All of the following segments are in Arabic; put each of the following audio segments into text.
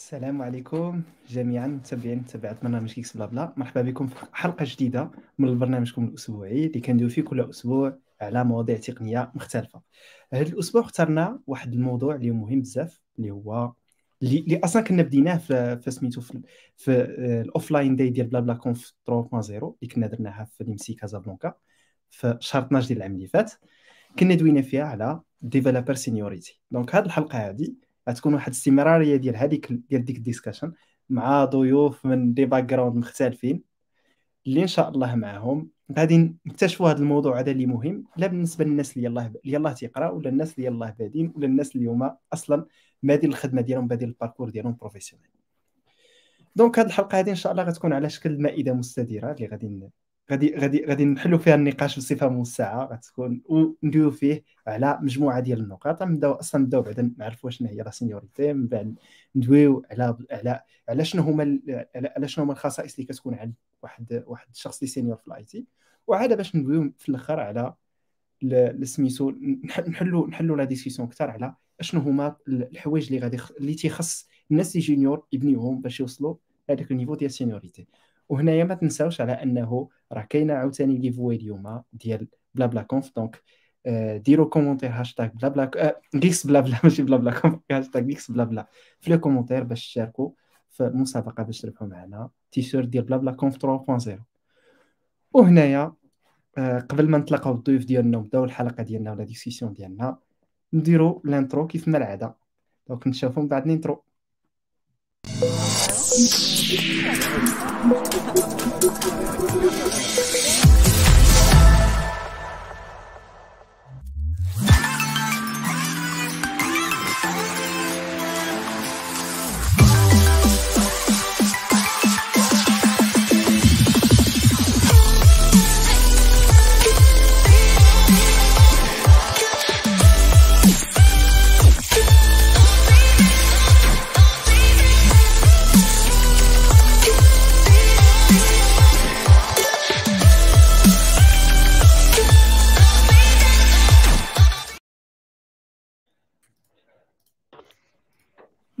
السلام عليكم جميعا متابعين متابعات برنامج Geeks بلا بلا مرحبا بكم في حلقة جديدة من برنامجكم الأسبوعي اللي كنديرو فيه كل أسبوع على مواضيع تقنية مختلفة. هذا الأسبوع اخترنا واحد الموضوع اللي مهم بزاف اللي هو اللي أصلا كنا بديناه في في سميتو في, في ال offline day ديال بلا بلا conf 3.0 اللي كنا درناها في ليمسي كازابلانكا في شهر 12 ديال العام اللي فات. كنا دوينا فيها على developer seniority donc هذه الحلقة هذه غتكون واحد الاستمرارية ديال هذيك ديال ديك ال discussion مع ضيوف من des backgrounds مختلفين اللي إن شاء الله معاهم. غادي نكتشفوا هذا الموضوع هذا اللي مهم. لا بالنسبة للناس اللي يلاه اللي يلاه تيقرأ ولا الناس اللي يلاه بادين ولا الناس اللي هما أصلا بادين الخدمة ديالهم بادين ال parcours ديالهم professionnel donc هذه الحلقة هذه إن شاء الله غتكون على شكل مائدة مستديرة اللي غادي غادي غادي غادي نحلوا فيها النقاش بصفة موسعة غتكون وندويو فيه على مجموعة ديال النقاط. نبداو أصلا نبداو بعدا نعرفوا شنو هي la seniority من بعد ندويو على على على شنو هما على شنو هما الخصائص اللي كتكون عند واحد واحد الشخص اللي senior في ال IT وعاد باش ندويو في الأخر على سميتو نحلوا نحلوا la discussion أكثر على اشنو هما الحوايج اللي غادي اللي تيخص الناس اللي junior يبنيوهم باش يوصلوا لهذاك ال niveau ديال ال seniority وهنايا ما تنساوش على أنه راه كاينة عاوتاني giveaway اليوم ديال بلا بلا كونف دونك ديروا كومونتير هاشتاغ بلا بلا جيكس بلا بلا ماشي بلا بلا كونف هاشتاغ جيكس بلا بلا في les commentaires باش تشاركوا في المسابقه باش تربحوا معنا. تيشيرت ديال BlaBlaConf 3.0 وهنايا قبل ما نطلقوا الضيوف ديالنا ونبداو الحلقة ديالنا و la discussion ديالنا نديروا ال intro كيف ما العادة. donc نشوفوا من بعد ال intro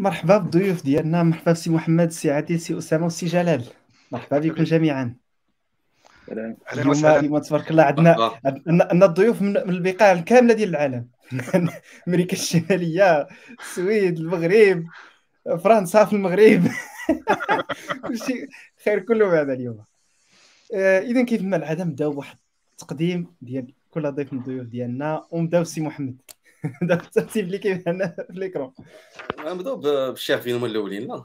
مرحبا بالضيوف ديالنا. مرحبا بسي محمد سي عادل سي أسامة وسي جلال. مرحبا بكم جميعا. اليوم اليوم تبارك الله عندنا عندنا الضيوف من البقاع الكاملة ديال العالم. أمريكا الشمالية السويد المغرب فرنسا في المغرب. كلشي خير كله بعد اليوم. آه، اذا كيف ما العادة نبدأو بواحد التقديم ديال كل ضيف من الضيوف ديالنا. ونبداو بسي محمد. دابا الترتيب اللي كاين هنا في l'écran نبداو بالشارفين هما الأولين لا.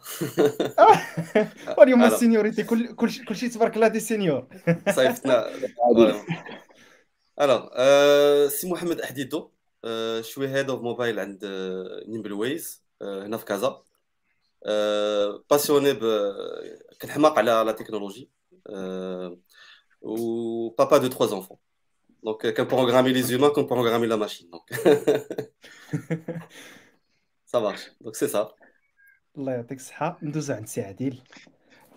واليوم ال seniority كل كل كلشي تبارك الله des seniors. صيفطنا. alors سي محمد احديدو je suis Head of Mobile عند NimbleWays هنا في كازا. passionné كنحماق على la technologie و papa de 3 enfants. Donc, euh, qu'on programmer les humains, qu'on programmer la machine. Donc, ça marche. Donc, c'est ça. الله يعطيك الصحة. ندوز عند سي عادل.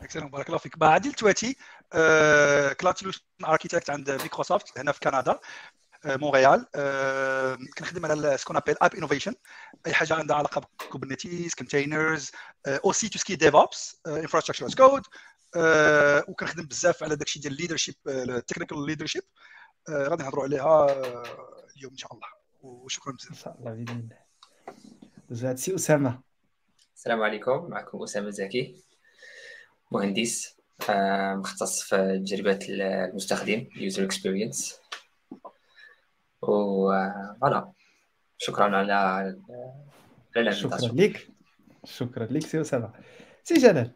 excellent بارك الله فيك. با عادل تواتي Cloud Solution Architect عند مايكروسوفت هنا في كندا مونريال. كنخدم على ce qu'on appelle app innovation أي حاجة عندها علاقة ب Kubernetes containers aussi tout ce qui DevOps infrastructure as code وكنخدم بزاف على داكشي ديال ال leadership ال technical leadership غادي نهضروا عليها اليوم إن شاء الله. وشكرا بزاف. إن شاء الله بإذن الله. زاد سي أسامة. السلام عليكم. معكم أسامة زكي مهندس مختص في تجربة المستخدم user experience و voilà. شكرا على على شكرا لك شكرا لك سي أسامة. سي جلال.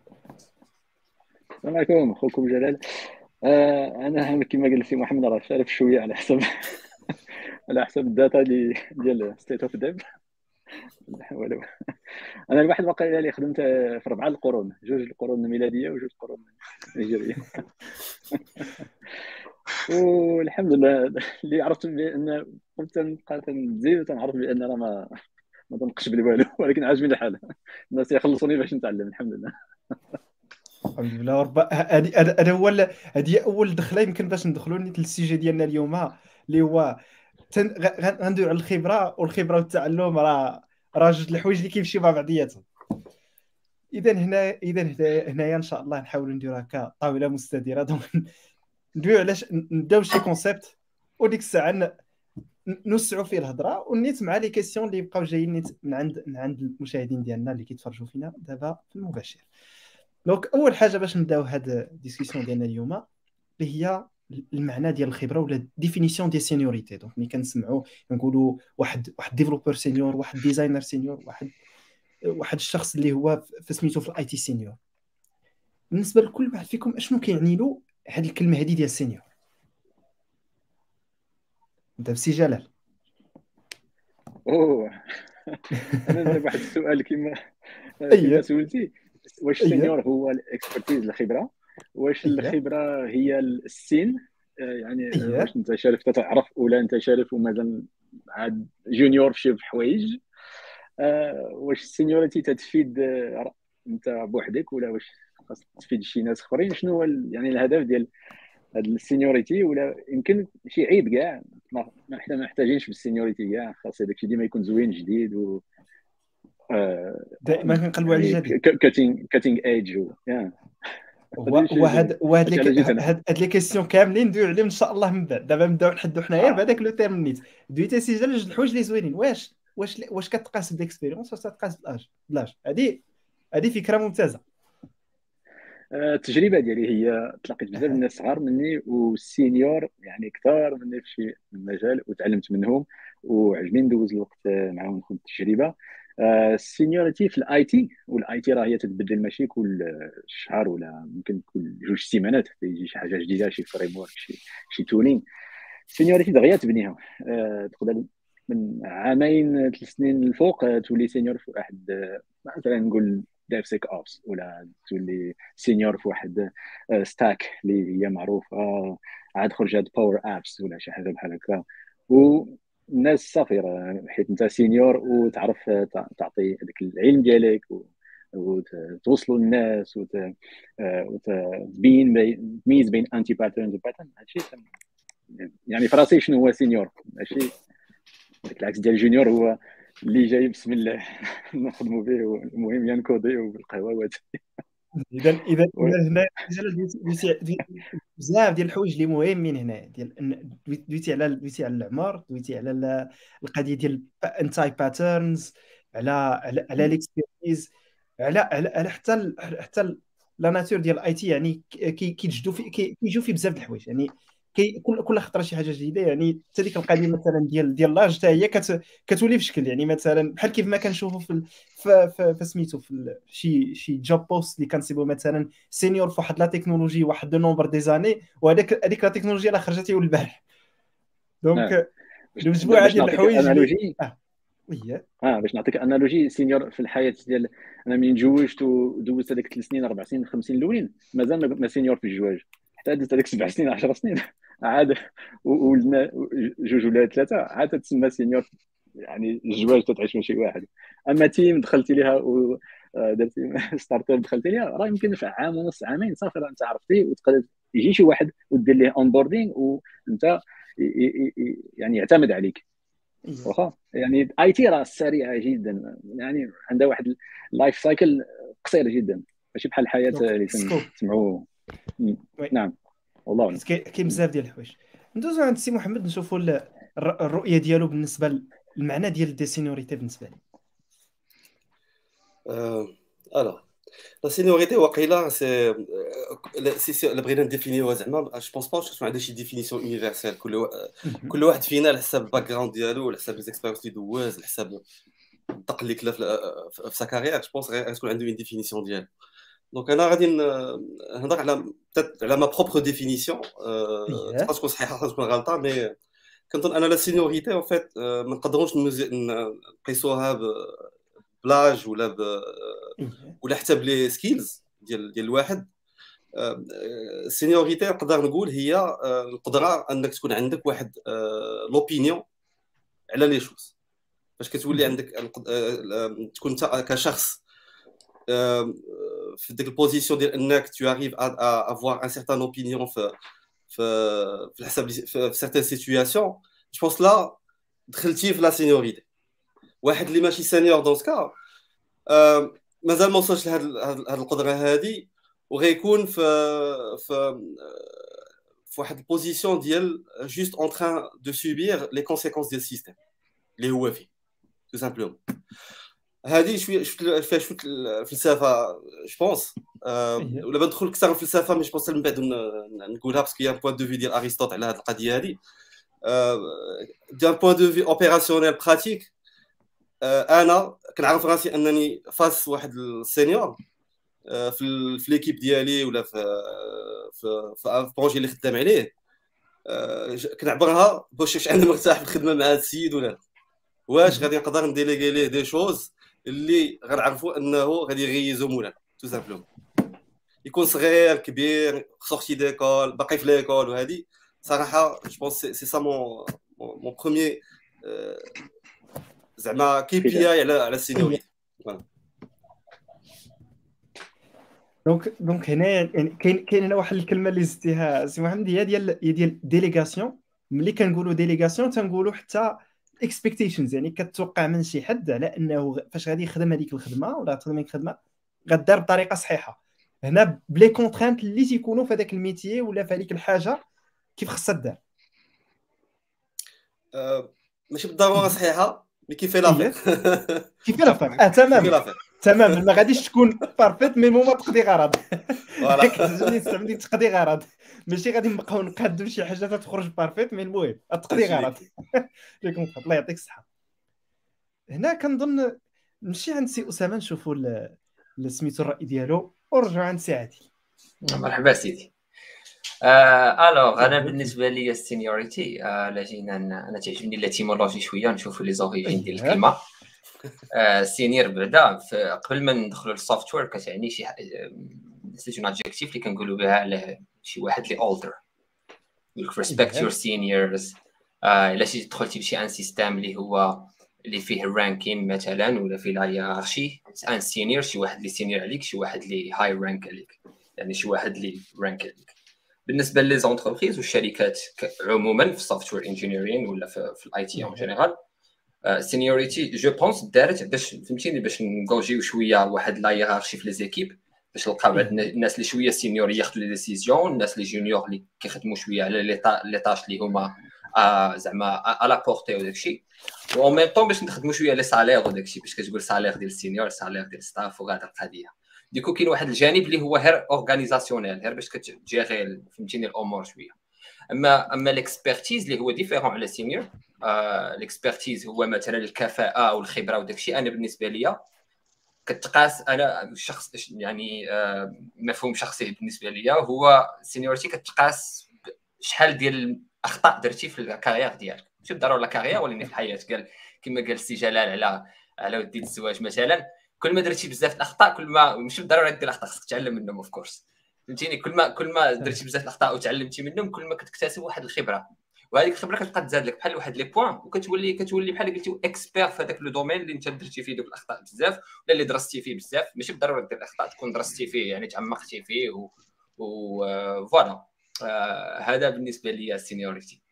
السلام عليكم. أخوكم جلال. آه أنا كما قال سي محمد راه شارف شوية على حسب على حسب ال data دي ديال state of ولو أنا الواحد واقع اللي خدمت في ربعة القرون جوج القرون الميلادية وجوج القرون الهجرية. والحمد لله اللي عرفت بان كنت نبقى تنزيد وتنعرف بأن أنا ما ما تنقش بلي والو ولكن عاجبني الحال. الناس يخلصوني باش نتعلم الحمد لله. الحمد لله. رب هذه هذا هو هذه اول دخله يمكن باش ندخلوا لل sujet ديالنا اليوم اللي هو غندوي على الخبرة والخبرة والتعلم راه راه جوج الحوايج اللي كيمشيو مع بعضياتهم. اذا هنا اذا هنايا إن شاء الله نحاولوا نديروا هكا طاولة مستديرة. donc ندويو علاش نبداو شي concept وديك الساعة نوسعوا فيه الهضرة ونيت مع les questions اللي بقاو جايين من عند من عند المشاهدين ديالنا اللي كيتفرجوا فينا دابا في المباشر. donc أول حاجة باش نبداو هاد ال discussion ديالنا اليوم اللي هي المعنى ديال الخبرة ولا définition ديال seniority donc ملي كنسمعوا نقولوا واحد واحد developer senior واحد designer senior واحد واحد الشخص اللي هو في سميتو في ال IT senior بالنسبة لكل واحد فيكم أشنو كيعني له هذه الكلمة هذه ديال senior أنت سي جلال. أوه. أنا واحد السؤال كما كما سولتي. واش ال senior هو ال expertise الخبره واش الخبرة هي السن يعني واش أنت شارف تتعرف ولا أنت شارف ومازال عاد junior في شي حوايج؟ آه، واش ال seniority تتفيد أنت بوحدك ولا واش خاص تفيد شي ناس أخرين؟ شنو هو يعني الهدف ديال هاد ال seniority ولا يمكن شي عيب كاع؟ ما حنا ما محتاجينش بال seniority كاع خاص هذاك الشيء ديما يكون زوين جديد و آه دائما كنقلبوا على الجديد. cutting cutting edge وهاد وهاد هاد les questions كاملين ندويو عليهم إن شاء الله من بعد. دابا نبداو نحدوا حنايا آه. بهذاك le terme نيت. دويتي سجل جوج الحوايج اللي زوينين. واش واش واش كتقاس بال expérience واش كتقاس بالاج بال âge هذه هذه فكرة ممتازة. آه، التجربة ديالي هي تلاقيت بزاف الناس صغار مني وال senior يعني كثار مني في شي مجال وتعلمت منهم وعجبني ندوز الوقت معاهم ناخذ التجربة. ال seniority في ال IT وال IT راه هي تتبدل ماشي كل شهر ولا ممكن كل جوج سيمانات يجي شي حاجة جديدة شي framework شي شي tooling ال seniority دغيا تبنيها. آه، تقدر من عامين ثلاث سنين الفوق تولي senior في واحد مثلا نقول DevSecOps ولا تولي senior في واحد stack اللي هي معروفة عاد خرجت Power Apps ولا شي حاجة بحال هكا. والناس صافي حيت أنت senior وتعرف تعطي هذاك العلم ديالك وتوصلوا للناس وتبين تميز بين anti-patterns و patterns هادشي يعني في راسي شنو هو سينيور؟ ماشي العكس ديال جونيور هو اللي جاي بسم الله نخدموا به المهم ينكودي بالقهوه اذا اذا هنا بزاف ديال الحوايج اللي مهمين هنا ديال دويتي على دويتي على العمر دويتي على القضية ديال انتاي باترنز على على على ليكسبيرتيز على على حتى حتى لا ناتور ديال الاي تي يعني كيتجدوا في كيجيو في بزاف د الحوايج يعني كي كل كل خطرة شي حاجة جديدة يعني حتى ديك القضية مثلا ديال ديال l'âge حتى هي كت كتولي في شكل يعني مثلا بحال كيف ما كنشوفوا في في في شي شي job post اللي كنسيبوا مثلا senior في واحد la technologie واحد le nombre d'années وهذاك هذيك la technologie راه خرجت البارح. donc المجموعة ديال الحوايج آه. آه باش نعطيك analogie senior في الحياة ديال أنا من تزوجت ودوزت هذيك ثلاث سنين أربع سنين خمس سنين الأولين مازال ما senior في الزواج حتى دزت هذيك سبع سنين 10 سنين. عاد ولدنا جوج ولا ثلاثة. عاد تسمى senior يعني الزواج تتعيش مع شي واحد. أما team دخلتي ليها و آه، درتي startup دخلتي ليها راه يمكن في عام ونص عامين صافي راه أنت عرفتي وتقدر يجي شي واحد ودير ليه onboarding وانت يعني يعتمد عليك. واخا؟ يعني IT راه سريعة جدا. يعني عندها واحد ال life cycle قصير جدا. ماشي بحال الحياة اللي تسمعوا نعم. والله أعلم. كاين بزاف ديال الحوايج. ندوزو عند السي محمد نشوفوا الرؤية ديالو بالنسبة للمعنى ديال ال séniorité بالنسبة لي. alors la séniorité واقيلا سي سي الا بغينا نديفينيوها زعما je pense pas ما عندهاش شي définition universelle كل كل واحد فينا على حساب ال background ديالو على حساب les expériences اللي دوز على حساب الدق اللي كلا في sa carrière je pense غتكون عنده une définition ديالو. donc أنا غادي نهضر على على ma propre définition تقدر تكون صحيحه تقدر تكون غلطه mais كنظن أنا la séniorité en fait ما نقدروش نقيسوها ب l'âge ولا ب ولا حتى ب les skills ديال ديال الواحد ال séniorité نقدر نقول هي القدره انك تكون عندك واحد l'opinion على les choses فاش كتولي عندك تكون كشخص في ديك ال position ديال انك tu arrives à, à avoir un certain opinion في في في الحساب في certaines situations. Je pense là دخلتي في la séniorité واحد اللي ماشي senior dans ce cas مازال ما وصلش لهاد هاد القدره هذه وغيكون في في في واحد ال position ديال juste en train de subir les conséquences ديال ال système اللي هو فيه tout simplement هذه شوية شفت فيها شوية الفلسفة je pense ولا بندخل أكثر في الفلسفة mais je pense من بعد نقولها parce qu'il y a point de vue ديال ارسطوط على هذه القضية هذه ديال point de vue opérationnel pratique أنا كنعرف راسي أنني face واحد ال senior في في l'équipe ديالي ولا في في في ال projet اللي خدام عليه. كنعبرها باش واش أنا مرتاح في الخدمة مع هذا السيد ولا. واش غادي نقدر نديليغي ليه des choses اللي غنعرفوا انه غادي يغيزو مولانا tout simplement. يكون صغير كبير sorti d'école باقي في l'école وهذه صراحة je pense c'est ça mon mon premier زعما KPI على على ال séniorité donc donc هنا يعني كاين كاين هنا واحد الكلمة اللي زدتيها. سي محمد هي ديال هي ديال délégation ملي كنقولوا délégation تنقولوا حتى expectations يعني كتوقع من شي حد على إنه فاش غادي يخدم هذيك الخدمة ولا تخدم هذيك الخدمة غدار بطريقة صحيحة. هنا ب les contraintes اللي تيكونوا في هذاك ال métier ولا في هذيك الحاجة كيف خصها دار. أه ماشي بالضرورة صحيحة مي كيف لافير كيف لافير آه تمام. تمام ما غاديش تكون parfaite mais ما تقضي غرض. كتعجبني تقضي غرض. ماشي غادي نبقاو نقادو شي حاجة تخرج parfaite mais المهم تقضي غرض. ليكم الله يعطيك الصحة. هنا كنظن نمشي عند سي أسامة نشوفوا سميتو الراي ديالو. ونرجعوا عند سي عادل مرحبا سيدي. آه alors أنا بالنسبة لي ال séniorité آه لا جينا أنا تعجبني l'étymologie شوية نشوفوا les origines ديال الكلمة. آه senior بعدا قبل ما ندخلوا لل software كتعني شي c'est un adjectif اللي كنقولوا بها على شي واحد اللي older يقول respect your seniors إلا شي دخلتي بشي un système اللي هو اللي فيه ال ranking مثلا ولا فيه la hiérarchie un senior شي واحد اللي senior عليك شي واحد اللي high rank عليك. يعني شي واحد اللي رانك عليك. بالنسبة لي les entreprises والشركات عموما في ال software engineering ولا في, في ال IT en général séniorité je pense دارت باش فهمتيني باش نكوجيو شوية واحد la hiérarchie في les équipes باش نلقاو الناس اللي شوية senior ياخذوا les décisions الناس اللي junior اللي كيخدموا شوية على les tâches اللي هما زعما à la portée وداك الشيء و même temps باش نخدموا شوية les salaires وداك الشيء باش كتقول salaire ديال ال senior salaire ديال staff وهذا القضية donc كاين واحد الجانب اللي هو غير organisationnel غير باش كتجيري فهمتيني الأمور شوية. أما أما l'expertise اللي هو différent على senior آه l'expertise هو مثلا الكفاءة والخبره وداك الشيء. أنا بالنسبة ليا كتقاس أنا شخص يعني آه مفهوم شخصي بالنسبة ليا هو séniorité كتقاس شحال ديال الأخطاء درتي في ال carrière ديالك. ماشي بالضرورة la carrière ولكن في الحياة. قال كما قال السي جلال على على ودي الزواج مثلا كل ما درتي بزاف الأخطاء كل ما ماشي بالضرورة دير الأخطاء خصك تتعلم منهم of course فهمتيني؟ كل ما كل ما درتي بزاف الأخطاء وتعلمتي منهم كل ما كتكتسب واحد الخبرة. وهذيك الخبره كتبقى تزاد لك بحال واحد les points وكتولي كتولي بحال قلتي expert في هذاك le domaine اللي انت درتي فيه دوك الأخطاء بزاف ولا اللي درستي فيه بزاف ماشي بالضرورة دير الأخطاء تكون درستي فيه يعني تعمقتي فيه و, و... voilà آه هذا بالنسبة لي ال séniorité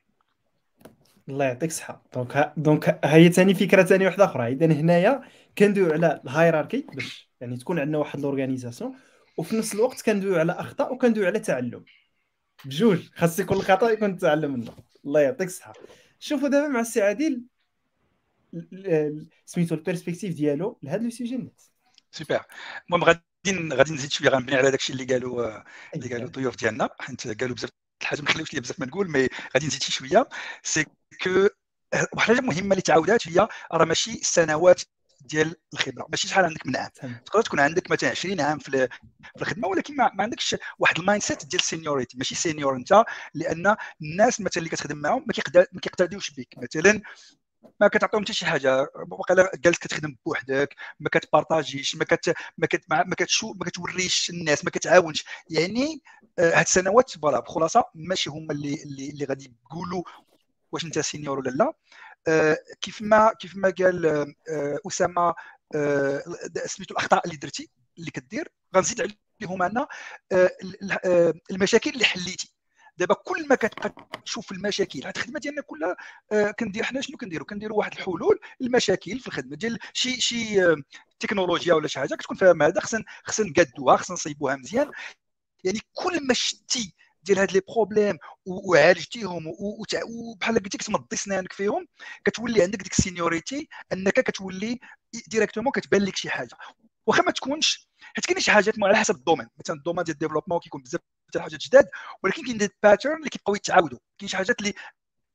الله يعطيك الصحة. donc donc هي ثاني فكرة ثاني واحدة أخرى. إذا هنايا كندويو على ال hiérarchie باش يعني تكون عندنا واحد l'organisation وفي نفس الوقت كندويو على أخطاء وكندويو على تعلم. بجوج. خاص يكون الخطأ يكون التعلم منه. الله يعطيك الصحة. شوفوا دابا مع السي عادل سميتو ال perspective ديالو لهذا le sujet نت سوبر المهم غادي غادي نزيد شوية غنبني على داكشي اللي قالوا اللي قالوا الضيوف ديالنا. حيت قالوا بزاف الحاجة ما خليوش لي بزاف ما نقول mais غادي نزيد شي شوية. c'est que واحد الحاجة مهمة اللي تعاودات هي راه ماشي سنوات ديال الخبره ماشي شحال عندك من عام. تقدر تكون عندك مثلا 20 عام في الخدمة ولكن ما, عندكش واحد ال mindset ديال ال séniorité ماشي senior أنت لأن الناس مثلا اللي كتخدم معاهم ما كيقتديوش بك مثلا ما كتعطيهم حتى شي حاجة. وقيلا جالس كتخدم بوحدك ما كت partager يش ما كت ما كت ما كتشو ما كتوريش الناس ما كتعاونش. يعني آه، هاد السنوات voilà بخلاصة ماشي هما اللي اللي, اللي غادي يقولوا واش أنت senior ولا لا. كيف ما كيف ما قال آه، أسامة سميتو الأخطاء اللي درتي اللي كدير غنزيد عليهم أنا المشاكل اللي حليتي. دابا كل ما كتبقى تشوف المشاكل هاد الخدمة ديالنا كلها آه كندير حنا شنو كنديروا كنديروا واحد الحلول للمشاكل في الخدمة ديال شي شي آه تكنولوجيا ولا شي حاجة كتكون فاهم هذا خصنا خصنا نقادوها خصنا نصيبوها مزيان. يعني كل ما شتي ديال هاد les problèmes وعالجتيهم وبحال قلتي كتمضي سنانك فيهم كتولي عندك ديك ال séniorité أنك كتولي directement كتبان لك شي حاجة. واخا ما تكونش حيت كاين شي حاجات على حسب ال domaine. مثلا ال domaine ديال ال développement كيكون بزاف ديال الحاجات جداد ولكن كاين des patterns اللي كيبقاو يتعاودوا. كاين شي حاجات اللي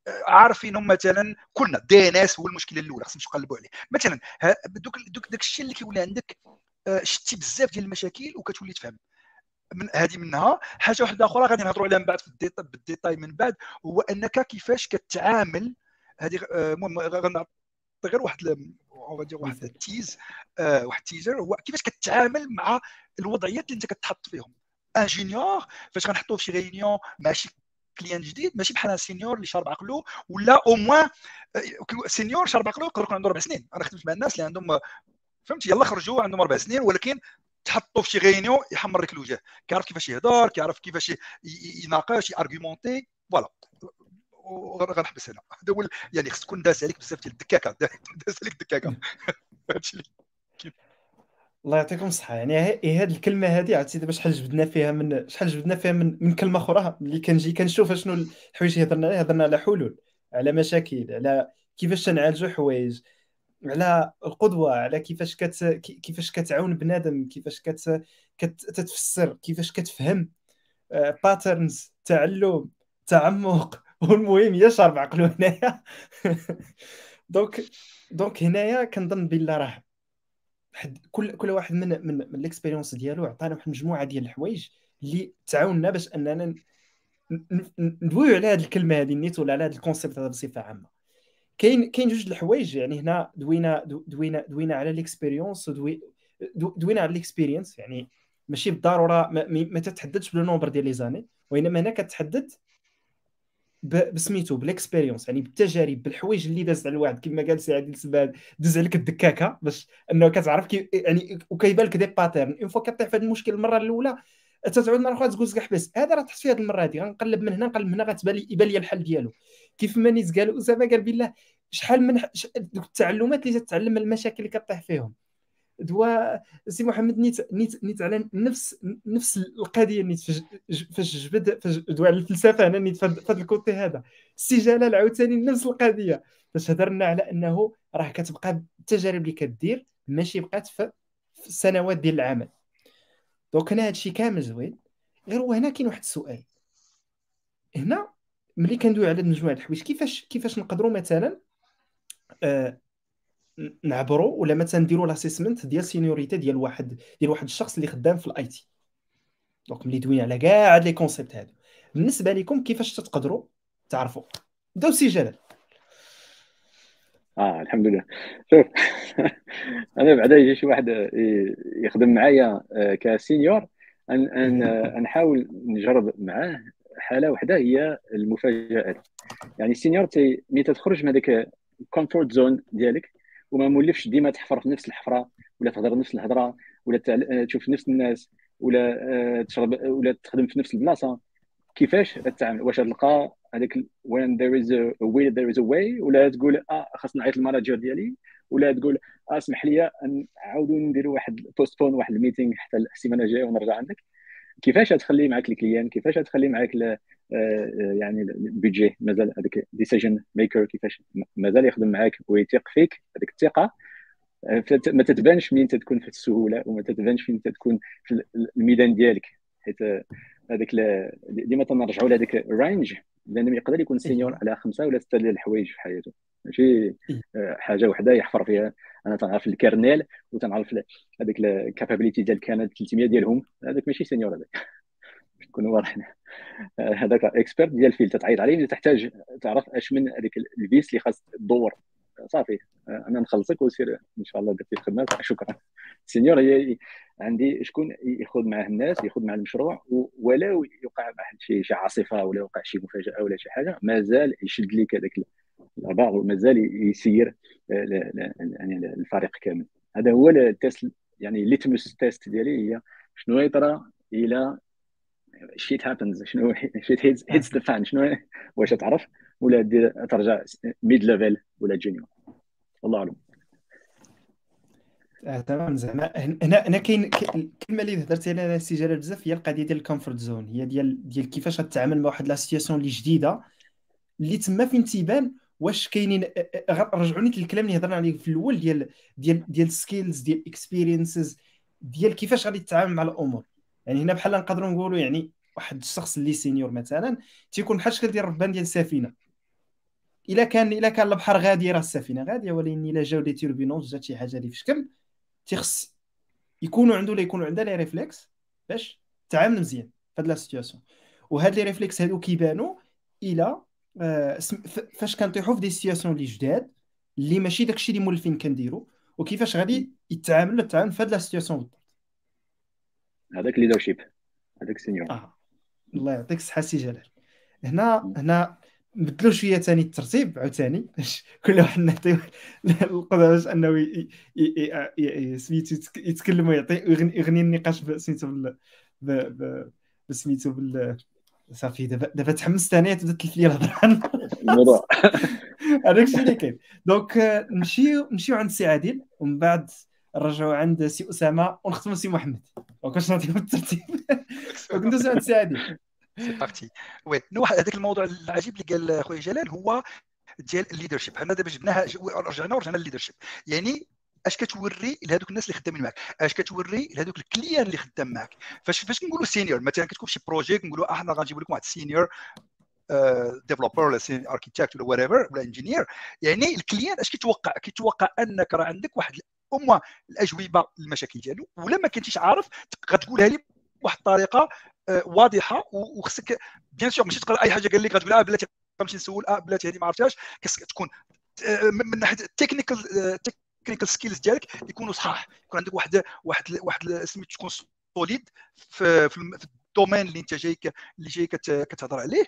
آه، عارفينهم مثلا كلنا DNS هو المشكلة الأولى خصنا نقلبوا عليه. مثلا دوك دوك داك الشيء اللي كيولي عندك آه، شتي بزاف ديال المشاكل وكتولي تفهم. من هذه منها. حاجة واحدة أخرى غادي نهضروا عليها من بعد في الديتاي بالديتاي من بعد هو أنك كيفاش كتعامل هذه آه، المهم غنعطي غير واحد واحد ال teas آه واحد ال teaser هو كيفاش كتعامل مع الوضعيات اللي أنت كتحط فيهم. ingénieur فاش غنحطوه في شي réunion مع شي client جديد ماشي بحال senior اللي شارب عقله ولا au moins senior شارب عقله يقدر يكون عنده أربع سنين. أنا خدمت مع الناس اللي عندهم فهمتي؟ يلا خرجوا عندهم أربع سنين ولكن تحطوا في شي réunion يحمر لك الوجه. كيعرف كيفاش يهضر كيعرف كيفاش يناقش ي argumenter voilà. غنحبس هنا. هذا هو يعني خص تكون داس عليك بزاف ديال الدكاكة. داس عليك الدكاكة. هادشي الله يعطيكم الصحة. يعني هي هذه الكلمة هذه عرفتي دابا شحال جبدنا فيها من شحال جبدنا فيها من, من كلمة أخرى. اللي كنجي كنشوف شنو الحوايج اللي هضرنا عليها. هضرنا على حلول على مشاكل على كيفاش تنعالجوا حوايج. على القدوة على كيفاش كت كيفاش كتعاون بنادم كيفاش كت كتفسر كيفاش كتفهم patterns آه، تعلم تعمق. والمهم يشرب عقلو هنايا. donc donc هنايا كنظن بلا راه كل كل واحد من من, من ال expérience ديالو عطانا واحد المجموعه ديال الحوايج اللي تعاوننا باش أننا ندويو على هذه الكلمة هذه نيت ولا على هذا ال concept هذا بصفة عامة. كاين كاين جوج الحوايج يعني هنا دوينا دوينا دوينا على ال expérience دوينا على ال expérience يعني ماشي بالضرورة ما, ما تتحددش بال nombre ديال les années وإنما هنا كتحدد بسميتو بال expérience يعني بالتجارب بالحوايج اللي داز على الواحد كما قال سي عادل صافي داز عليك الدكاكة باش إنه كتعرف كي يعني وكيبان لك des patterns une fois كطيح في هذا المشكل المرة الأولى تتعود مرة أخرى تقول حبس هذا راه تحس في هذه المرة هذه غنقلب من هنا نقلب من هنا غتبان لي يبان لي الحل ديالو. كيف ما نيت قال اسامه قال بالله شحال من دوك التعلمات اللي تتعلم من المشاكل اللي كطيح فيهم. دوا سي محمد نيت نيت نيت على نفس نفس القضية نيت فاش جبد فاش دوا على الفلسفة أنا نيت هذا ال côté هذا. سي جلال عاوتاني نفس القضية. فاش هضرنا على أنه راه كتبقى التجارب اللي كدير ماشي بقات في السنوات ديال العمل. donc هنا هادشي كامل زوين. غير هنا كاين واحد السؤال. هنا ملي كندوي على مجموعه الحوايج كيفاش كيفاش نقدروا مثلا آه نعبروا ولا مثلا نديروا l'assessment ديال seniority ديال واحد ديال واحد الشخص اللي خدام في ال IT donc ملي دوينا على كاع هاد les concepts هادو. بالنسبة لكم كيفاش تقدروا تعرفوا؟ بداو سي جلال. آه الحمد لله. شوف أنا بعدا يجي شي واحد يخدم معايا آه، ك senior ان ان نحاول نجرب معاه. حالة واحدة هي المفاجآت. يعني ال senior ملي تخرج من هذاك ال comfort zone ديالك وما مولفش ديما تحفر في نفس الحفرة ولا تهضر نفس الهضرة ولا تشوف نفس الناس ولا آه، تشرب ولا تخدم في نفس البلاصة كيفاش تتعامل؟ واش تلقى هذاك when there is a will there is a way ولا تقول آه خاصني نعيط لل manager ديالي ولا تقول آه اسمح لي نعاودوا نديروا واحد postpone واحد meeting حتى السيمانه الجاية ونرجع عندك. كيفاش تخلي معك ال client؟ كيفاش تخلي معك آه، آه، يعني ال budget مازال هذاك decision maker كيفاش؟ مازال يخدم معك ويثق فيك هذيك الثقة. آه، ما تتبانش مين تكون في السهولة وما تتبانش فين تكون في الميدان ديالك. حيت هذاك ديما تنرجعوا لهذاك ال range لأن يقدر يكون senior على خمسة ولا ستة ديال الحوايج في حياته. ماشي؟ حاجة وحدة يحفر فيها. أنا تنعرف ال kernel وتنعرف هذيك ال capability ديال كانت 300 ديالهم. هذاك ماشي senior هذاك. نكونوا واضحين. هذاك expert ديال الفيل تتعيط عليه تحتاج تعرف أش من هذيك ال vis اللي خاص تدور. صافي. أنا نخلصك وسير إن شاء الله درتي الخدمة. شكرا. senior هي عندي شكون ياخذ معاه الناس ياخذ مع المشروع ولو يوقع واحد شي شي عاصفة ولا يوقع شي مفاجأة ولا شي حاجة مازال يشد لك هذاك الابار ومازال يسير آه، يعني الفريق كامل. هذا هو ال test يعني ال litmus test ديالي هي شنو يطرى إلى shit happens شنو shit hits the fan شنو واش تعرف؟ ولا ترجع mid level ولا junior والله أعلم. آه تمام. زعما هنا هنا كاين الكلمة اللي هضرتي عليها سي جلال بزاف هي القضية ديال ال comfort zone هي ديال ديال كيفاش غتعامل مع واحد la situation اللي جديدة اللي تما فين تيبان واش كاينين رجعوني للكلام اللي هضرنا عليه في الأول ديال ديال ديال skills ديال experiences ديال كيفاش غادي تتعامل مع الأمور. يعني هنا بحال نقدروا نقولوا يعني واحد الشخص اللي senior مثلا تيكون بحال شكل ديال الربان ديال السفينه إلا كان إلا كان البحر غادي راه السفينة غادية ولكن إلا جاو des turbulences جات شي حاجة اللي في شكل تيخص يكونوا عنده ولا يكونوا عندها les réflexes باش تعامل مزيان في هاد la situation وهاد les réflexes هادو كيبانوا إلى فاش كنطيحوا في des situations اللي جداد اللي ماشي داكشي اللي مولفين كنديروا وكيفاش غادي يتعاملوا التعامل في هاد la situation بالضبط. هذاك leadership هذاك senior آه. الله يعطيك الصحة سي جلال. هنا هنا نبدلوا شوية ثاني الترتيب عاوتاني. كل واحد نعطيو القدرة باش انه سميتو يتكلم ويعطي يغني النقاش سميتو بال سميتو بال صافي دابا دابا تحمست أنا تبدأ تلف لي الهضرة. الموضوع. هذاك الشيء اللي كاين. donc نمشيو نمشيو عند سي عادل ومن بعد نرجعوا عند سي أسامة ونختموا سي محمد. donc واش نعطيهم الترتيب؟ وندوزو عند سي عادل. c'est parti oui واحد هذاك الموضوع العجيب اللي قال خويا جلال هو ديال ال leadership حنا دابا جبناها رجعنا ورجعنا ال leadership يعني اش كتوري لهذوك الناس اللي خدامين معك اش كتوري لهذوك ال client اللي خدام معك فاش فاش كنقولوا senior مثلا كتكون شي projet كنقولوا إحنا غنجيب لكم واحد senior developer ولا architect ولا whatever ولا engineer يعني ال client اش كيتوقع؟ كيتوقع أنك راه عندك واحد اما الأجوبة للمشاكل ديالو ولا ما كنتيش عارف غتقولها لي بواحد الطريقة آه، واضحة وخصك bien sûr ماشي تقرأ أي حاجة قال لك غتقول أه بلاتي غنمشي نسول أه بلاتي هذه ما عرفتهاش. تكون آه، من ناحية ال technical ال technical skills ديالك يكونوا صحاح. يكون عندك واحد واحد واحد سميت تكون solide في, في ال domaine اللي انت جاي اللي جاي كتهضر عليه.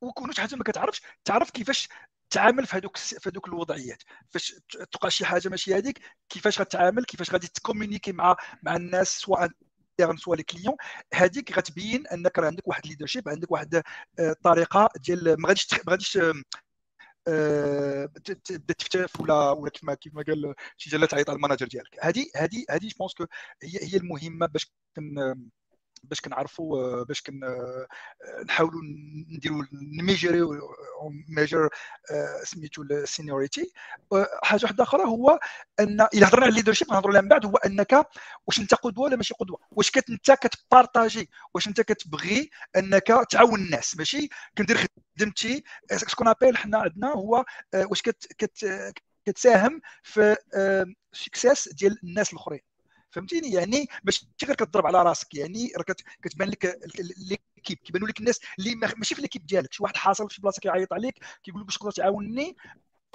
وكون شي حاجة ما كتعرفش تعرف كيفاش تعامل في هذوك في هذوك الوضعيات. فاش تلقى شي حاجة ماشي هذيك كيفاش غتعامل كيفاش غادي ت communiquer مع مع الناس سواء سوا les clients هذيك غتبين أنك راه عندك واحد leadership عندك واحد الطريقة آه، ديال ما غاديش ما غاديش تبدا تفتاف ولا ولا كيف ما كيف ما قال سي جلال تعيط على ال manager ديالك هذه هذه هذه je pense que هي هي المهمه باش باش كنعرفوا باش كن نحاولوا نديروا نميجريو ميجر سميتو السينيوريتي حاجة واحدة أخرى هو أن إلا هضرنا على الليدرشيب نهضروا عليها من بعد هو أنك واش أنت قدوة ولا ماشي قدوة؟ واش كت أنت كتبارطاجي واش أنت كتبغي أنك تعاون الناس ماشي؟ كندير خدمتي سكون ابيل حنا عندنا هو واش كت كت كتساهم في سكسيس ديال الناس الأخرين. فهمتيني؟ يعني ماشي غير كتضرب على راسك يعني راه كتبان لك l'équipe كيبانوا لك الناس اللي ماشي في l'équipe ديالك. شي واحد حاصل في بلاصة كيعيط عليك كيقول لك باش تقدر تعاونني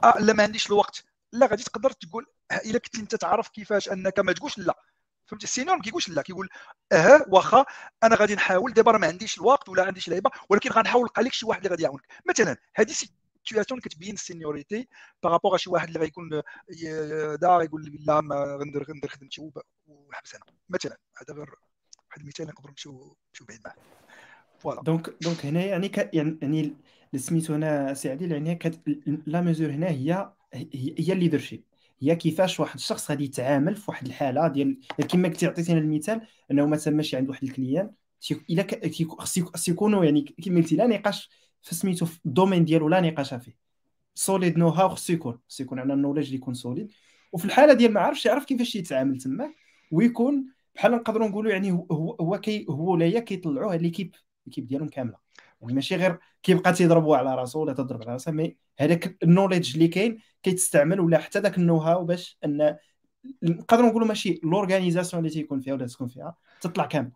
آه لا ما عنديش الوقت. لا غادي تقدر تقول إلا كنت أنت تعرف كيفاش أنك ما تقولش لا. فهمتي؟ ال senior ما كيقولش لا كيقول آه واخا أنا غادي نحاول. دابا ما عنديش الوقت ولا عنديش لعيبة ولكن غنحاول نلقى لك شي واحد اللي غادي يعاونك. مثلا هذه situation كتبين ال seniority par rapport شي واحد اللي غيكون دار يقول لا ما غندير غندير خدمتي ونحبس أنا. مثلا هذا غير واحد المثال نقدر نمشيو نمشيو بعيد معاه. voilà donc donc هنا يعني ك... يعني اللي سميتو هنا سي عادل يعني كت... la mesure هنا هي هي ال leadership هي كيفاش واحد الشخص غادي يتعامل في واحد الحالة ديال كما كنتي عطيتينا المثال أنه مثلا ماشي عند واحد ال client إلا خص يكونوا يعني كما قلتي لا نقاش في سميتو في ال domaine ديالو لا نقاش فيه. solide know how خصو يكون خصو يكون عندنا ال knowledge اللي يكون solide وفي الحالة ديال ما عرفش يعرف كيفاش يتعامل تما ويكون بحال نقدروا نقولوا يعني هو هو كي هو ولا هي كيطلعوا هاد l'équipe l'équipe ديالهم كاملة. يعني ماشي غير كيبقى تيضربوا على راسو ولا تضرب على راسها mais هذاك ال knowledge اللي كاين كيتستعمل ولا حتى ذاك ال know how باش أن نقدروا نقولوا ماشي l'organisation اللي تيكون فيها ولا تكون فيها تطلع كاملة.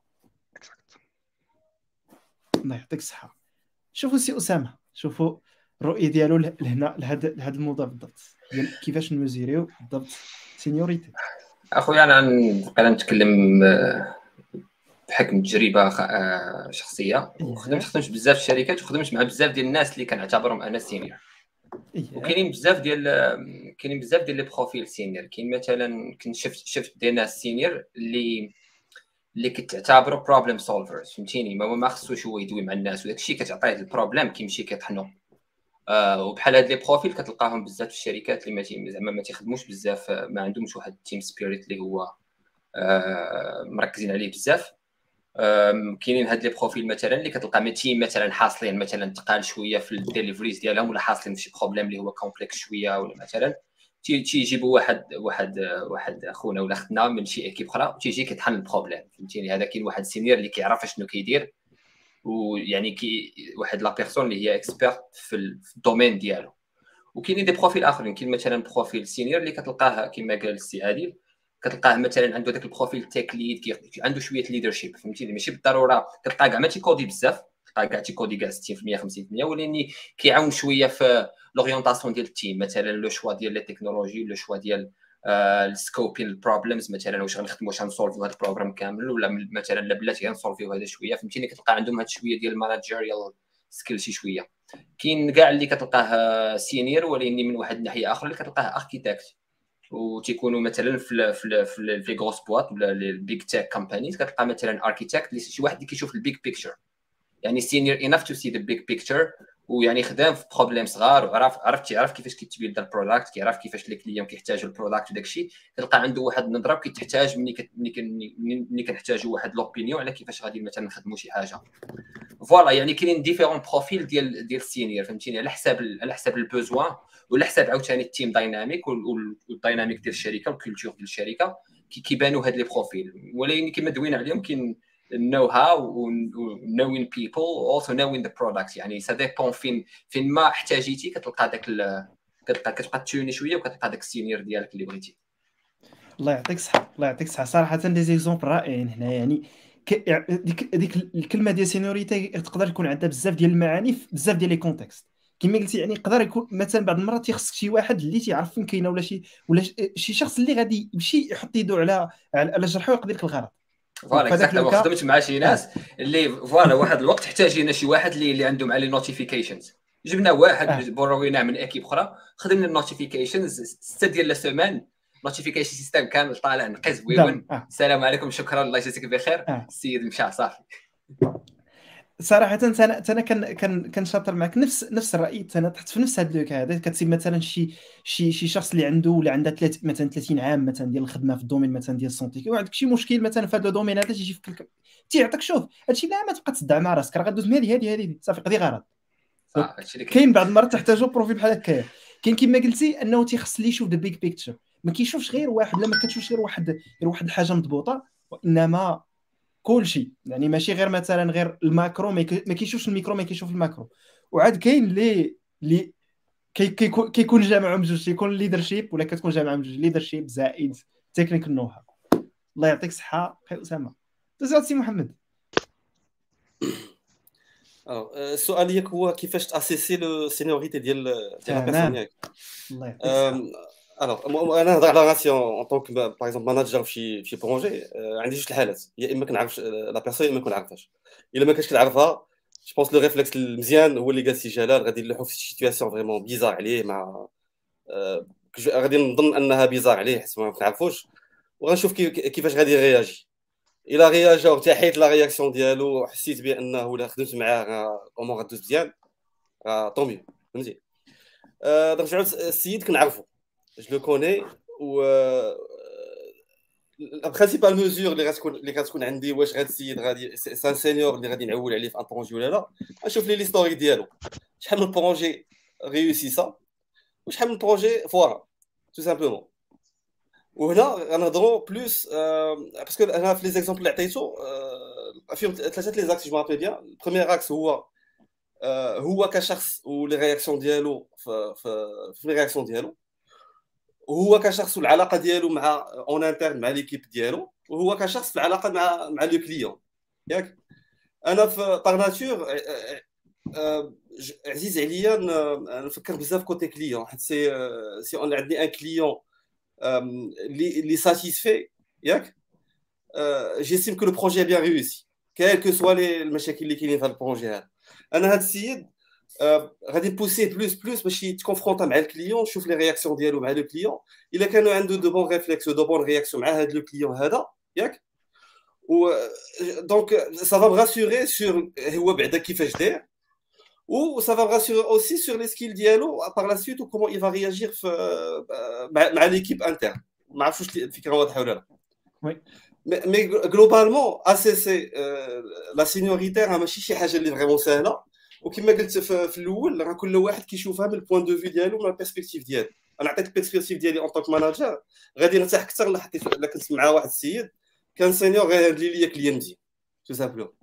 الله يعطيك الصحة. شوفوا سي أسامة شوفوا الرؤية ديالو لهنا لهذا الموضوع بالضبط. ديال كيفاش نميزيريو بالضبط. seniority. أخويا أنا نبقى نتكلم آه، بحكم تجربة آه، شخصية إيه. وخدمت خدمت بزاف الشركات وخدمت مع بزاف ديال الناس اللي كنعتبرهم أنا senior إيه. وكاينين بزاف ديال كاينين بزاف ديال les profils senior كاين مثلا كنت شفت شفت ديال ناس senior اللي اللي كتعتبروا problem solvers فهمتيني؟ ما ما خصوش هو يدوي مع الناس وداك الشيء كتعطيه ال problème كيمشي كيطحنو. آه وبحال هاد les profils كتلقاهم بزاف في الشركات اللي ما زعما ما تيخدموش بزاف ما عندهمش واحد ال team spirit اللي هو آه مركزين عليه بزاف. كاينين هاد les profils مثلا اللي كتلقى ما team مثلا حاصلين مثلا تقال شوية في ال deliveries ديالهم ولا حاصلين في شي problème اللي هو complexe شوية ولا مثلا. تيجيبوا واحد واحد واحد خونا ولا أختنا من شي équipe أخرى تيجي كيطحن ال problème فهمتيني؟ هذا كاين واحد senior اللي كيعرف شنو كيدير ويعني كي واحد la personne اللي هي experte في ال domaine ديالو. وكاينين des profils آخرين كاين مثلا profil senior اللي كتلقاه كما قال السي عادل كتلقاه مثلا عنده داك ال profil tech lead عنده شوية leadership فهمتيني ماشي بالضرورة كتلقاه كاع ما تيكودي بزاف تلقاه كاع تيكودي كاع 60% 50% ولكن كيعاون شوية في l'orientation ديال ال team مثلا le choix ديال les technologies le choix ديال ال scoping ال problems مثلا واش غنخدموا واش غنسولفوا هذا ال programme كامل ولا مثلا لا بلاتي غنسولفيو هذا شوية فهمتيني؟ كتلقى عندهم هاد شوية ديال ال managerial skill شي شوية. كاين كاع اللي كتلقاه senior ولكن من واحد الناحية آخرى اللي كتلقاه architect وتيكونوا مثلا في في في les grosses boîtes ولا les tech companies كتلقى مثلا architect شي واحد اللي كيشوف ال big picture يعني senior enough to see the big picture ويعني خدام في problèmes صغار وعرف عرف تيعرف كيفاش كيت build ال product كيعرف كيفاش les clients كيحتاجوا ال product وداك الشيء كتلقى عنده واحد النظرة وكيتحتاج ملي ملي كنحتاجوا واحد l'opinion على كيفاش غادي مثلا نخدموا شي حاجة. voilà يعني كاينين différents profils ديال ديال ال senior فهمتيني؟ على حساب على حساب ال besoin وعلى حساب عاوتاني ال team dynamic وال dynamic ديال الشركة وال culture ديال الشركة كيبانوا هاد les profils ولكن كما دوينا عليهم كاين know how و knowing people also knowing the product يعني ça dépend فين فين ما احتاجيتي كتلقى داك كتلقى كتبقى توني شوية وكتلقى داك ال senior ديالك اللي بغيتي. الله يعطيك الصحة الله يعطيك الصحة. صراحة des exemples رائعين هنا يعني ديك ديك الكلمة ديال seniority تقدر يكون عندها بزاف ديال المعاني في بزاف ديال les contextes كما قلتي يعني يقدر يكون مثلا بعض المرات تيخصك شي واحد اللي تيعرف فين كاينة ولا شي ولا شي شخص اللي غادي يمشي يحط يدو على على جرحه ويقضي لك الغرض voilà exactly خدمت مع شي ناس اللي voilà واحد الوقت احتاجينا شي واحد اللي, اللي عندهم على notifications جبنا واحد آه. برويناه من équipe أخرى خدمنا ال notifications ستة ديال ال semaines notification system كامل طالع نقيس بويون آه. السلام عليكم شكرا الله يجزيك بخير. آه. السيد مشى صافي. صراحة أنا أنا كان كان كنشاطر معك. نفس نفس الرأي. أنا تحت في نفس هذا لوك هذا. كتسيب مثلا شي شي شي شخص اللي عنده ولا عندها ثلاث مثلا 30 عام مثلا ديال الخدمة في ال domaine مثلا ديال ال santé. وعندك شي مشكل مثلا في هذا ال domaine هذا تيجي في كل... تيعطيك شوف. هادشي لا ما تبقى تصدع مع راسك. راه غدوز من هذه هذه هذه صافي قضي غرض. كاين. بعض المرات تحتاجوا profil بحال هكايا. كاين كما قلتي أنه تيخص لي يشوف the big picture ما كيشوفش غير واحد. لا ما كتشوفش غير واحد غير واحد الحاجة مضبوطة. وإنما كل شيء يعني ماشي غير مثلا غير ال macro ما كيشوفش الميكرو ما كيشوف ال macro. وعاد كاين اللي اللي كيكون كيكون جامعهم بجوج كيكون leadership ولا كتكون جامعهم بجوج leadership زائد تكنيك نو الله يعطيك الصحه خير أسامة. تزاد سي محمد. السؤال ديالك هو كيفاش تاسيسي la séniorité ديال ديال ياك؟ الله يعطيك alors أنا نهضر على راسي en tant que par exemple manager في شي projet عندي جوج الحالات يا إما كنعرف la personne يا إما كنعرفهاش. إلا ما كنتش كنعرفها je pense le réflexe المزيان هو اللي قال سي جلال غادي نلوحو في شي situation vraiment bizarre عليه مع غادي نظن أنها bizarre عليه حيت ما كنعرفوش. وغنشوف كيفاش غادي يرياجي. إلا réagit وارتاحيت لا réaction ديالو وحسيت بأنه ولا خدمت معاه الأمور غتدوز مزيان. طومي فهمتي؟ نرجعو السيد كنعرفو. Je le connais و la principale mesure اللي غتكون اللي غتكون عندي واش غاد السيد غادي sun senior اللي غادي نعول عليه في un projet ولا لا نشوف l'historique ديالو شحال من projet réussi سا وشحال من projet فورا tout simplement وهنا غنهضروا plus parce que أنا في les exemples اللي عطيتو فيهم ثلاثة les axes je m'appelle bien ال première axe هو هو كشخص و les réactions ديالو في في les réactions ديالو وهو كشخص العلاقة ديالو مع en interne مع l'équipe ديالو وهو كشخص في العلاقة مع مع le client ياك؟ أنا في par nature عزيز عليا نفكر بزاف côté client حيت si si on عندي un client اللي اللي satisfait ياك؟ j'estime que le projet bien réussi quel que soit المشاكل اللي كاينين في هذا ال projet هذا. أنا هذا السيد غادي نبوسيه plus plus باش يتكونفرونتا مع ال client شوف les réactions ديالو مع le client الا كانوا عنده de bons réflexes de bonnes réactions مع هذا le client هذا ياك و donc ça va me rassurer sur هو بعدا كيفاش داير و ça va me rassurer aussi sur les skills ديالو par la suite و comment il va réagir في مع, مع l'équipe interne ما عرفتش واش الفكرة واضحه ولا لا oui mais globalement ici c'est la séniorité راه ماشي شي وكما قلت في الأول راه كل واحد كيشوفها من ال point de vue ديالو من ال perspective ديالو. أنا عطيت ال perspective ديالي en tant que manager غادي نرتاح أكثر الا كنت مع واحد السيد. كان senior غيهندلي ليا client tout simplement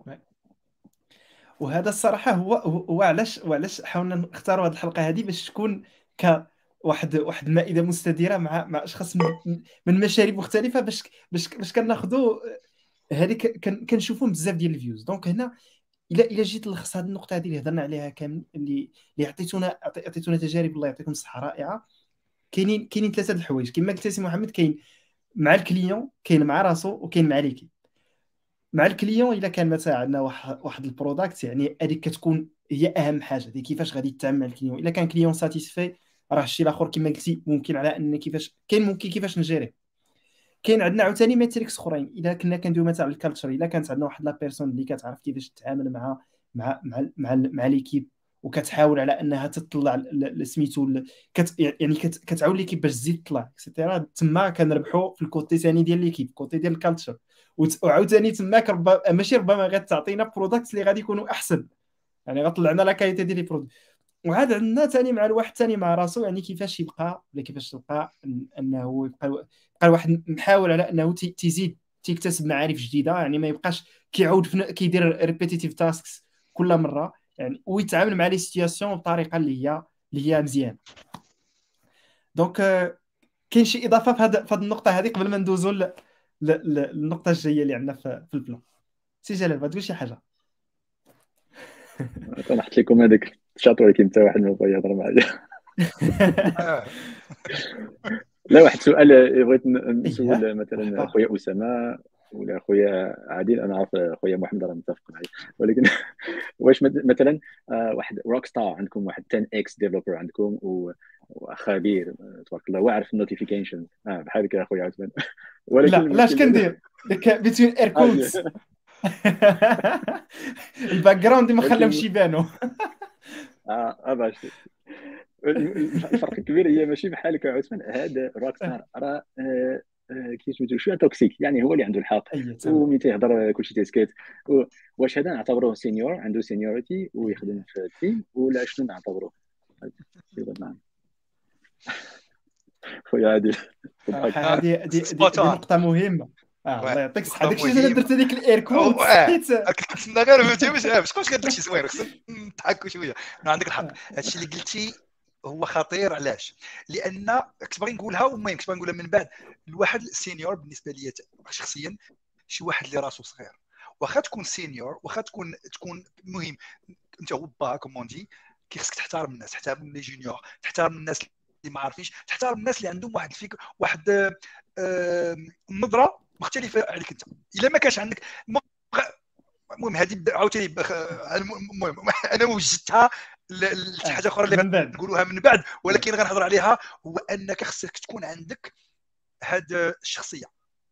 وهذا الصراحة هو هو علاش وعلاش حاولنا نختاروا هذه الحلقة هذه باش تكون ك واحد واحد المائده مستديرة مع مع أشخاص من, من مشارب مختلفة باش باش باش كناخذوا هذه كنشوفوا بزاف ديال ال views donc هنا الا إلا جيت نلخص هذه النقطة هذه اللي هضرنا عليها كامل اللي اللي عطيتونا عطيتونا تجارب الله يعطيكم الصحة رائعة. كاينين كاينين ثلاثة الحوايج. كما قلت سي محمد كاين مع ال client كاين مع راسو وكاين مع l'équipe. مع ال client إلا كان مثلا عندنا واحد واحد ال product يعني هذيك كتكون هي أهم حاجة. دي كيفاش غادي تتعامل مع ال client. إلا كان client satisfy راه الشيء الآخر كما قلتي ممكن على أن كيفاش كاين ممكن كيفاش نجيري كاين عندنا عاوتاني matrix اخرين اذا كنا كندويو مثلا على ال culture إلا كانت عندنا واحد la personne اللي كتعرف كيفاش تتعامل مع مع مع مع, مع l'équipe وكتحاول على إنها تطلع سميتو كت يعني كت كتعاون l'équipe باش تزيد تطلع et cetera تما كنربحوا في ال côté ثاني ديال l'équipe ال côté ديال ال culture وعاوتاني تماك ربما ماشي ربما غتعطينا product اللي غادي يكونوا أحسن. يعني غطلع لنا la qualité ديال les products وعاد عندنا ثاني مع الواحد ثاني مع راسو يعني كيفاش يبقى ولا كيفاش تلقى إنه يبقى يبقى الواحد محاول على إنه تيزيد تيكتسب معارف جديدة. يعني ما يبقاش كيعاود كيدير repetitive tasks كل مرة. يعني ويتعامل مع les situations بطريقة اللي هي اللي هي مزيان donc كاين شي إضافة في هذه النقطة هذه قبل ما ندوزو للنقطة الجاية اللي عندنا في ال plan. سي جلال بغا تقول شي حاجة؟ نحط لكم هذاك الشاطر ولكن انت واحد ما بغا يهضر معايا. لا واحد سؤال بغيت نسول مثلا خويا أسامة ولا خويا عادل. أنا عارف خويا محمد راه متفق معي ولكن واش مثلا آه، واحد روك ستار عندكم واحد 10 إكس ديفلوبر عندكم وخبير تبارك الله واعرف النوتيفيكيشن آه بحال هكا أخويا عثمان. ولكن لا لا اش كندير؟ بين اير كودز الباك جراوند ما خلاهمش يبانوا آه باش الفرق الكبير هي ماشي بحالك عثمان. هذا روك ستار راه آه، آه، كي سميتو شوية toxic. يعني هو اللي عنده الحق. وملي تيهضر كلشي تيسكت واش هذا نعتبروه senior عنده seniority ويخدم في ال team. ولا شنو نعتبروه خويا عادل هذه هذه نقطة مهمة. الله يعطيك الصحه داك الشيء اللي درت هذيك ال air quote كنت نتسنى غير فهمتي باش كنت كدير شي زوين خصك نضحكوا شوية عندك الحق هادشي اللي قلتي هو خطير علاش؟ لأن كنت باغي نقولها المهم كنت باغي نقولها من بعد. الواحد ال senior بالنسبة لي شخصيا شي واحد اللي راسو صغير. واخا تكون senior واخا تكون تكون مهم. أنت هو bah comment dire خصك تحترم الناس تحترم les juniors تحترم الناس اللي ما عارفينش تحترم الناس اللي عندهم واحد الفكر واحد النظرة مختلفة عليك أنت. إلا ما كانش عندك المهم هذه عاوتاني المهم أنا وجدتها لحاجه أخرى اللي نقولوها من بعد ولكن غنهضر عليها هو أنك خصك تكون عندك هاد الشخصية.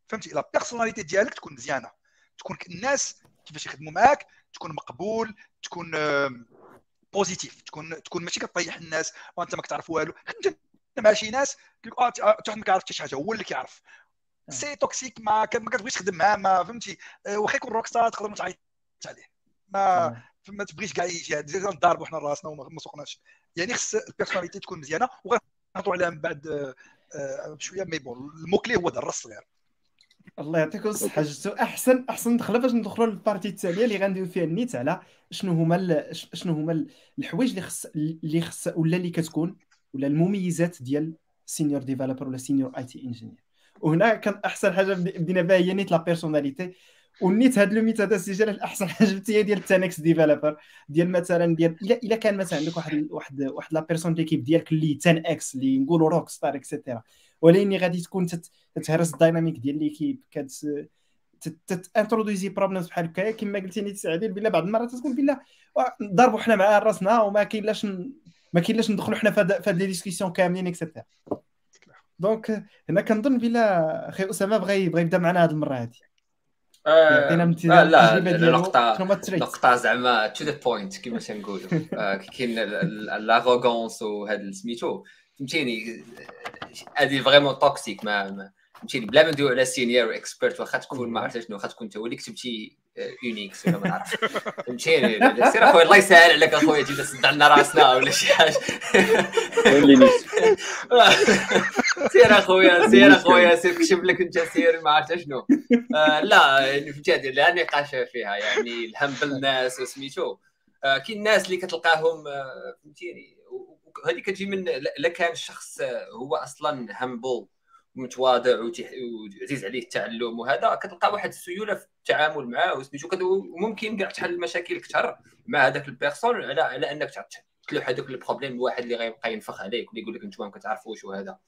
فهمتي؟ la personnalité ديالك تكون مزيانة. تكون الناس كيفاش يخدموا معاك تكون مقبول تكون positif تكون تكون ماشي كطيح الناس وأنت ما كتعرف والو. خدمت مع شي ناس كيقول آه واحد ما كيعرف حتى شي حاجة. هو اللي كيعرف. c'est toxique ما ما كتبغيش تخدم معاه ما فهمتي؟ واخا يكون rock star تقدر ما تعيط عليه. ما ما تبغيش كاع يجي نضاربوا حنا راسنا وما سوقناش. يعني خص ال personnalité تكون مزيانة وغنهضروا عليها من بعد آه، بشويه mais bon الموكلي هو الراس الصغير. الله يعطيكم الصحة. جبتوا احسن أحسن دخلة باش ندخلوا لل partie التالية اللي غنديروا فيها النيت على شنو هما شنو هما الحوايج اللي خص اللي خص ولا اللي كتكون ولا المميزات ديال senior developer ولا senior IT engineer وهنا كان أحسن حاجة بدينا بها هي نيت la personnalité. ونيت هذا لو ميت هذا السجل الاحسن حاجة هي ديال ال 10x developer. ديال مثلا ديال الا إلا كان مثلا عندك واحد واحد واحد la personne l'équipe ديالك اللي 10x اللي نقولوا rock star et cetera ولكن غادي تكون تتهرس ال dynamique ديال l'équipe كت ت introduisé problèmes بحال هكا. كما قلتي نيت سعديل بلا بعض المرات تقول بلا ضربوا حنا مع راسنا وما كاين لاش ما كاين لاش ندخلوا حنا في هاد les discussions كاملين et cetera donc هنا كنظن بلا أخي أسامة بغى بغى يبدا معنا هذه المرة هذه يعطينا امثله لا لا نقطة نقطة زعما to the point كما تنقولوا. كاين l'arrogance وهذا سميتو فهمتيني؟ هذه vraiment toxique ما فهمتيني؟ بلا ما ندويو على senior expert واخا تكون ما عرفت شنو واخا تكون انت هو اللي كتبتي Unix ولا ما نعرف فهمتيني سير اخويا الله يسهل عليك اخويا تجي تسد عندنا راسنا ولا شي حاجة سير اخويا سير اخويا سير كشف لك انت سير ما عرفت شنو آه، لا يعني فهمتي لا نقاش فيها يعني الهم بالناس وسميتو آه، كاين الناس اللي كتلقاهم آه، فهمتيني هذه كتجي من لا كان الشخص هو أصلا humble متواضع وعزيز عليه التعلم وهذا كتلقى واحد السيولة في التعامل معاه وسميتو وممكن كاع تحل المشاكل أكثر مع هذاك ال personne على على أنك تلوح هذوك ال problème الواحد اللي غيبقى ينفخ عليك واللي يقول لك أنتم ما كتعرفوش وهذا.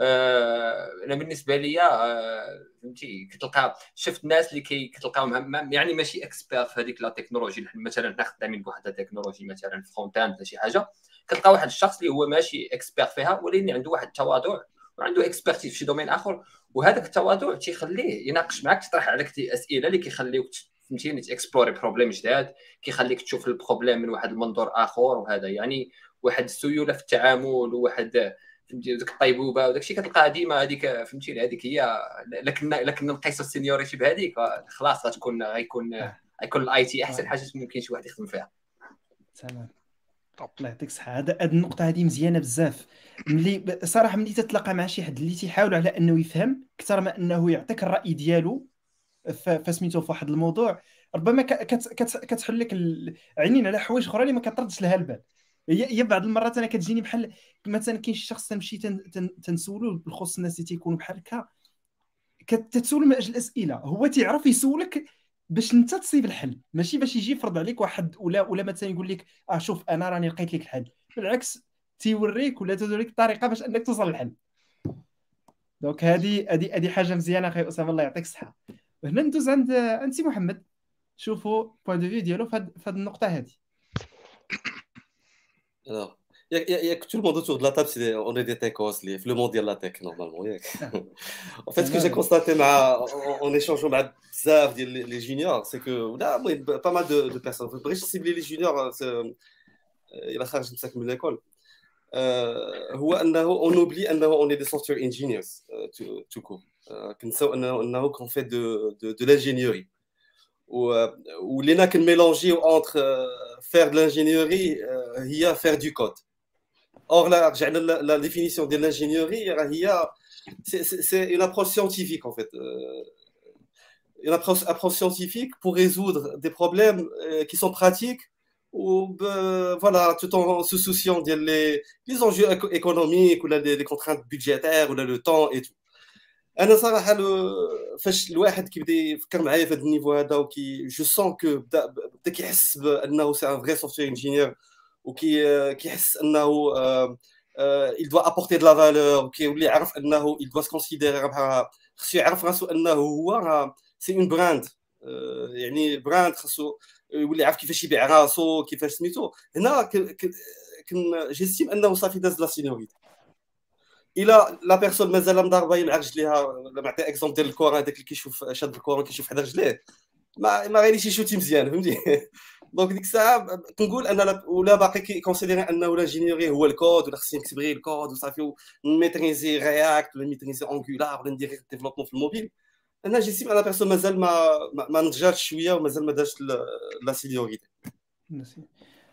آه أنا بالنسبة لي آه فهمتي كتلقى شفت الناس اللي كي كتلقاهم يعني ماشي expert في هذيك la technologie مثلا حنا خدامين بواحد التكنولوجي مثلا front end ولا شي حاجة. كتلقى واحد الشخص اللي هو ماشي expert فيها ولكن عنده واحد التواضع وعنده expertise في شي domaine آخر وهذاك التواضع تيخليه يناقش معك تطرح عليك اسئله اللي كيخليوك فهمتيني ت explorer problèmes جداد كيخليك تشوف ال problème من واحد المنظور آخر وهذا يعني واحد السيولة في التعامل وواحد فهمتي ديك الطيبوبة وداك الشيء كتلقى ديما هذيك فهمتيني هذيك هي لكن لكن نقيسوا ال séniorité بهذيك خلاص غتكون غيكون آه. غيكون ال IT أحسن حاجة ممكن شي واحد يخدم فيها. تمام. الله يعطيك الصحة. هذا هذه النقطة هذه مزيانة بزاف. ملي صراحة ملي تتلاقى مع شي حد اللي تيحاول على إنه يفهم أكثر ما إنه يعطيك الرأي ديالو فسميتو في واحد الموضوع ربما كتحل لك عينين على حوايج أخرى اللي ما كتردش لها البال. هي بعض المرات أنا كتجيني بحال مثلا كاين شي شخص تمشي تنسولو بالخصوص الناس اللي تيكونوا بحال هكا كتسولو من أجل الأسئلة. هو تيعرف يسولك باش انت تصيب الحل. ماشي باش يجي يفرض عليك واحد ولا ولا مثلا يقول لك آه شوف أنا راني لقيت لك الحل. بالعكس تيوريك ولا توريك الطريقة باش أنك توصل للحل. دونك هذه هذه هذه حاجة مزيانة أخي اسامه الله يعطيك الصحة. هنا ندوز عند عند سي محمد. شوفوا بوان دو في ديالو في هذه النقطة هذه Il y, a que tout le monde autour de la table, on est des techos, le monde de la tech normalement. en fait, ce que j'ai constaté en, échangeant avec les, les juniors, c'est que là, pas mal de, personnes, je ciblé les juniors, hein, euh, il a chargé de l'école. Euh, on oublie qu'on est des software engineers, euh, tout, tout court. Qu'on fait de, de, de l'ingénierie où les nacs mélangés entre faire de l'ingénierie et faire du code. Or, la, la, définition de l'ingénierie, c'est une approche scientifique, en fait. Euh, une approche, approche, scientifique pour résoudre des problèmes euh, qui sont pratiques, ou, ben, voilà, tout en se souciant des les, les enjeux économiques, ou les, les, contraintes budgétaires, ou le temps et tout. انا صراحه فاش الواحد كيبدا يفكر معايا في هذا النيفو هذا وكي جو سون كو بدا بدا كيحس بانه سي ان فري سوفتوير انجينير وكي كيحس أنه il doit apporter de la valeur وكيولي يعرف أنه il doit se considérer بحال خصو يعرف راسو أنه هو c'est un brand يعني brand خصو يولي يعرف كيفاش يبيع راسو كيفاش سميتو. هنا كن j'estime أنه صافي داز la séniorité إلى la personne مازال مضاربة مع رجليها نعطي exemple ديال الكره هذاك اللي كيشوف شاد الكره كيشوف حدا رجليه. ما ما غاديش يشوتي مزيان فهمتي؟ donc ديك الساعة كنقول ان ولا باقي كي considérer انه l'ingénierie هو الكود ولا خصني نكتب غير الكود وصافي ون maîtriser React ولا ن maîtriser Angular ولا ندير développement في الموبيل أنا j'estime أنا personne مازال ما ما نضجاتش شوية ومازال ما دارش la séniorité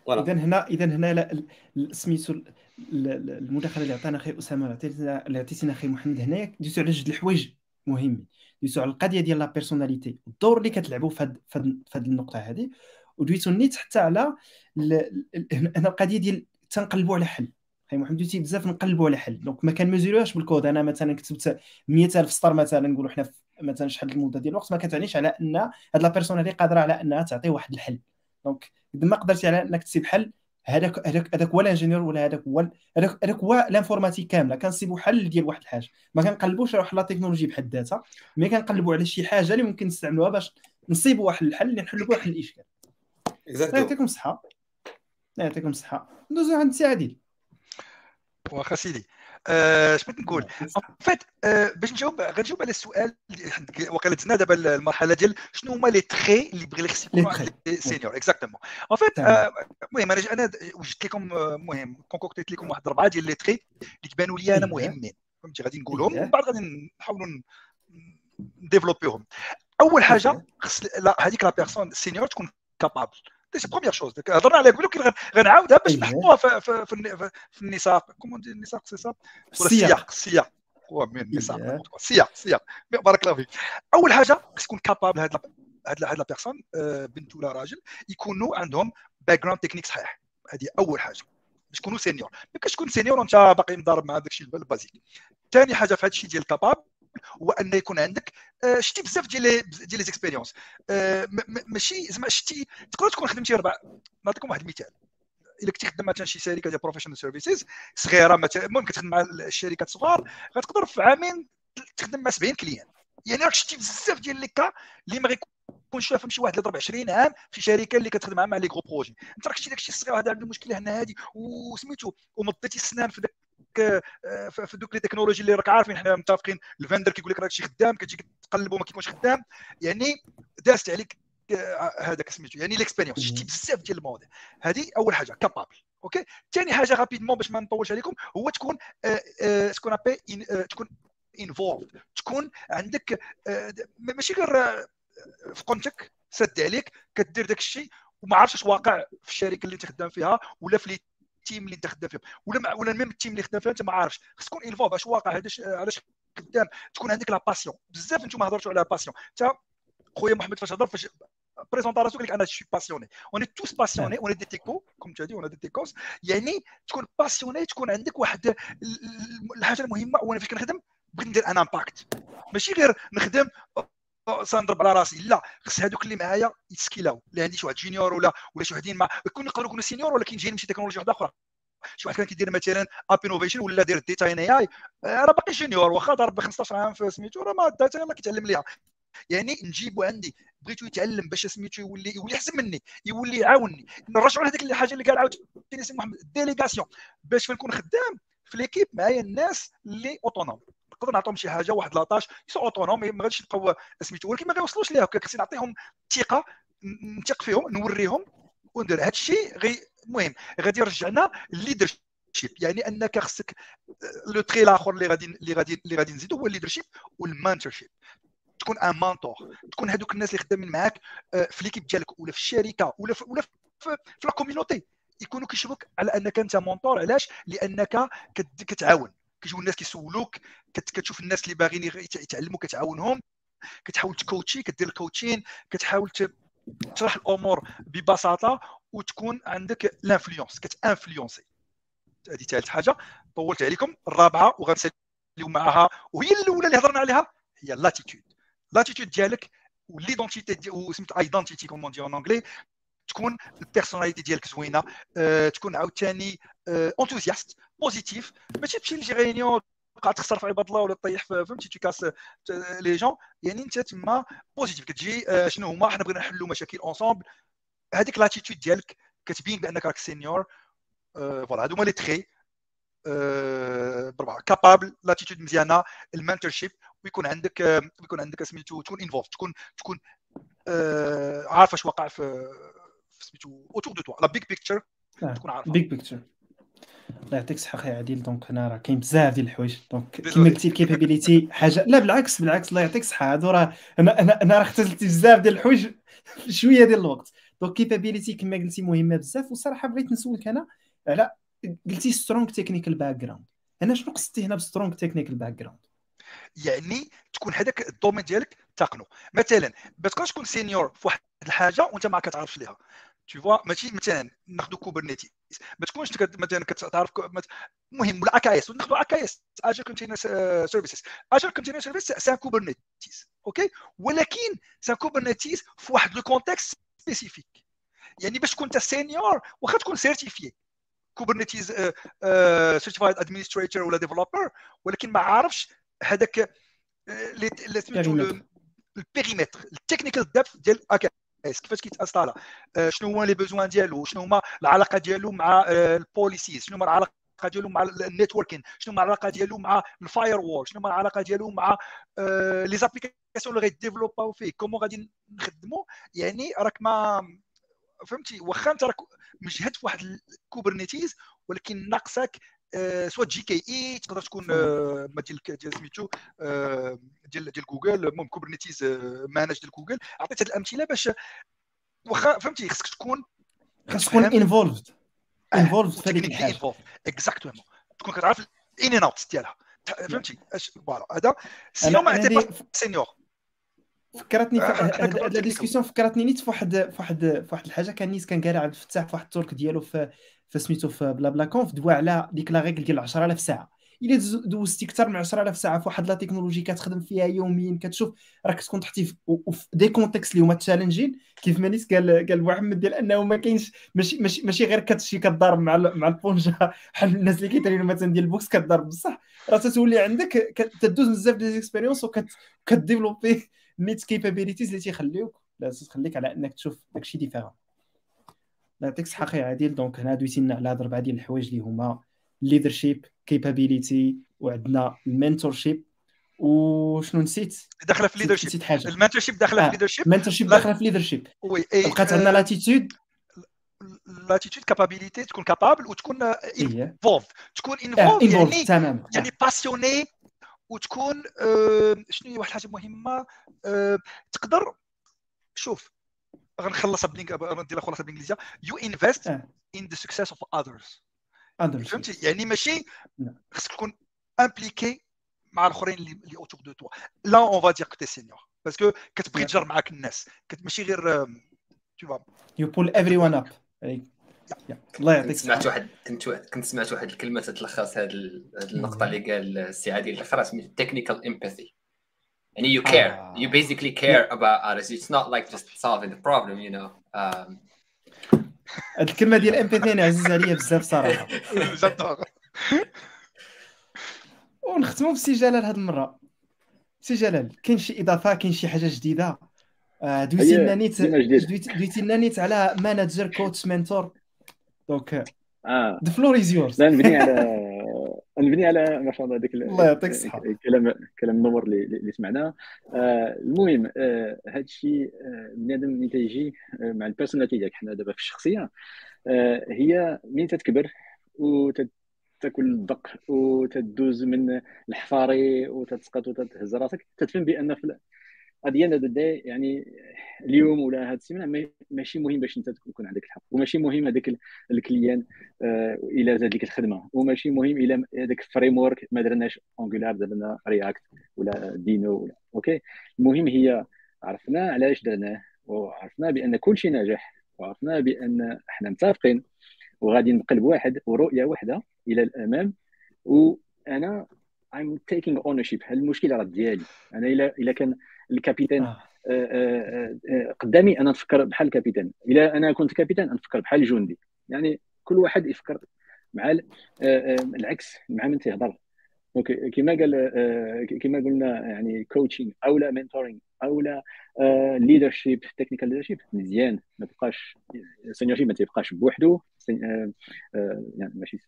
اذا هنا اذا هنا سميتو المداخلة اللي عطانا أخي أسامة اللي عطيتينا أخي محمد هنايا دوزو على جوج الحوايج مهمين. دوزو على القضية ديال la personnalité الدور اللي كتلعبوا في هذه النقطة هذه ودويتو نيت حتى على هنا القضية ديال تنقلبوا على حل. أخي محمد دويتي بزاف نقلبوا على حل. donc ما كنميزوريوهاش بالكود. أنا مثلا كتبت 100000 سطر مثلا نقولوا حنا مثلا شحال المدة ديال الوقت ما كتعنيش على أن هاد la personnalité قادرة على أنها تعطي واحد الحل. donc قد ما قدرتي على أنك تسيب حل هذاك هذاك هذاك هو ال ingénieur ولا هذاك هو هذاك هذاك هو l'informatique كاملة. كنصيبوا حل ديال واحد الحاجة. ما كنقلبوش على واحد la technologie بحد ذاتها mais كنقلبوا على شي حاجة اللي ممكن نستعملوها باش نصيبوا واحد الحل اللي نحلوا واحد الإشكال. يعطيكم الصحة. يعطيكم الصحة. ندوزو عند سي عادل. واخا سيدي. اش بغيت نقول؟ fait باش نجاوب غنجاوب على السؤال وقيلا دزنا دابا المرحلة ديال شنو هما لي تخي اللي بغي عند senior exactement en fait المهم أنا أنا وجدت لكم المهم كونكوكتيت لكم واحد اربعه ديال لي تخي اللي تبانوا لي أنا مهمين. فهمتي؟ غادي نقولهم ومن بعد غادي نحاولوا نديفلوبيهم أول حاجة خص هذيك la personne senior تكون capable c'est première chose هضرنا عليها قبل ولكن غنعاودها باش نحطوها في, في, في, في النساق comment النساق c'est ça السياق السياق هو من النساق السياق السياق بارك الله فيك اول حاجة خص تكون capable هاد هاد هاد la personne بنت ولا راجل يكونوا عندهم background technique صحيح هذه اول حاجة باش تكونوا senior ما كاش تكون senior وانت باقي مضارب مع داك الشيء ال basique ثاني حاجة في هذا الشيء ديال capable هو ان يكون عندك آه، شتي بزاف ديال ديال les expériences آه، ماشي زعما شتي تقدر تكون خدمتي ربع نعطيكم واحد المثال. إلا كنتي خدام مثلا شي شركة ديال professional services صغيرة مثلا المهم كتخدم مع الشركات الصغار غتقدر في عامين تخدم مع 70 clients. يعني راك شتي بزاف ديال les cas اللي ما غيكونش فيها فهمتي واحد اللي ضرب 20 عام في شركة اللي كتخدم مع les gros projets أنت راك شتي داك الشيء الصغير هذا عنده مشكلة هنا هذه وسميتو ومضيتي السنان في داك في دوك les technologies اللي راك عارفين حنا متفقين. ال vendor كيقول لك راك شي خدام كتجي تقلب وما كيكونش خدام. يعني دازت عليك آه، هذاك سميتو يعني l'expérience شتي بزاف ديال المواضيع. هذه أول حاجة capable OK ثاني حاجة rapidement باش ما نطولش عليكم هو تكون ce qu'on appelle تكون involved تكون عندك ماشي غير في قنتك سد عليك كدير داك الشيء وما عرفتش واقع في الشركة اللي انت خدام فيها ولا في التيم اللي انت خدام فيهم ولا ولا ميم التيم اللي خدام فيها انت ما عارفش. خص تكون انفولف اش واقع؟ هذا علاش خدام؟ تكون عندك لا باسيون بزاف أنتم هضرتوا على باسيون انت خويا محمد فاش هضر فاش بريزونط راسو قال لك أنا شي باسيوني اون توس باسيوني اون دي تيكو كوم تادي اون دي تيكوس يعني تكون باسيوني تكون عندك واحد الحاجة المهمة. وأنا فاش كنخدم بغيت ندير ان امباكت ماشي غير نخدم سنضرب على راسي. لا خص هذوك اللي معايا يتسكيلاو. اللي عندي شي واحد جونيور ولا ولا شي وحدين مع يكون يقدروا يكونوا سينيور ولكن جايين شي تكنولوجيا واحدة أخرى. شي واحد كان كيدير مثلا app innovation ولا داير data and AI راه باقي junior واخا ضرب 15 عام في سميتو راه ما ال data يلاه كيتعلم ليها. يعني نجيبو عندي بغيتو يتعلم باش سميتو يولي يولي احسن مني يولي يعاونني. نرجعوا لهذيك الحاجة اللي قال عاوتاني سي محمد ال délégation باش نكون خدام؟ في l'équipe معايا الناس اللي autonomes نقدر نعطيهم شي حاجة واحد la tâche ils sont autonomes ما غاديش يبقاو سميتو ولكن ما غيوصلوش ليها. خصني نعطيهم الثقه نثق فيهم نوريهم وندير هذا الشيء غي المهم غادي يرجعنا ال leadership يعني أنك خصك le trait الآخر اللي غادي اللي غادي اللي غادي نزيدو هو ال leadership وال mentorship تكون un mentor تكون هذوك الناس اللي خدامين معاك آه، في l'équipe ديالك ولا في الشركة ولا في ولا في, في la community يكونوا كيشوفوك على أنك أنت mentor علاش؟ لأنك كتعاون. كيجيو الناس كيسولوك كتشوف الناس اللي باغيين يتعلموا كتعاونهم كتحاول تكوتشي كدير ال coaching كتحاول تشرح الأمور ببساطة وتكون عندك l'influence كت influencer. هذه ثالث حاجة طولت عليكم الرابعة وغنساليو معها وهي الأولى اللي هضرنا عليها هي l'attitude l'attitude ديالك و l'identité وسميت identité comment dit-on en anglais تكون ال personality ديالك زوينة أه تكون عاوتاني enthusiast أه positive ماشي تمشي لشي réunion تبقى تخسر في عباد الله ولا تطيح فهمتي ت casser les gens يعني انت تما positif كتجي شنو هما حنا بغينا نحلوا مشاكل ensemble هذيك l'attitude ديالك كتبين بانك راك senior voilà هادو هما les traits بربعه capable l'attitude مزيانه ال mentorship ويكون عندك ويكون عندك سميتو تكون involved تكون تكون عارف اش وقع في سميتو autour de toi la big picture تكون عارفه big picture الله يعطيك الصحة أخي عادل donc هنا راه كاين بزاف ديال الحوايج. donc كيما قلتي ال capability حاجة لا بالعكس بالعكس الله يعطيك الصحة. هادو راه أنا أنا أنا راه اختزلت بزاف ديال الحوايج في شوية ديال الوقت. donc capability كما قلتي مهمة بزاف. وصراحة بغيت نسولك أنا على قلتي strong technical background أنا شنو قصدتي هنا ب strong technical background يعني تكون هذاك ال domaine ديالك تقنو. مثلا ما تكونش تكون senior في واحد الحاجة وأنت ما كتعرفش ليها. tu vois ماشي مثلا ناخذ Kubernetes ما تكونش مثلا كتعرف المهم ولا ناخذ AKS Azure Container Services Azure Container Service c'est un Kubernetes OK؟ ولكن c'est un Kubernetes في واحد le contexte spécifique يعني باش تكون أنت senior واخا تكون certifié Kubernetes Certified Administrator ولا Developer ولكن ما عارفش هذاك اللي سميتو ال périmètre ال technical depth ديال AKS كيفاش كيت install ا شنو هما les besoins ديالو؟ شنو هما العلاقة ديالو مع ال policies شنو هما العلاقة ديالو مع ال networking شنو هما العلاقة ديالو مع ال firewall شنو هما العلاقة ديالو مع les applications اللي غي développ او فيه؟ comment غادي نخدموا يعني راك ما فهمتي؟ واخا انت راك مجهد في واحد ال Kubernetes ولكن ناقصك سواء GKE تقدر تكون آه، ما ديال ديال سميتو آه، ديال ديال جوجل. المهم Kubernetes managé ديال جوجل. عطيت هذه الأمثلة باش واخا فهمتي خصك تكون خصك تكون involved involved في هذيك الحاجة. exactement تكون كتعرف ال in and out ديالها. فهمتي؟ voilà. هذا sinon ما عندي senior. فكرتني هاد la discussion فكرتني نيت فواحد فواحد فواحد الحاجة. كان نيت كان قالها عبد الفتاح في واحد ال talk ديالو في فسميتو في BlaBlaConf دوا على ديك la règle ديال 10000 ساعة. إلا دوزتي أكثر من 10000 ساعة في واحد la technologie كتخدم فيها يوميا كتشوف راك تكون تحتي في des contextes اللي هما challenging كيف ما نيت قال قال محمد ديال أنه ما كاينش ماشي ماشي ماشي غير كتمشي كضارب مع مع البونجا. بحال الناس اللي كي train وا مثلا ديال ال boxe كضارب بصح راه تتولي عندك تدوز بزاف ديال expérience وكت développer نيت capabilities اللي تيخليوك. تخليك على أنك تشوف داكشي différent نعطيك الصحه يا عادل donc هنا دويتي لنا على هاد اربعه ديال الحوايج اللي هما leadership, capability وعندنا ال mentorship وشنو نسيت؟ داخلة في leadership نسيت حاجة. ال mentorship داخلة في leadership ال mentorship داخلة في leadership oui بقات عندنا l'attitude l'attitude capability تكون capable وتكون involve تكون involve يعني تمام. يعني passionné وتكون شنو هي واحد الحاجة مهمة؟ تقدر شوف غنخلصها ندير خلاصه بالانجليزيه you invest in the success of others فهمتي؟ يعني ماشي خصك تكون impliqué مع الآخرين اللي autour de toi لا on va dire que t'es senior parce que كتبغي تجر معاك الناس. ماشي غير tu vas you pull everyone up الله يعطيك سمعت واحد كنت كنت سمعت واحد الكلمة تتلخص هذه النقطة اللي قال السي عادل الآخر سميتها technical empathy and you care. Uh, you basically care yeah. about others. It's not like just solving the problem you know. Um... هاد الكلمة ديال empathy عزيز عليا بزاف صراحة. ونختموا بسي جلال هاد المرة. سي جلال كاين شي إضافة؟ كاين شي حاجة جديدة؟ دويتي لنا نيت دويتي لنا نيت على manager coach mentor donc the floor is yours نبني على نبني على ما شاء الله هذاك الله يعطيك الصحة. كلام كلام النور اللي, سمعناه. آه المهم آه هذا الشيء آه بنادم ملي تيجي مع ال personnalité ديالك حنا دابا في الشخصية هي ملي تتكبر وتاكل الدق وتدوز من الحفاري وتتسقط وتتهز راسك تتفهم بأن at the end of the day يعني اليوم ولا هذه السيمانة ماشي مهم باش انت تكون عندك الحق وماشي مهم هذاك الكليان آه إلى زاد لك الخدمة وماشي مهم إلى هذاك الفريم ورك ما درناش انجولار درنا رياكت ولا دينو ولا أوكي المهم هي عرفنا علاش درناه وعرفنا بأن كل شيء ناجح وعرفنا بأن إحنا متفقين وغادي نقلب واحد ورؤية واحدة إلى الأمام وأنا I'm taking ownership. المشكلة راه ديالي. أنا الا إلا كان ال capitaine آه. آه،, آه. آه. قدامي أنا نفكر بحال ال capitaine إلا أنا كنت capitaine نفكر بحال الجندي يعني كل واحد يفكر مع العكس مع من تيهضر donc كما قال كما قلنا يعني coaching أو لا mentoring أو لا leadership technical leadership مزيان ما تبقاش seniorship ما تبقاش بوحدو يعني ماشي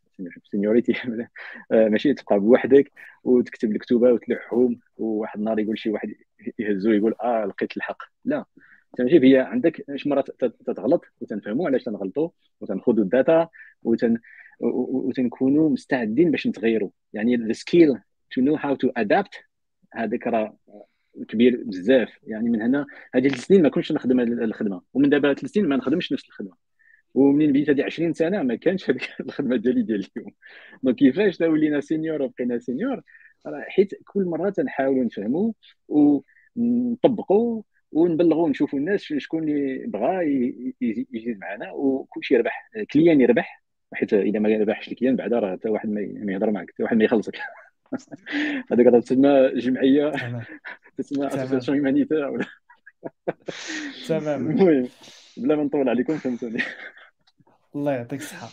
seniority ماشي تبقى بوحدك وتكتب الكتوبة وتلوحهم وواحد النهار يقول شي واحد يهزو يقول آه لقيت الحق. لا. التمجيب هي عندك اش مرات تتغلط وتنفهموا علاش تنغلطوا وتنخذوا الداتا وتن وتنكونوا مستعدين باش نتغيروا يعني skill to know how to adapt هذاك راه كبير بزاف. يعني من هنا هذه السنين ما كنتش نخدم هذه الخدمة ومن دابا ثلاث سنين ما نخدمش نفس الخدمة. ومنين بديت هذه 20 سنة ما كانش هذيك الخدمه ديالي ديال اليوم. donc كيفاش ولينا senior وبقينا senior حيت كل مرة تنحاولوا نفهموا ونطبقوا ونبلغوا نشوفوا الناس شكون اللي بغى يزيد معنا وكل شيء يربح client يربح. حيت إذا ما ربحش ال client بعدا راه حتى واحد ما يهضر معك حتى واحد ما يخلصك. هذاك راه تسمى جمعية تسمى association humanitaire ولا تمام. المهم بلا ما نطول عليكم فهمتوني. الله يعطيك الصحة.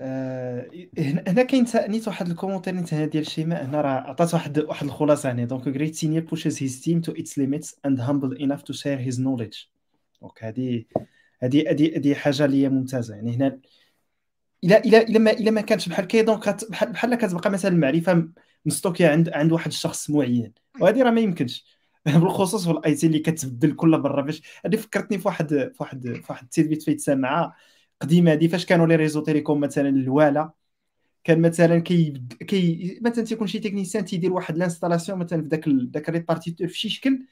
آه، هنا كاين نيت واحد ال commentaire نيت هنا ديال شيماء. هنا راه عطات واحد واحد الخلاصه هنا donc great senior pushes his team to its limits and humble enough to share his knowledge. donc هذه هذه هذه هذه حاجة اللي هي ممتازة. يعني هنا الا الا إلا ما إلا ما كانش بحال كي donc بحال بحال كتبقى مثلا المعرفة مستوكية عند عند واحد الشخص معين. وهذه راه ما يمكنش. بالخصوص في الاي تي اللي كتبدل كل مرة باش هذه فكرتني في واحد في واحد في واحد التيربيت فايت سامعه قديمة هذه فاش كانوا لي ريزو تيليكوم مثلا الوالا كان مثلا كي كي مثلا تيكون شي تكنيسيان تيدير واحد لانستالاسيون مثلا في ذاك ذاك ريبارتيتور في شي شكل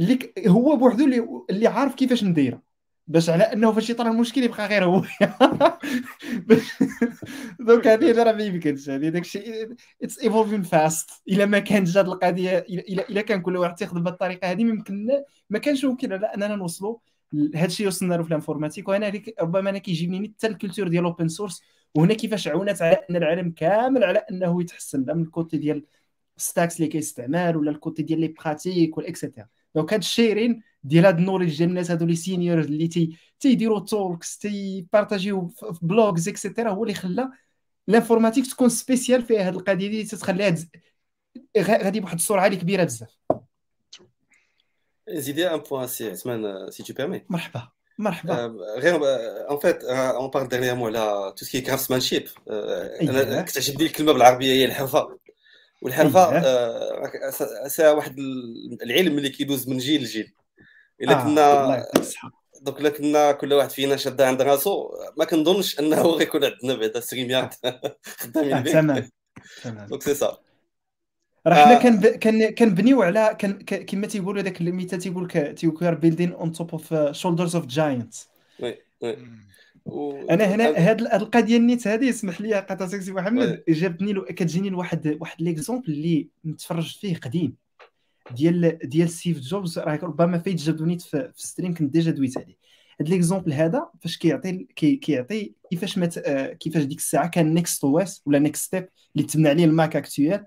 اللي هو بوحدو اللي, اللي عارف كيفاش نديرها باش على أنه فاش يطرا المشكل يبقى غير هو. donc هذه راه ما يمكنش. هذه داك الشيء it's evolving fast إلا ما كانت هذه القضية إلا إلا كان كل واحد تيخدم بالطريقة هذه ممكن ما كانش ممكن على أننا نوصلوا هذا الشيء وصلنا له في ال informatique وهنا ربما أنا كيجيبني حتى ال culture ديال open source وهنا كيفاش عاونت على أن العالم كامل على أنه يتحسن لا من ال côté ديال stacks اللي كيستعمل ولا ال côté ديال les pratiques ولا et cetera donc هاد ال sharing ديال هاد ال knowledge ديال الناس هادو les seniors اللي تي تيديروا talks تيبارطاجيو في blogs et cetera هو اللي خلى الانفورماتيك تكون سبيسيال فيها هاد القضية دي تتخليها غادي بواحد السرعة اللي كبيرة بزاف. زيدي ان بوان سي عثمان سي تو بيرمي مرحبا مرحبا غير اون فيت اون بار ديرنييرمون على تو سكي كرافتسمان شيب أنا كنت عجبني الكلمة بالعربيه هي الحرفه والحرفه سا واحد العلم اللي كيدوز من جيل لجيل الا كنا دوك الا كنا كل واحد فينا شاد عند راسو ما كنظنش انه غيكون عندنا بعدا ستريميات خدامين به تمام تمام دونك سي سا راه حنا كان كنبنيو على كما تيقولوا داك المثال تيقول لك تيوكر بيلدين اون توب اوف شولدرز اوف جاينتس وي وي. أنا هنا هاد القضية النيت هذه اسمح لي قطع سي محمد. جابتني له كتجيني لواحد واحد ليكزومبل اللي متفرج فيه قديم. ديال ديال ستيف جوبز راه ربما فايت جابوني في, في ستريم كنت ديجا دويت عليه. هاد l'exemple هذا فاش كيعطي كيعطي كيفاش مت كيفاش ديك الساعة كان NeXT OS ولا NeXTSTEP اللي تبنى عليه الماك actuel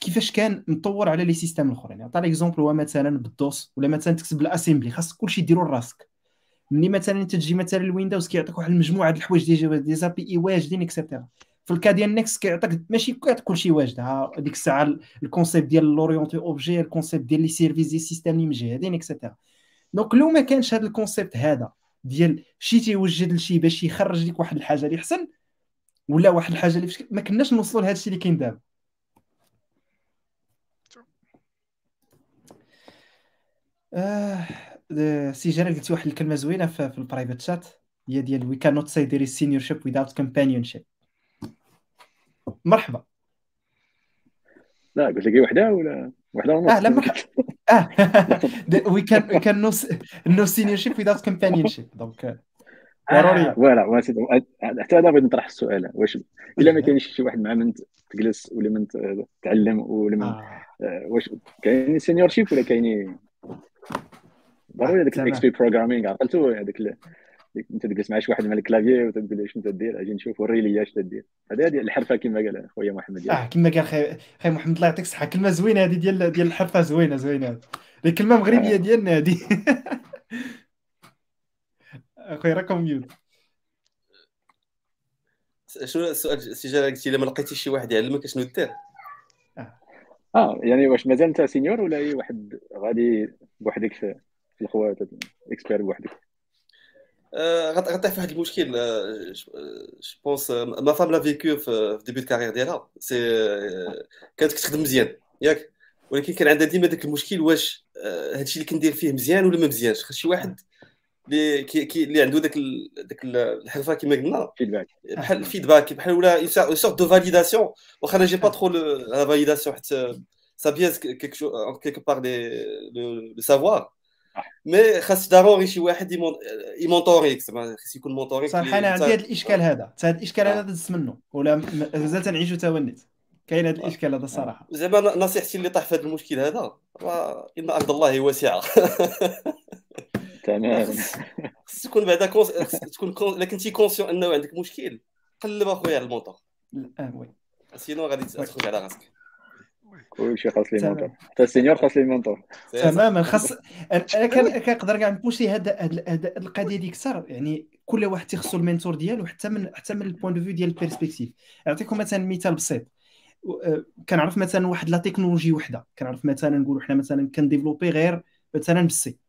كيفاش كان مطور على les systèmes الاخرين. عطى l'exemple هو مثلا بال DOS ولا مثلا تكتب ال assembly خاص كلشي ديرو لراسك. ملي مثلا انت تجي مثلا ال Windows كيعطيك واحد المجموعة ديال الحوايج déjà des API واجدين et cetera في ال cas ديال NeXT كيعطيك ماشي كلشي واجد. ديك الساعة ال concept ديال l'orienté objet ال concept ديال les services du système اللي مجهدين et cetera donc لو ما كانش هذا ال concept هذا ديال شي تيوجد لشي باش يخرج لك واحد الحاجة اللي احسن ولا واحد الحاجة اللي ما كناش نوصلوا لهذا الشيء اللي كاين دابا. آه سي جلال قلت واحد الكلمة زوينة في, في ال private chat هي ديال وي كان نوت سي از سينيور شيب without companionship. مرحبا. لا قلت لك وحدة ولا وحدة ونص؟ آه لا مرحبا. آه we can we can no no seniorship without companionship. donc ضروري. voilà حتى أنا بغيت نطرح السؤال. واش إلا ما كاينش شي واحد مع من تجلس ولا من تعلم ولا من واش كاين seniorship ولا كاين ضروري هذاك ال XP programming عقلتو هذاك أنت تجلس مع شي واحد مع ال clavier وتقول له شنو تدير أجي نشوف وري لي اش تدير هذه هذه الحرفة كما قال خويا محمد آه كما قال خي خي محمد الله يعطيك الصحة. كلمة زوينة هذه ديال ديال الحرفة زوينه زوينة الكلمة مغربية ديالنا هذه. أخويا راكم mute شنو السؤال سي جلال قلتي الا ما لقيتيش شي واحد يعلمك شنو دير آه يعني واش مازال انت senior ولا اي واحد غادي بوحدك في الخوات expert بوحدك؟ غتطيح في واحد المشكل je pense ma femme l'a vécu في début ال carrière ديالها. si كانت كتخدم مزيان. ياك؟ ولكن كان عندها ديما داك المشكل واش هادشي اللي كندير فيه مزيان ولا ما مزيانش. خاص شي واحد اللي كي اللي عنده داك داك الحرفة كما قلنا. feedback بحال ال feedback بحال ولا une sorte de validation واخا أنا j'ai pas trop la validation حيت ça baisse quelque part le savoir mais خاص ضروري شي واحد يمونطوريك خاص يكون مونطوريك صراحة أنا عندي هذا الإشكال هذا. هذا الإشكال هذا دزت منه. ولا مازال تنعيشو تا النت. كاين هذا الإشكال هذا الصراحه زعما نصيحتي اللي طاح في هذا المشكل هذا إن أرض الله واسعة. تمام. خص تكون بعدا تكون إلا كنتي conscient إنه عندك مشكل قلب أخويا على ال mentor آه oui. sinon غادي تخرج على راسك. كلشي خاص ليه mentor حتى ال senior خاص ليه mentor تماما خاص أنا كنقدر كاع نبوشي هاد هاد القضية دي كثر. يعني كل واحد تيخصو ال mentor ديالو حتى من حتى من ال point de vue ديال ال perspective نعطيكم مثلا مثال بسيط. كنعرف مثلا واحد la technologie وحدة. كنعرف مثلا نقولوا حنا مثلا كنديفلوبي غير مثلا بال C.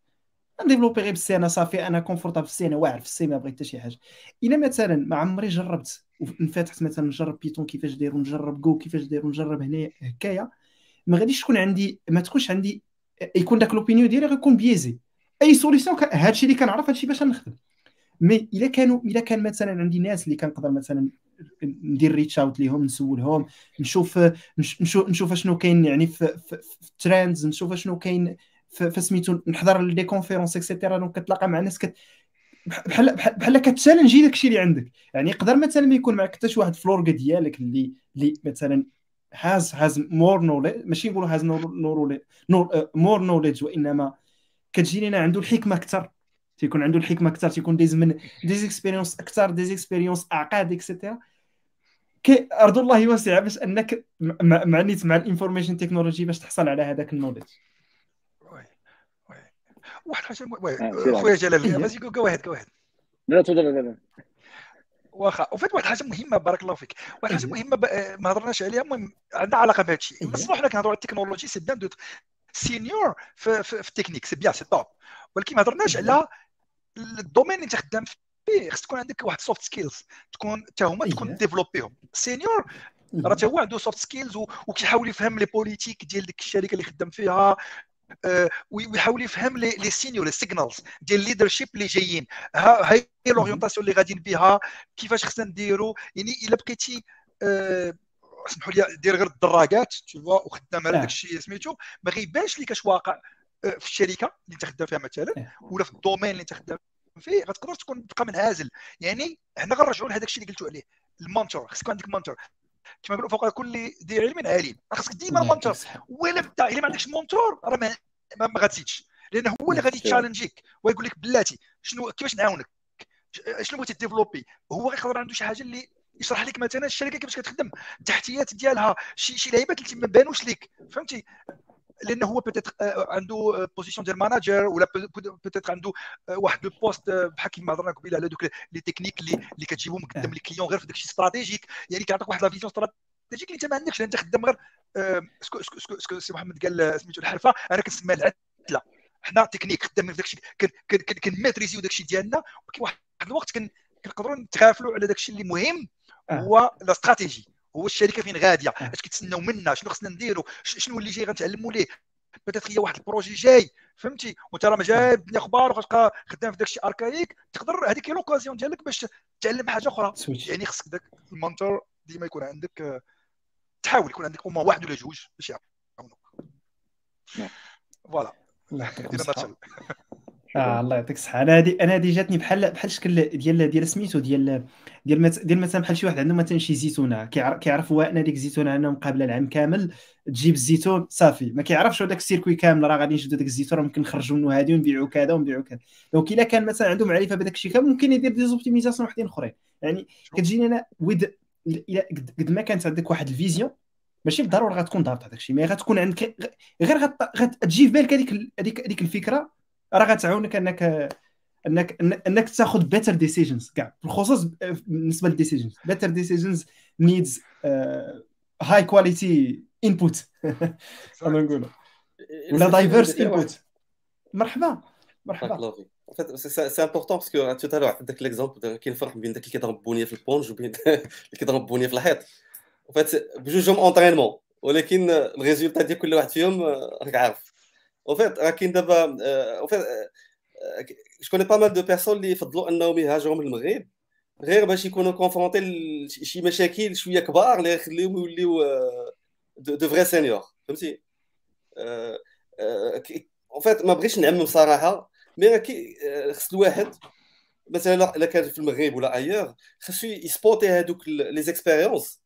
نديفلوبي غير أنا صافي أنا confortable في ال C أنا واعر في ال C ما بغيت حتى شي حاجة. إلا مثلا ما عمري جربت انفتحت مثلا نجرب Python كيفاش داير ونجرب جو كيفاش داير ونجرب هنا هكايا ما غاديش تكون عندي ما تكونش عندي يكون داك l'opinion ديالي غيكون biaisé الحل هادشي اللي كنعرف هادشي باش نخدم. mais إلا كانوا إلا كان مثلا عندي ناس اللي كنقدر مثلا ندير reach out ليهم نسولهم نشوف نشوف نشوف شنو كاين يعني في, في, في ال trends نشوف شنو كاين في سميتو نحضر les conférences et cetera donc كتلاقى مع ناس كت بحال بحال كتشالنجي داكشي اللي عندك. يعني يقدر مثلا ما يكون معك حتى شي واحد فلورغا ديالك اللي اللي مثلا هاز هاز مور نوليدج ماشي نقولوا هاز مور نوليدج وإنما كتجي لنا عنده الحكمة أكثر تيكون عنده الحكمة أكثر تيكون دايز من ديز اكسبيريونس أكثر ديز اكسبيريونس أعقاد اكسيتيرا كي أرض الله واسعة باش أنك مع نيت مع الانفورميشن تكنولوجي باش تحصل على هذاك النوليدج واحد الحاجة خويا جلال جو واحد واحد. لا تفضل لا لا. واخا وفات واحد الحاجة مهمة بارك الله فيك. واحد الحاجة مهمة ما هضرناش عليها المهم عندها علاقة بهذا الشيء. بصح حنا كنهضروا على التكنولوجي c'est bien d'être senior في, في, في ال technique c'est bien c'est top ولكن ما هضرناش على ال domaine اللي انت خدام فيه. خص تكون عندك واحد soft skills تكون حتى هما تكون ديفلوبيهم senior راه حتى هو عنده soft skills وكيحاول يفهم les politiques ديال ديك الشركة اللي خدام فيها. آه، ويحاول يفهم les les signaux les signals ديال ال leadership اللي جايين ها هي l'orientation اللي غاديين بها كيفاش خصنا نديرو يعني الا بقيتي اسمحوا لي دير غير الدراجات تشوفوا وخدام على داك الشيء سميتو. ما غيبانش لك اش واقع آه، في الشركة اللي انت خدام فيها مثلا ولا في ال domaine اللي انت خدام فيه غتقدر تكون تبقى منعزل. يعني حنا غنرجعوا لهذاك الشيء اللي قلتوا عليه ال mentor خصك عندك mentor كما نقولوا فوق كل ذي علم عليم. خاصك ديما mentor ولا بدا الا ما عندكش mentor راه ما, ما غاتزيدش لأن هو اللي غادي تشالنجيك ويقول لك بلاتي شنو كيفاش نعاونك؟ شنو بغيتي ديفلوبي هو غيقدر عنده شي حاجة اللي يشرح لك مثلا الشركة كيفاش كتخدم. التحتيات ديالها شي شي لعيبات اللي ما بانوش لك فهمتي؟ لأنه هو peut-être عنده position ديال manager ولا peut-être عنده واحد le poste بحال كيما هضرنا قبيلة على دوك les techniques اللي اللي كتجيبهم قدام les clients غير في داكشي stratégique يعني كيعطيك واحد la vision stratégique اللي انت ما عندكش انت خدام غير اسكو اسكو اسكو سي محمد قال سميتو الحرفة أنا كنسميها العتله حنا تكنيك خدامين في داكشي كن maîtriser يو داكشي ديالنا ولكن واحد الوقت كنقدروا نتغافلوا على داكشي اللي مهم هو la stratégie هو الشركة فين غادية؟ اش كيتسناو منا؟ شنو خصنا نديروا شنو اللي جاي؟ غنتعلموا ليه؟ peut-être واحد ال projet جاي. فهمتي؟ وانت راه ما جايب الدنيا أخبار وغتبقى خدام في داك الشيء archaïque تقدر هذيك هي l'occasion ديالك باش تعلم حاجة أخرى. يعني خصك داك ال mentor ديما يكون عندك تحاول يكون عندك اما واحد ولا جوج باش يعاونوك. voilà آه الله يعطيك الصحة. أنا هذه أنا هذه جاتني بحال بحال الشكل ديال ديال سميتو ديال ديال مت... ديال مثلا بحال شي واحد عنده مثلا شي زيتونة كيعرف كيعرف هو ان هذيك الزيتونة أنا مقابلة العام كامل تجيب الزيتون صافي. ما كيعرفش هذاك ال circuit كامل راه غادي نشدو داك الزيتون ممكن نخرجوا منه هذه ونبيعوا كذا ونبيعوا كذا. donc إلا كان مثلا عنده معرفه بداك الشيء كامل ممكن يدير des optimisations وحدين أخرين. يعني كتجيني أنا ود قد ما كانت عندك واحد ال vision ماشي بالضرورة غتكون ضابط هذاك الشيء mais غتكون عندك غير غتجي في بالك هذيك هذيك الفكرة راه غتعاونك انك انك انك تاخذ better decisions كاع. بالخصوص بالنسبة لل decisions better decisions needs high quality input أنا نقول ولا diverse input مرحبا. مرحبا. c'est important parce que تو تالو عندك l'exemple كاين فرق بين داك اللي كيضرب poignet في ال punch وبين اللي كيضرب poignet في الحيط فات بجوجهم entraînement ولكن ال résultat ديال كل واحد فيهم راك عارف و en fait راه كاين دابا و en fait je connais pas mal de personnes اللي يفضلوا أنهم يهاجروا من المغرب. غير باش يكونوا confrontés لشي مشاكل شوية كبار اللي يخليهم يوليو de vrais seniors فهمتي؟ en fait ما بغيتش نعمم صراحة mais خص الواحد مثلا الا كان في المغرب ولا ailleurs خصو يسبوتي هذوك les expériences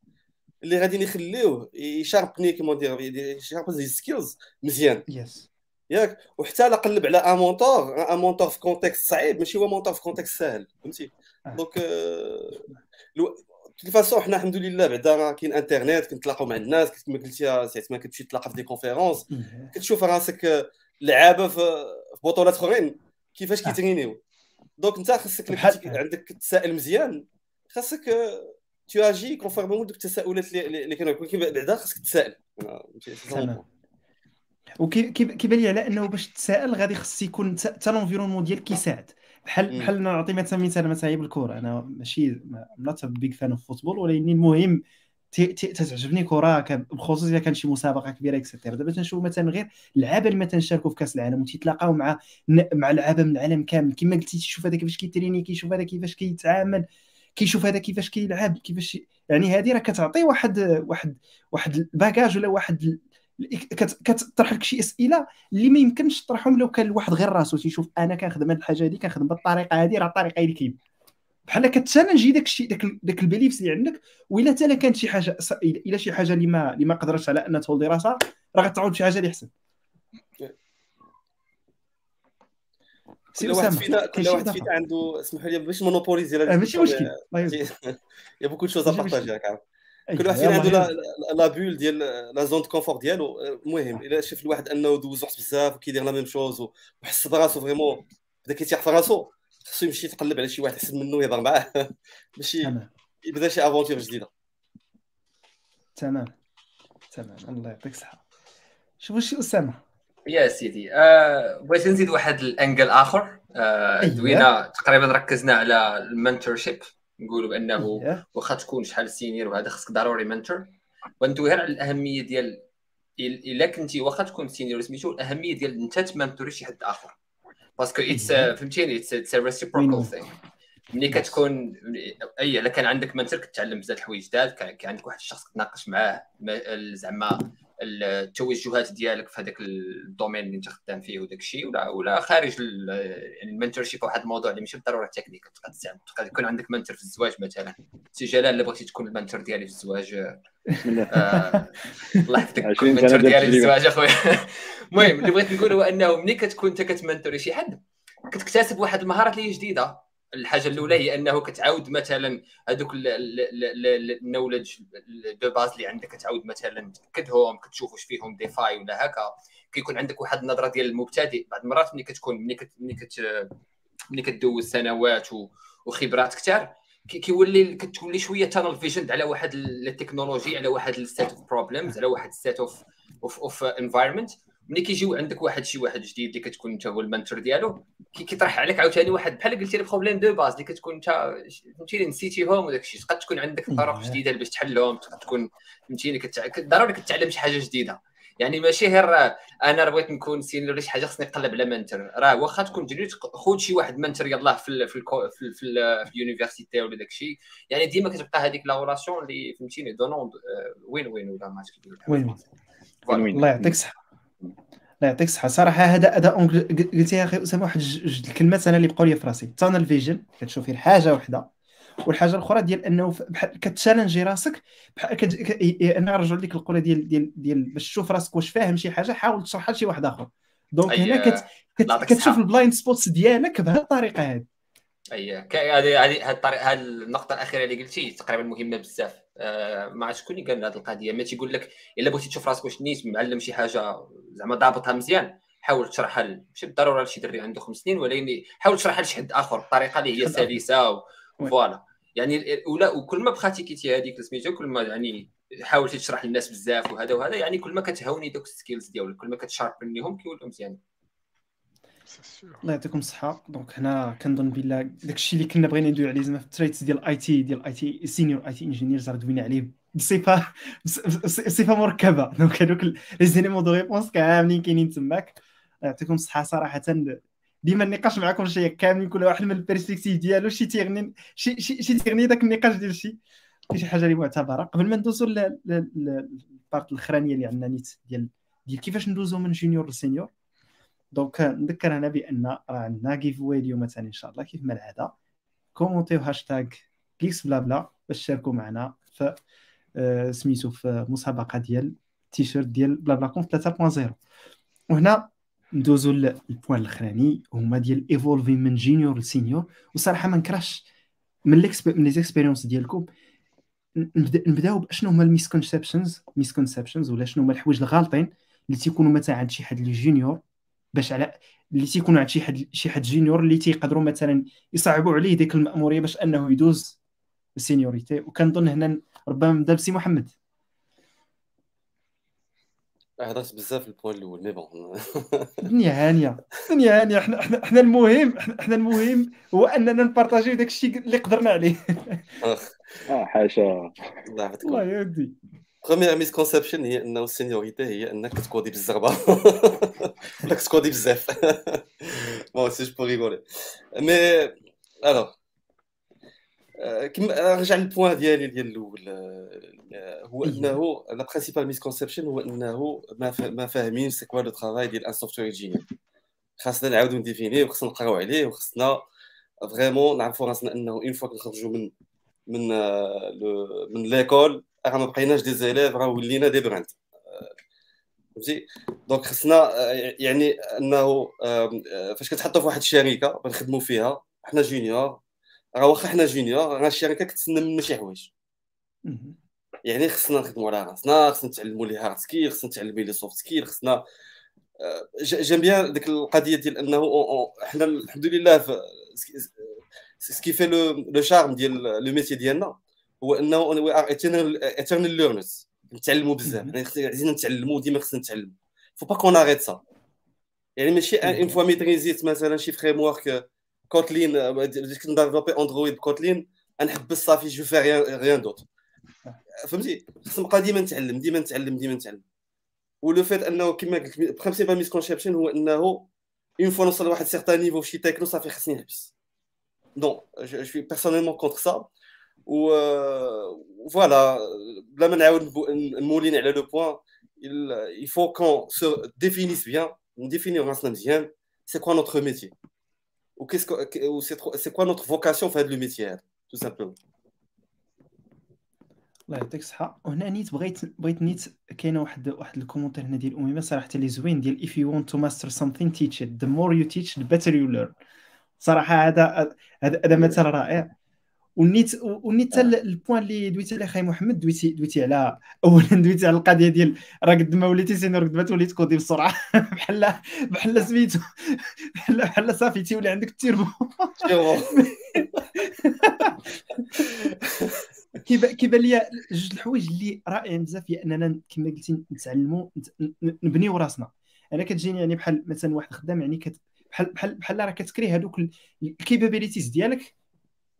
اللي غادي يخليوه يشاربني كيما ندير يشاربني les skills مزيان. يس ياك وحتى لا قلب على un mentor un mentor في contexte صعيب ماشي هو mentor في contexte ساهل فهمتي؟ donc de façon حنا الحمد لله بعدا كاين انترنيت كنتلاقاو مع الناس كما قلتي ساعه ما كتمشي تلاقى في des conférences كتشوف راسك لعابة في بطولات أخرين كيفاش كي entraîner يو donc إنت خاصك عندك تسائل مزيان خاصك تو أجي conformément دوك التساؤلات اللي كانوا بعدا خاصك تسائل وكيبان لي على انه باش تسائل غادي خص يكون حتى l'environnement ديالك كيساعد بحال بحال نعطي مثلا مثال مثلا بالكره أنا ماشي not big fan of football ولكن المهم تتعجبني الكره بخصوص إذا كان شي مسابقة كبيرة et cetera دابا تنشوف مثلا غير اللعابه اللي مثلا شاركوا في كأس العالم وتيتلاقاو مع مع لعابه من العالم كامل. كما قلتي تشوف هذا كيفاش كي entraîner كيشوف هذا كيفاش كيتعامل كيشوف هذا كيفاش كيلعب كيفاش يعني هذه راه كتعطي واحد واحد واحد ال bagage ولا واحد كتطرح لك شي أسئلة اللي ما يمكنش تطرحهم لو كان الواحد غير راسو. تيشوف أنا كنخدم هذه الحاجة هذه كنخدم بالطريقة هذه راه الطريقة اللي كاين. بحال كت challenge ي داك الشيء داك داك ال beliefs اللي عندك وإلا حتى كانت شي حاجة إلا شي حاجة اللي ما اللي ما قدرتش على أنها تولدي راسها راه غتعود شي حاجة اللي أحسن. واحد فينا كل واحد فينا عنده اسمحوا لي باش monopoliser ماشي مشكل. y a beaucoup de choses à partager راك عارف كل واحد فينا عنده la bulle ديال la zone de confort ديالو. المهم إلا شاف الواحد أنه دوز وقت بزاف وكيدير la même chose وحس براسو vraiment بدا كيتيح في راسو خصو يمشي يتقلب على شي واحد احسن منه يهضر معاه. ماشي يبدا شي aventure جديدة. تمام. تمام. الله يعطيك الصحة. شوف شي أسامة. يا سيدي آه بغيت نزيد واحد ال angle آخر. آه. دوينا تقريبا ركزنا على ال mentorship نقولوا بأنه أيه. واخا تكون شحال senior وهذا خصك ضروري mentor وندوي غير على الأهمية ديال إلا كنتي واخا تكون senior سميتو الأهمية ديال أنت ت mentor ي شي حد آخر. parce que it's فهمتيني؟ it's reciprocal thing ملي كتكون أي إلا كان عندك mentor كتعلم بزاف الحوايج جداد كان عندك واحد الشخص كتناقش معاه زعما التوجهات ديالك في هذاك ال domaine اللي انت خدام فيه وداك الشيء ولا ولا خارج يعني ال mentorship واحد الموضوع اللي ماشي بالضرورة تكنيك تقدر يكون عندك mentor في الزواج مثلا. سي جلال اللي بغيتي تكون ال mentor ديالي في الزواج آه الله. يحفظك ال mentor ديالي في الزواج أخويا. المهم اللي بغيت نقول هو إنه ملي كتكون أنت كت mentor ي شي حد كتكتسب واحد المهارات اللي جديدة. الحاجة الأولى هي أنه كتعاود مثلا هذوك ال knowledge de base اللي عندك كتعاود مثلا تاكدهم كتشوف واش فيهم défaillent ولا هكا. كيكون عندك واحد النظرة ديال المبتدئ. بعض المرات ملي كتكون ملي كت ملي كت ملي كدوز سنوات وخبرات كثار كيولي كتولي شوية tunnel vision على واحد التكنولوجي على واحد ال set of problems على واحد ال set of of of environment ملي كيجيو عندك واحد شي واحد جديد اللي كتكون انت هو ال mentor ديالو كيطرح عليك عاوتاني واحد بحال قلتي les problèmes de base اللي كتكون انت فهمتيني نسيتيهم وداك الشيء تقدر تكون عندك طرق جديدة باش تحلهم تقدر تكون فهمتيني ضروري كتعلم شي حاجة جديدة. يعني ماشي غير أنا بغيت نكون senior شي حاجة خصني نقلب على mentor راه واخا تكون جديد خذ شي واحد mentor يلاه في ال في ال في, ال في, ال في ال université ولا داك الشيء يعني ديما كتبقى هذيك لا اللي فهمتيني donc win win ولا ما win win؟ الله يعطيك الصحة. الله يعطيك الصحة. صراحة هذا هذا قلتي يا أخي أسامة واحد جوج الكلمات أنا اللي بقاو لي في راسي. tunnel vision كتشوف غير حاجة وحدة. والحاجة الأخرى ديال أنه بحال كتشالنجي راسك بحال كت... أنا نرجع لك القولة ديال ديال ديال باش تشوف راسك واش فاهم شي حاجة حاول تشرحها لشي واحد آخر. donc هنا كت... كت... كتشوف ال blind spots ديالك بهذه الطريقة هذه. أي هذه هذه هذه النقطة الأخيرة اللي قلتي تقريبا مهمة بزاف. ما عرفت شكون اللي قال هذه القضية. ما تيقول لك إلا بغيتي تشوف راسك واش نيت معلم شي حاجة زعما ضابطها مزيان. حاول تشرحها ماشي بالضرورة لشي دري عنده خمس سنين ولكن حاول تشرحها لشي حد آخر. بطريقه اللي هي سلسة voilà. يعني ولا وكل ما براتيكيتي هذيك سميتو كل ما يعني حاولتي تشرح للناس بزاف وهذا وهذا يعني كل ما كتهوني دوك ال skills ديالك كل ما كتشاربنيهم كيولوا مزيانين. الله يعطيكم الصحة. donc هنا كنظن بلا داكشي اللي كنا بغينا ندوي عليه زعما في ال traits ديال ال IT ديال ال IT senior IT engineers راه دوينا عليه بصفة بصفة مركبة. donc هذوك les éléments de réponse كاملين كاينين تماك. يعطيكم الصحة صراحة. ديما النقاش معكم شي كاملين كل واحد من ال perspective ديالو شي تيغني شي شي, شي تيغني داك النقاش ديال شي شي حاجة اللي معتبرة. قبل ما ندوزو لل part الأخرانية اللي عندنا نيت ديال ديال كيفاش ندوزو من junior ل senior donc نذكر هنا بأن راه عندنا giveaway اليوم مثلا إن شاء الله كيف ما العاده كومونتيو هاشتاغ GeeksBlaBla باش تشاركوا معنا في آه سميتو في مسابقة ديال تيشيرت ديال BlaBla Conf 3.0 وهنا ندوزو لل point الأخراني هما ديال evolving من junior ل senior وصراحة ما نكرهش من l'exp من les expériences ديالكم. نبدأو باشنو هما ال misconceptions misconceptions ولا شنو هما الحوايج الغالطين اللي تيكونوا مثلا عند شي حد اللي junior باش على اللي تيكونوا عند شي حد شي حد junior اللي تيقدروا مثلا يصعبوا عليه ديك المأمورية باش أنه يدوز ال seniority. وكنظن هنا ربما نبدا بسي محمد. هضرت بزاف ال point الأول mais bon. الدنيا هانية الدنيا هانية. حنا حنا حنا المهم حنا المهم هو أننا نبارطاجيو داك الشيء اللي قدرنا عليه. آه حاشا. الله يحفظكم. الله يهدي. première misconception هي انه ال seniority هي انك تكودي بالزربه انك تكودي بزاف bon c'est je rigolais mais alors كما رجع لل point ديالي ديال الأول هو انه la principale misconception هو انه ما فاهمين c'est quoi le travail ديال un software engineer خاصنا نعاودو نديفينيه وخاصنا نقراو عليه وخاصنا vraiment نعرفوا راسنا انه une fois كنخرجوا من من من l'école راه ما بقيناش des élèves راه ولينا des brands فهمتي donc خصنا يعني انه فاش كتحطوا في واحد الشركة بنخدموا فيها حنا junior راه واخا حنا junior راه الشركة كتسنى منا شي حوايج يعني خصنا نخدموا على راسنا خصنا نتعلموا les hard skills خصنا نتعلموا les soft skills خصنا j'aime bien ديك القضية ديال انه حنا الحمد لله ce qui fait le charme ديال le métier ديالنا هو إنه we are eternal learners نتعلموا بزاف. يعني عايزين نتعلموا ديما خصنا نتعلموا. faut pas qu'on arrête ça يعني ماشي une fois ميتريزيت مثلا شي framework Kotlin بديت كنديفلوبي Android ب Kotlin نحبس صافي je fais rien rien d'autre فهمتي؟ خص نبقى ديما نتعلم ديما نتعلم ديما نتعلم. و le fait إنه كما قلت principale misconception هو إنه une fois نوصل لواحد certain niveau في شي تكنو صافي خصني نحبس. donc je suis personnellement contre ça و voilà بلا ما نعاود نمولين على le point il faut qu'on se définisse bien. نديفينيو راسنا مزيان c'est quoi notre métier ou c'est quoi notre vocation في هذا le métier هذا tout simplement? الله يعطيك الصحة. وهنا نيت بغيت بغيت نيت كاينة واحد واحد ال commentaire هنا ديال أميمة صراحة اللي زوين ديال if you want to master something teach it. The more you teach the better you learn. صراحة هذا هذا مثل رائع. ونيت ونيت ال point اللي دويتي عليه خاي محمد دويتي دويتي على اولا دويتي على القضية ديال راه قد ما وليتي senior قد ما تولي تكودي بسرعة بحال بحال سميتو بحال بحال صافي تيولي عندك التيربو كيبان لي جوج الحوايج اللي رائعين بزاف هي أننا كما قلتي نتعلموا نبنيو راسنا. أنا كتجيني يعني بحال مثلا واحد خدام يعني بحال بحال بحال راه كتكري هذوك ال capabilities ديالك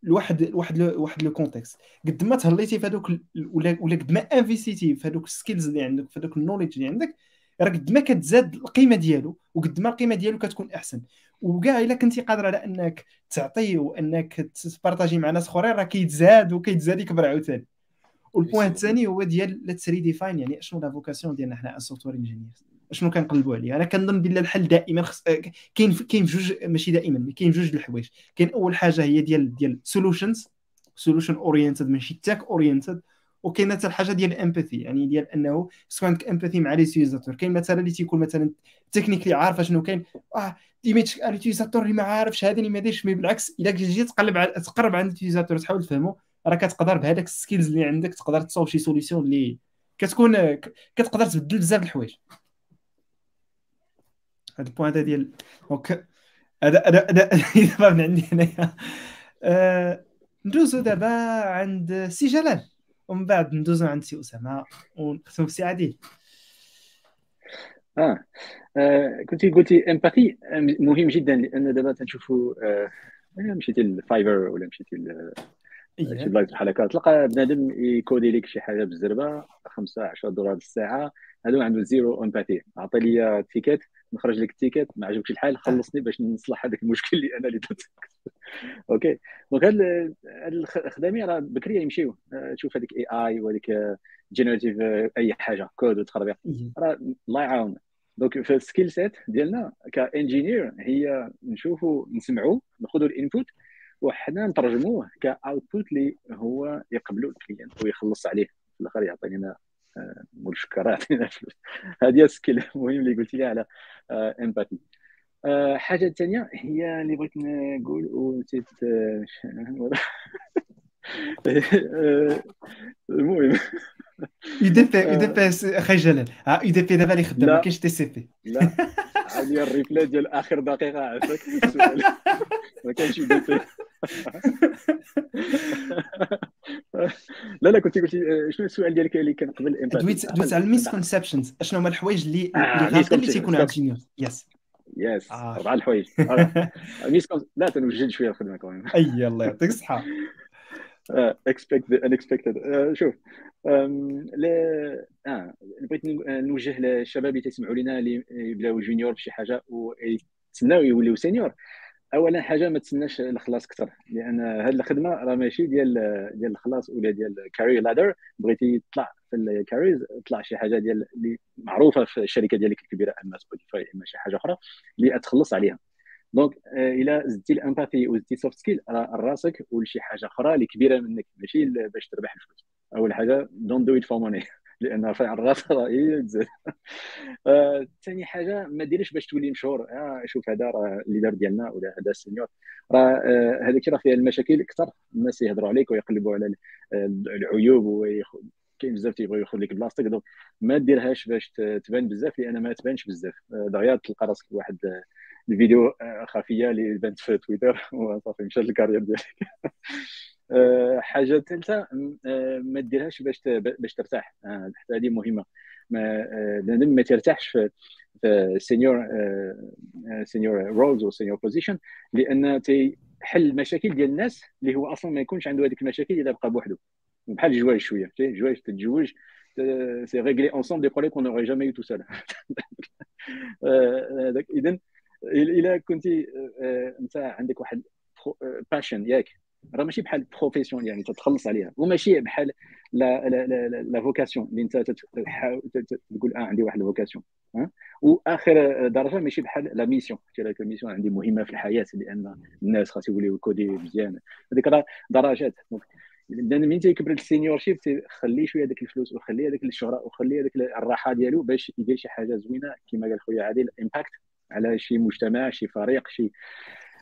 لواحد لواحد واحد le contexte قد ما تهليتي في هذوك ولا ولا قد ما انفيستيتي في هذوك ال skills اللي عندك في هذوك ال knowledge اللي عندك راه قد ما كتزاد القيمة ديالو وقد ما القيمة ديالو كتكون أحسن. وكاع إلا كنتي قادر على أنك تعطي وأنك تبارطاجي مع ناس أخرين راه كيتزاد وكيتزاد يكبر عاوتاني. وال point الثاني هو ديال لا to redefine يعني أشنو la vocation ديالنا حنا software engineer شنو كنقلبوا عليه أنا كنظن بان الحل دائما خص... كاين كاين جوج ماشي دائما كاين جوج الحوايج. كاين أول حاجة هي ديال ديال solutions solution oriented ماشي tech oriented وكاين حتى الحاجة ديال ال empathy يعني ديال أنه خصك عندك empathy مع l'utilisateur كاين مثلا اللي تيكون مثلا technically عارف شنو كاين. آه ديما l'utilisateur اللي ما عارفش هذا اللي ما دايرش mais بالعكس إلا جيت تقلب على تقرب عند l'utilisateur تحاول تفهمه راه كتقدر بهذاك ال skills اللي عندك تقدر تصاوب شي solution اللي كتكون كتقدر تبدل بزاف الحوايج. هذا ال point هذا ديال donc هذا هذا دابا من عندي هنايا آه، ندوزو دابا عند سي جلال ومن بعد ندوزو عند سي أسامة ونختمو بسي عادل آه, آه. كنتي قلتي empathy مهم جدا لأن دابا تنشوفوا آه مشيتي لل Fiverr ولا مشيتي شي بلايص بحال هكا. تلقى بنادم ي coder لك شي حاجة بالزربة 5 10 دولار الساعة. هذا عنده zero empathy عطي لي ticket نخرج لك ال ticket ما عجبكش الحال خلصني باش نصلح هذاك المشكل اللي أنا اللي درت. okay. donc هاد الخدامين راه بكري يمشيو. تشوف هذيك AI وهذيك generative أي حاجة كود وتخربيق. راه الله يعاون donc في ال skill set ديالنا ك engineer هي نشوفوا نسمعوا ناخذوا ال input وحنا نترجموه ك output اللي هو يقبلوا ال client ويخلص عليه. في الآخر يعطي لنا مول الشكر يعطينا فلوس هذه ال skill المهم اللي قلت لي على empathy آه، حاجة ثانية هي اللي بغيت نقول ونسيت آه، المهم UDP يو دي بي أخي جلال يو دي بي دابا اللي خدام ما كاينش TCP لا. هذه ال reply ديال آخر دقيقة عافاك ما كاينش UDP لا لا كنت قلتي آه، شنو السؤال ديالك اللي كان قبل دويت دويت على ال misconceptions أشنو هما الحوايج اللي اللي غالطين اللي تيكونوا عند yes yes أربع الحوايج. لا تنوجد شوية الخدمة كمان. أي الله يعطيك الصحة. expect the unexpected شوف آه بغيت نوجه للشباب اللي تسمعوا لنا اللي يبداو junior بشي حاجة ويتسناو يوليو senior اولا حاجة ما تسناش الخلاص أكثر لأن هذه الخدمة راه ماشي ديال ديال الخلاص ولا ديال career ladder بغيتي تطلع في ال careers طلع شي حاجة ديال اللي معروفة في الشركة ديالك الكبيرة أما Spotify أما شي حاجة أخرى اللي تخلص عليها. donc إلى زدتي ال empathy وزدتي soft skill راه راسك ولشي حاجة أخرى اللي كبيرة منك ماشي باش تربح الفلوس. أول حاجة don't do it for money لأن رفع الراس راه هي تزاد ثاني حاجة ما ديريش باش تولي مشهور. آه شوف هذا راه ال leader ديالنا ولا هذا ال senior راه آه هذاك راه فيها المشاكل أكثر. الناس يهضروا عليك ويقلبوا على العيوب ويخ... كاين بزاف تيبغيو ياخذ لك بلاصتك. donc ما ديرهاش باش تبان بزاف لأن ما تبانش بزاف. دغيا تلقى راسك واحد الفيديو آه، خفية اللي بانت في تويتر. وصافي مشات ال career ديالك. آه، حاجة ثالثه آه، ما ديرهاش باش باش ترتاح. حتى هذه مهمة. ما لأن ما ترتاحش في senior senior roles و senior position لأن تيحل المشاكل ديال الناس اللي هو أصلا ما يكونش عنده هذيك المشاكل إذا بقى بوحده بحال الجواج شوية. الجواج تتزوج c'est régler ensemble des problèmes qu'on n'aurait jamais tout seul اذا الا كنتي آه، أنت عندك واحد passion ياك. راه ماشي بحال profession يعني تتخلص عليها وماشي بحال لا لا لا, la vocation اللي انت تقول آه عندي واحد ال vocation وآخر درجة ماشي بحال la mission لك ال mission عندي مهمة في الحياة لأن الناس خاص يوليو coder مزيان. هذيك راه درجات. لأن من تيكبر ال seniorship تخلي شوية هذيك الفلوس وخلي هذيك الشهره وخلي هذيك الراحة ديالو باش يدير شي حاجة زوينة كما قال خويا عادل impact على شي مجتمع شي فريق شي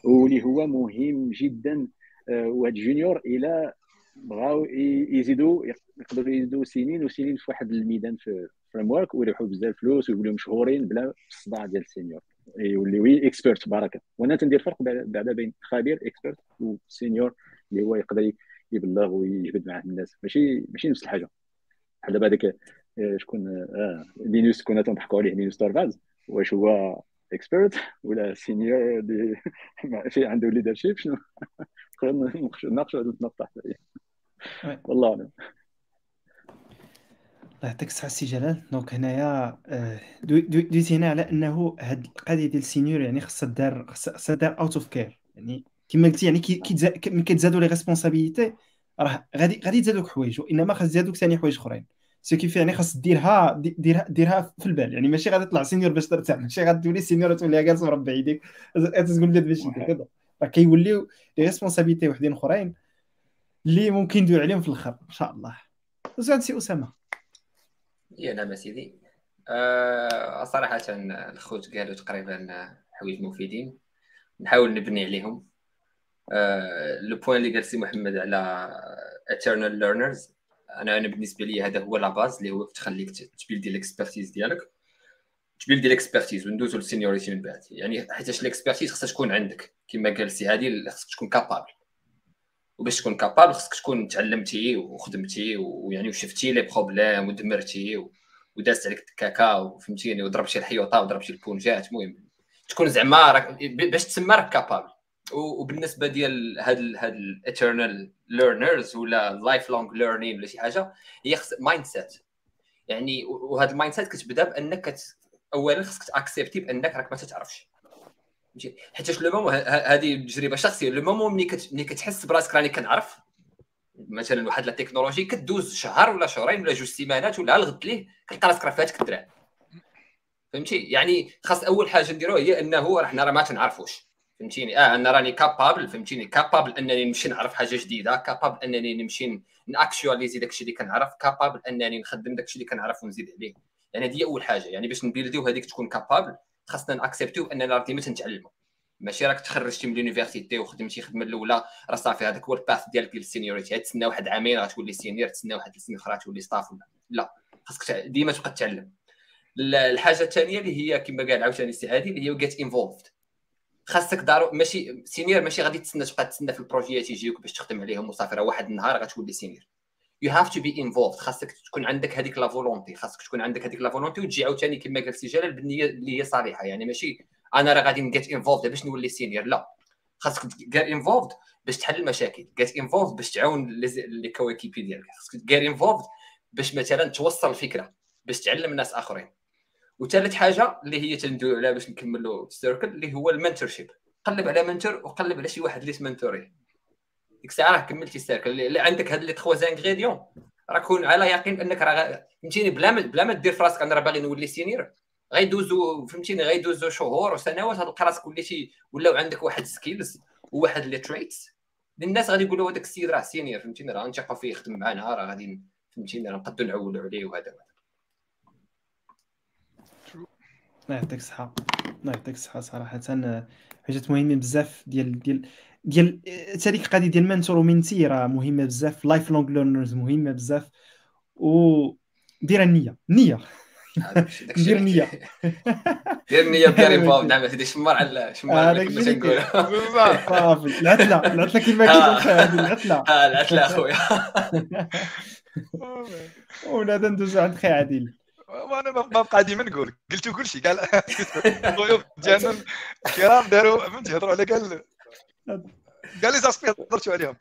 واللي هو مهم جدا آه، وهاد junior إلى بغاو يزيدوا يقدروا يزيدوا سنين وسنين في واحد الميدان في framework ويربحوا بزاف فلوس ويوليو مشهورين بلا الصداع ديال ال senior. يوليو expert بركه وأنا تندير فرق بعدا بين خبير expert و senior اللي هو يقدر يبلغ ويجبد معاه الناس. ماشي ماشي نفس الحاجة. بحال دابا هذاك آه، شكون آه Linus كنا تنضحكوا عليه Linus Torvalds واش هو expert ولا senior اللي في عنده leadership شنو نناقشوا هذه النقطه حتى والله اعلم الله يعطيك الصحة سي جلال donc هنايا دويت هنا على انه هاد القضية ديال ال senior يعني خاصها دار خاصها دار out of care يعني كما قلتي يعني كي ملي كتزادوا les responsabilités راه غادي غادي تزادوك حوايج وانما خاص تزادوك ثاني حوايج اخرين so كيف يعني خاص ديرها ديرها ديرها في البال. يعني ماشي غادي تطلع senior باش ترتاح ماشي غادي تولي senior تولي جالس مربع يديك تقول لي باش كذا. راه كيوليو les responsabilités وحدين أخرين اللي ممكن ندوي عليهم في الآخر إن شاء الله. زاد سي أسامة. يا نعم سيدي. أه صراحة الخوت قالوا تقريبا حوايج مفيدين. نحاول نبني عليهم. أه le point اللي قال سي محمد على eternal learners. أنا أنا بالنسبة لي هذا هو la base اللي هو تخليك ت build ي ال expertise ديالك. ت build ي ال expertise وندوزو لل seniority من بعد. يعني حيتاش ال expertise خصها تكون عندك. كما قال سي هادي خصك تكون capable وباش تكون capable خصك تكون تعلمتي وخدمتي ويعني وشفتي les problèmes ودمرتي ودازت عليك الكاكا وفهمتيني وضربتي الحيوطة وضربتي البونجات. المهم تكون زعما راك باش تسمى راك capable وبالنسبة ديال هاد هاد ال eternal learners ولا life long learning ولا شي حاجة هي خص mindset يعني وهاد ال mindset كتبدا بأنك كت... اولا خصك ت accepter بأنك راك ما تتعرفش. حيت le moment هذه تجربة شخصية le moment ملي كت... ملي كتحس براسك راني كنعرف مثلا واحد la technologie كدوز شهر ولا شهرين ولا جوج سيمانات ولا الغد ليه كتلقى راسك راه فاتك الدراع فهمتي؟ يعني خاص أول حاجة نديروها هي أنه حنا راه ما تنعرفوش. فهمتيني؟ آه أنا راني capable فهمتيني؟ capable أنني نمشي نعرف حاجة جديدة capable أنني نمشي n'actualiser داكشي اللي كنعرف capable أنني نخدم داكشي اللي كنعرف ونزيد عليه. يعني هذه أول حاجة. يعني باش ن build يو هذيك تكون capable خاصنا ن accepter يو اننا راه ديما تنتعلموا ماشي راك تخرجتي من l'université وخدمتي الخدمة الأولى راه صافي هذاك هو ال path ديالك ديال ال seniority تسنى واحد عامين غتولي senior تسنى واحد السنين أخرى تولي staff ولا. لا خاصك ديما تبقى تتعلم. الحاجة الثانية اللي هي كما قال عاوتاني السي عادي اللي هي get involved خاصك دارو ماشي senior ماشي غادي تسنى تبقى تسنى في ال projets يجيوك باش تخدم عليهم وصافي راه واحد النهار غتولي senior. you have to be involved خاصك تكون عندك هذيك la volonté خاصك تكون عندك هذيك la volonté وتجي عاوتاني كما قال سي جلال بالنية اللي هي صالحه يعني ماشي أنا راه غادي ن get involved باش نولي senior. لا. خاصك get involved باش تحل المشاكل. get involved باش تعاون les coéquipiers ديالك. خاصك get involved باش مثلا توصل الفكرة باش تعلم الناس آخرين. وثالث حاجة اللي هي تندوي عليها باش نكملوا ال cercle اللي هو ال mentorship. قلب على mentor وقلب على شي واحد اللي ت mentor يه ديك الساعة راه كملتي ال cercle اللي عندك هاد les trois ingrédients راه كون على يقين انك راه فهمتيني؟ بلا ما بلا ما دير في راسك أنا راه باغي نولي senior غيدوزو فهمتيني؟ غيدوزو شهور وسنوات هتلقى راسك وليتي ولاو عندك واحد skills وواحد les traits الناس غادي يقولوا هذاك السيد راه senior فهمتيني؟ راه نثقوا فيه يخدم معنا راه غادي فهمتيني؟ راه نقدروا نعولوا عليه وهذا. الله يعطيك الصحة الله يعطيك الصحة صراحة. حاجات مهمة بزاف ديال ديال ديال حتى ديك القضية ديال mentor و mentee راه مهمة بزاف. life long learners مهمة بزاف. و دير النية. النية دير النية دير النية دير involved نعم سيدي شمر على شمر على كما تنقول صافي. العتلة العتلة كيما كيقول العتلة العتلة اخويا ونادى ندوزو عند خي عادل. وأنا ما بقى ديما نقول قلتو كلشي قال الضيوف ديالنا الكرام داروا فهمتي هضروا على قال قال لي زاسبي هضرتوا عليهم.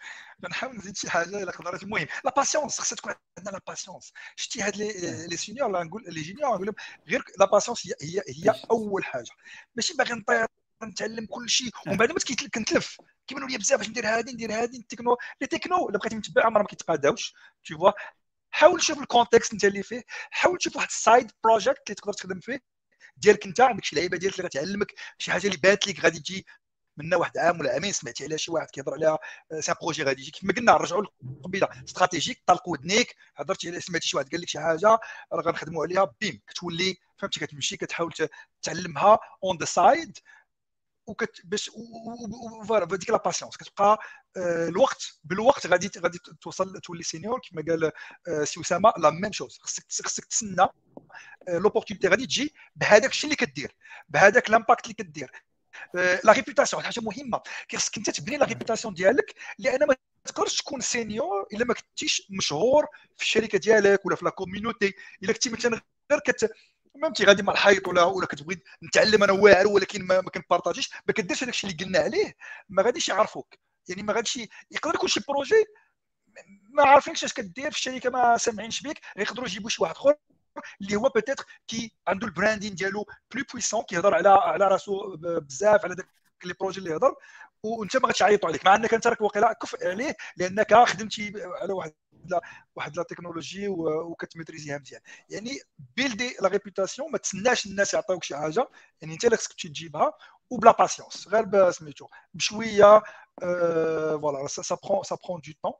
نحاول نزيد شي حاجة إلا قدرت. المهم لا باسيونس خصها تكون عندنا لا باسيونس شتي هاد لي سينيور نقول لي جينيور نقول لهم غير لا باسيونس هي هي هي أول حاجة. ماشي باغي نطير نتعلم كل شيء ومن بعد ما كنتلف. كيبانوا لي بزاف باش ندير هادي ندير هادي التكنو les technos إلا بقيتي متبع عمرها ما كيتقاداوش. des fois حاول تشوف ال contexte انت اللي فيه حاول تشوف واحد ال side project اللي تقدر تخدم فيه ديالك انت عندك شي لعيبة ديالك اللي غتعلمك شي حاجة اللي بانت لك غادي تجي منا واحد عام ولا عامين سمعتي على شي واحد كيهضر عليها ce projet غادي يجي. كما قلنا نرجعوا قبيله stratégique طلق ودنيك هضرتي على سمعتي شي واحد قال لك شي حاجة راه غنخدموا عليها بيم كتولي فهمتي كتمشي كتحاول تعلمها on the side وكت باش voilà ديك la patience كتبقى الوقت بالوقت غادي غادي توصل تولي سينيور كما قال سي اسامه la même chose خصك خصك تسنى l'opportunité غادي تجي بهذاك الشيء اللي كدير بهذاك l'impact اللي كدير la réputation حاجة مهمه خصك انت تبني la réputation ديالك لأن ما تقدرش تكون senior الا ما كنتيش مشهور في الشركة ديالك ولا في لا كوميونيتي الا كنتي مثلا غير كت فهمتي؟ غادي مع الحيط ولا ولا كتبغي نتعلم أنا واعر ولكن ما, ما كنبارطاجيش ما كديرش هذاك الشيء اللي قلنا عليه. ما غاديش يعرفوك. يعني ما غاديش يقدر يكون شي بروجي ما عارفينش اش كدير في الشركة ما سامعينش بك يقدروا يجيبوا شي واحد آخر اللي هو بيتيتر كي عنده البراندين ديالو بلو بويسون كيهضر على على راسو بزاف على داك لي بروجي اللي يهضر وانت ما غاتعيطوا عليك مع إنك أنت راك واقيلا كفء عليه لأنك خدمتي على واحد واحد la technologie وكت maîtriser يها مزيان. يعني build ي la réputation ما تسناش الناس يعطيوك شي حاجة يعني انت اللي خصك تجيبها وب la patience غير سميتو بشوية voilà ça prend ça prend du temps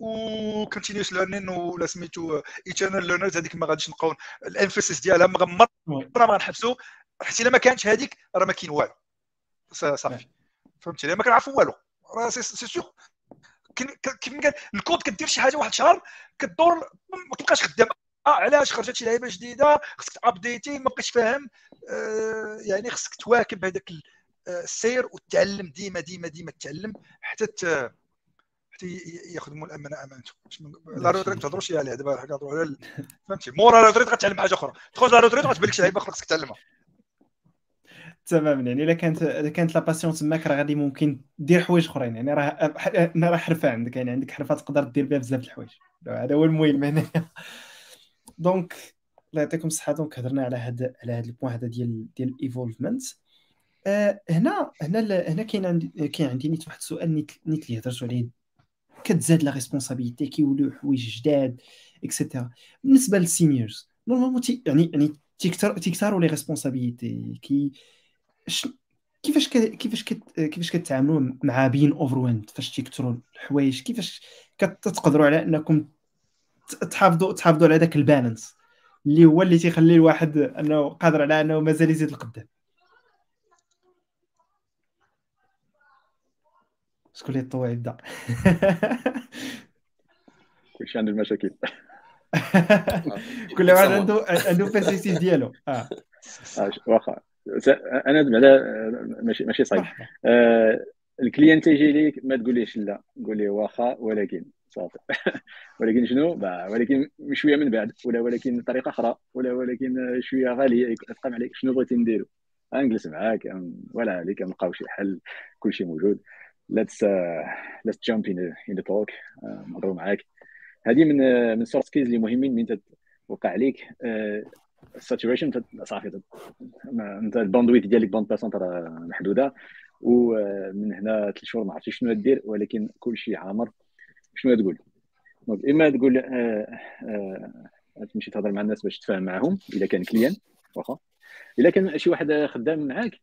و continuous learning ولا سميتو eternal learners هذيك ما غاديش نبقاو ال emphasis ديالها مره ما غنحبسوا حيت إلا ما كانش هذيك راه ما كاين والو. صافي فهمتي؟ ما كنعرفوا والو. راه سي سيغ كيف قال الكود كدير شي حاجة واحد الشهر كدور ما تبقاش خدام. آه علاش؟ خرجت شي لعيبة جديدة خصك تابديتي ما بقيتش فاهم. آه يعني خصك تواكب هذاك السير وتعلم ديما ديما ديما تتعلم حتى حتى يخدموا الأمانة امانته لا روتريت ما تهضروش عليها دابا كنهضروا على فهمتي؟ مورا لا غتعلم حاجة أخرى. تخرج لا روتريت غتبان لك شي لعيبة أخرى خصك تعلمها. تماما. يعني إلا كانت اذا كانت لا باسيون تماك راه غادي ممكن دير حوايج أخرين. يعني راه راه حرفة عندك. يعني عندك حرفة تقدر دير بها بزاف د الحوايج. هذا هو المهم. هنايا. donc الله يعطيكم الصحة. donc هضرنا على هذا على هذا ال point هذا ديال ديال ال involvement آه هنا هنا هنا كاين عندي كاين عندي نيت واحد السؤال نيت نيت اللي هضرتوا عليه. كتزاد la responsabilité كيوليو حوايج جداد et cetera بالنسبة لل seniors normalement يعني يعني تيكثر تيكثروا لي responsabilités كيفاش كيفاش كيفاش كتعاملوا مع being overwhelmed فاش تيكثروا الحوايج؟ كيفاش كتقدروا على أنكم تحافظوا تحافظوا على ذاك ال balance اللي هو اللي تيخلي الواحد أنه قادر على أنه مازال يزيد القدام؟ شكون اللي يطوع يبدأ؟ كلشي عنده المشاكل كل واحد عنده عنده perspective ديالو. آه, آه، واخا أنا بعدا ماشي ماشي صعيب آه ال client تيجي ليك ما تقوليش لا. قول ليه واخا ولكن صافي. ولكن شنو؟ ولكن شوية من بعد ولا ولكن بطريقه أخرى ولا ولكن شوية غالية تقام عليك. شنو بغيتي نديرو؟ نجلس معاك ولا عليك نلقاو شي حل كلشي موجود. Let's uh, let's jump in the, in the talk. نهضروا معاك. هذه من من soft skills اللي مهمين من توقع عليك. ال saturation صافي انت ال bandwidth ديالك bande passante راه محدودة. ومن هنا ثلاث شهور ما عرفتش شنو دير ولكن كل شيء عامر. شنو تقول؟ donc إما تقول آه آه تمشي تهضر مع الناس باش تفاهم معاهم إذا كان client واخا. الا كان شي واحد خدام معاك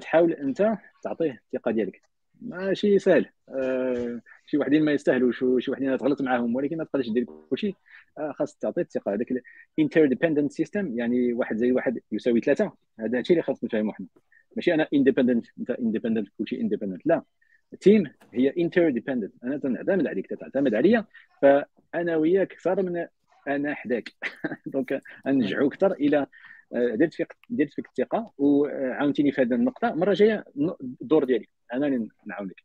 تحاول أنت تعطيه الثقة ديالك. ماشي سهل. آه شي وحدين ما يستاهلوش شي وحدين تغلط معاهم ولكن ما تقدرش دير كلشي. آه خاص تعطي الثقة. هذاك ال interdependent system يعني واحد زائد واحد يساوي ثلاثة. هذا الشيء اللي خاص نفهمو حنا. ماشي أنا independent أنت independent كلشي independent لا. team هي interdependent أنا تنعتمد عليك تعتمد عليا. فأنا وياك أكثر من أنا حداك. donc نرجعوا أكثر إلى آه، درت فيك درت فيك الثقة وعاونتيني في هذه النقطة. المرة الجاية الدور ديالي. أنا اللي نعاونك.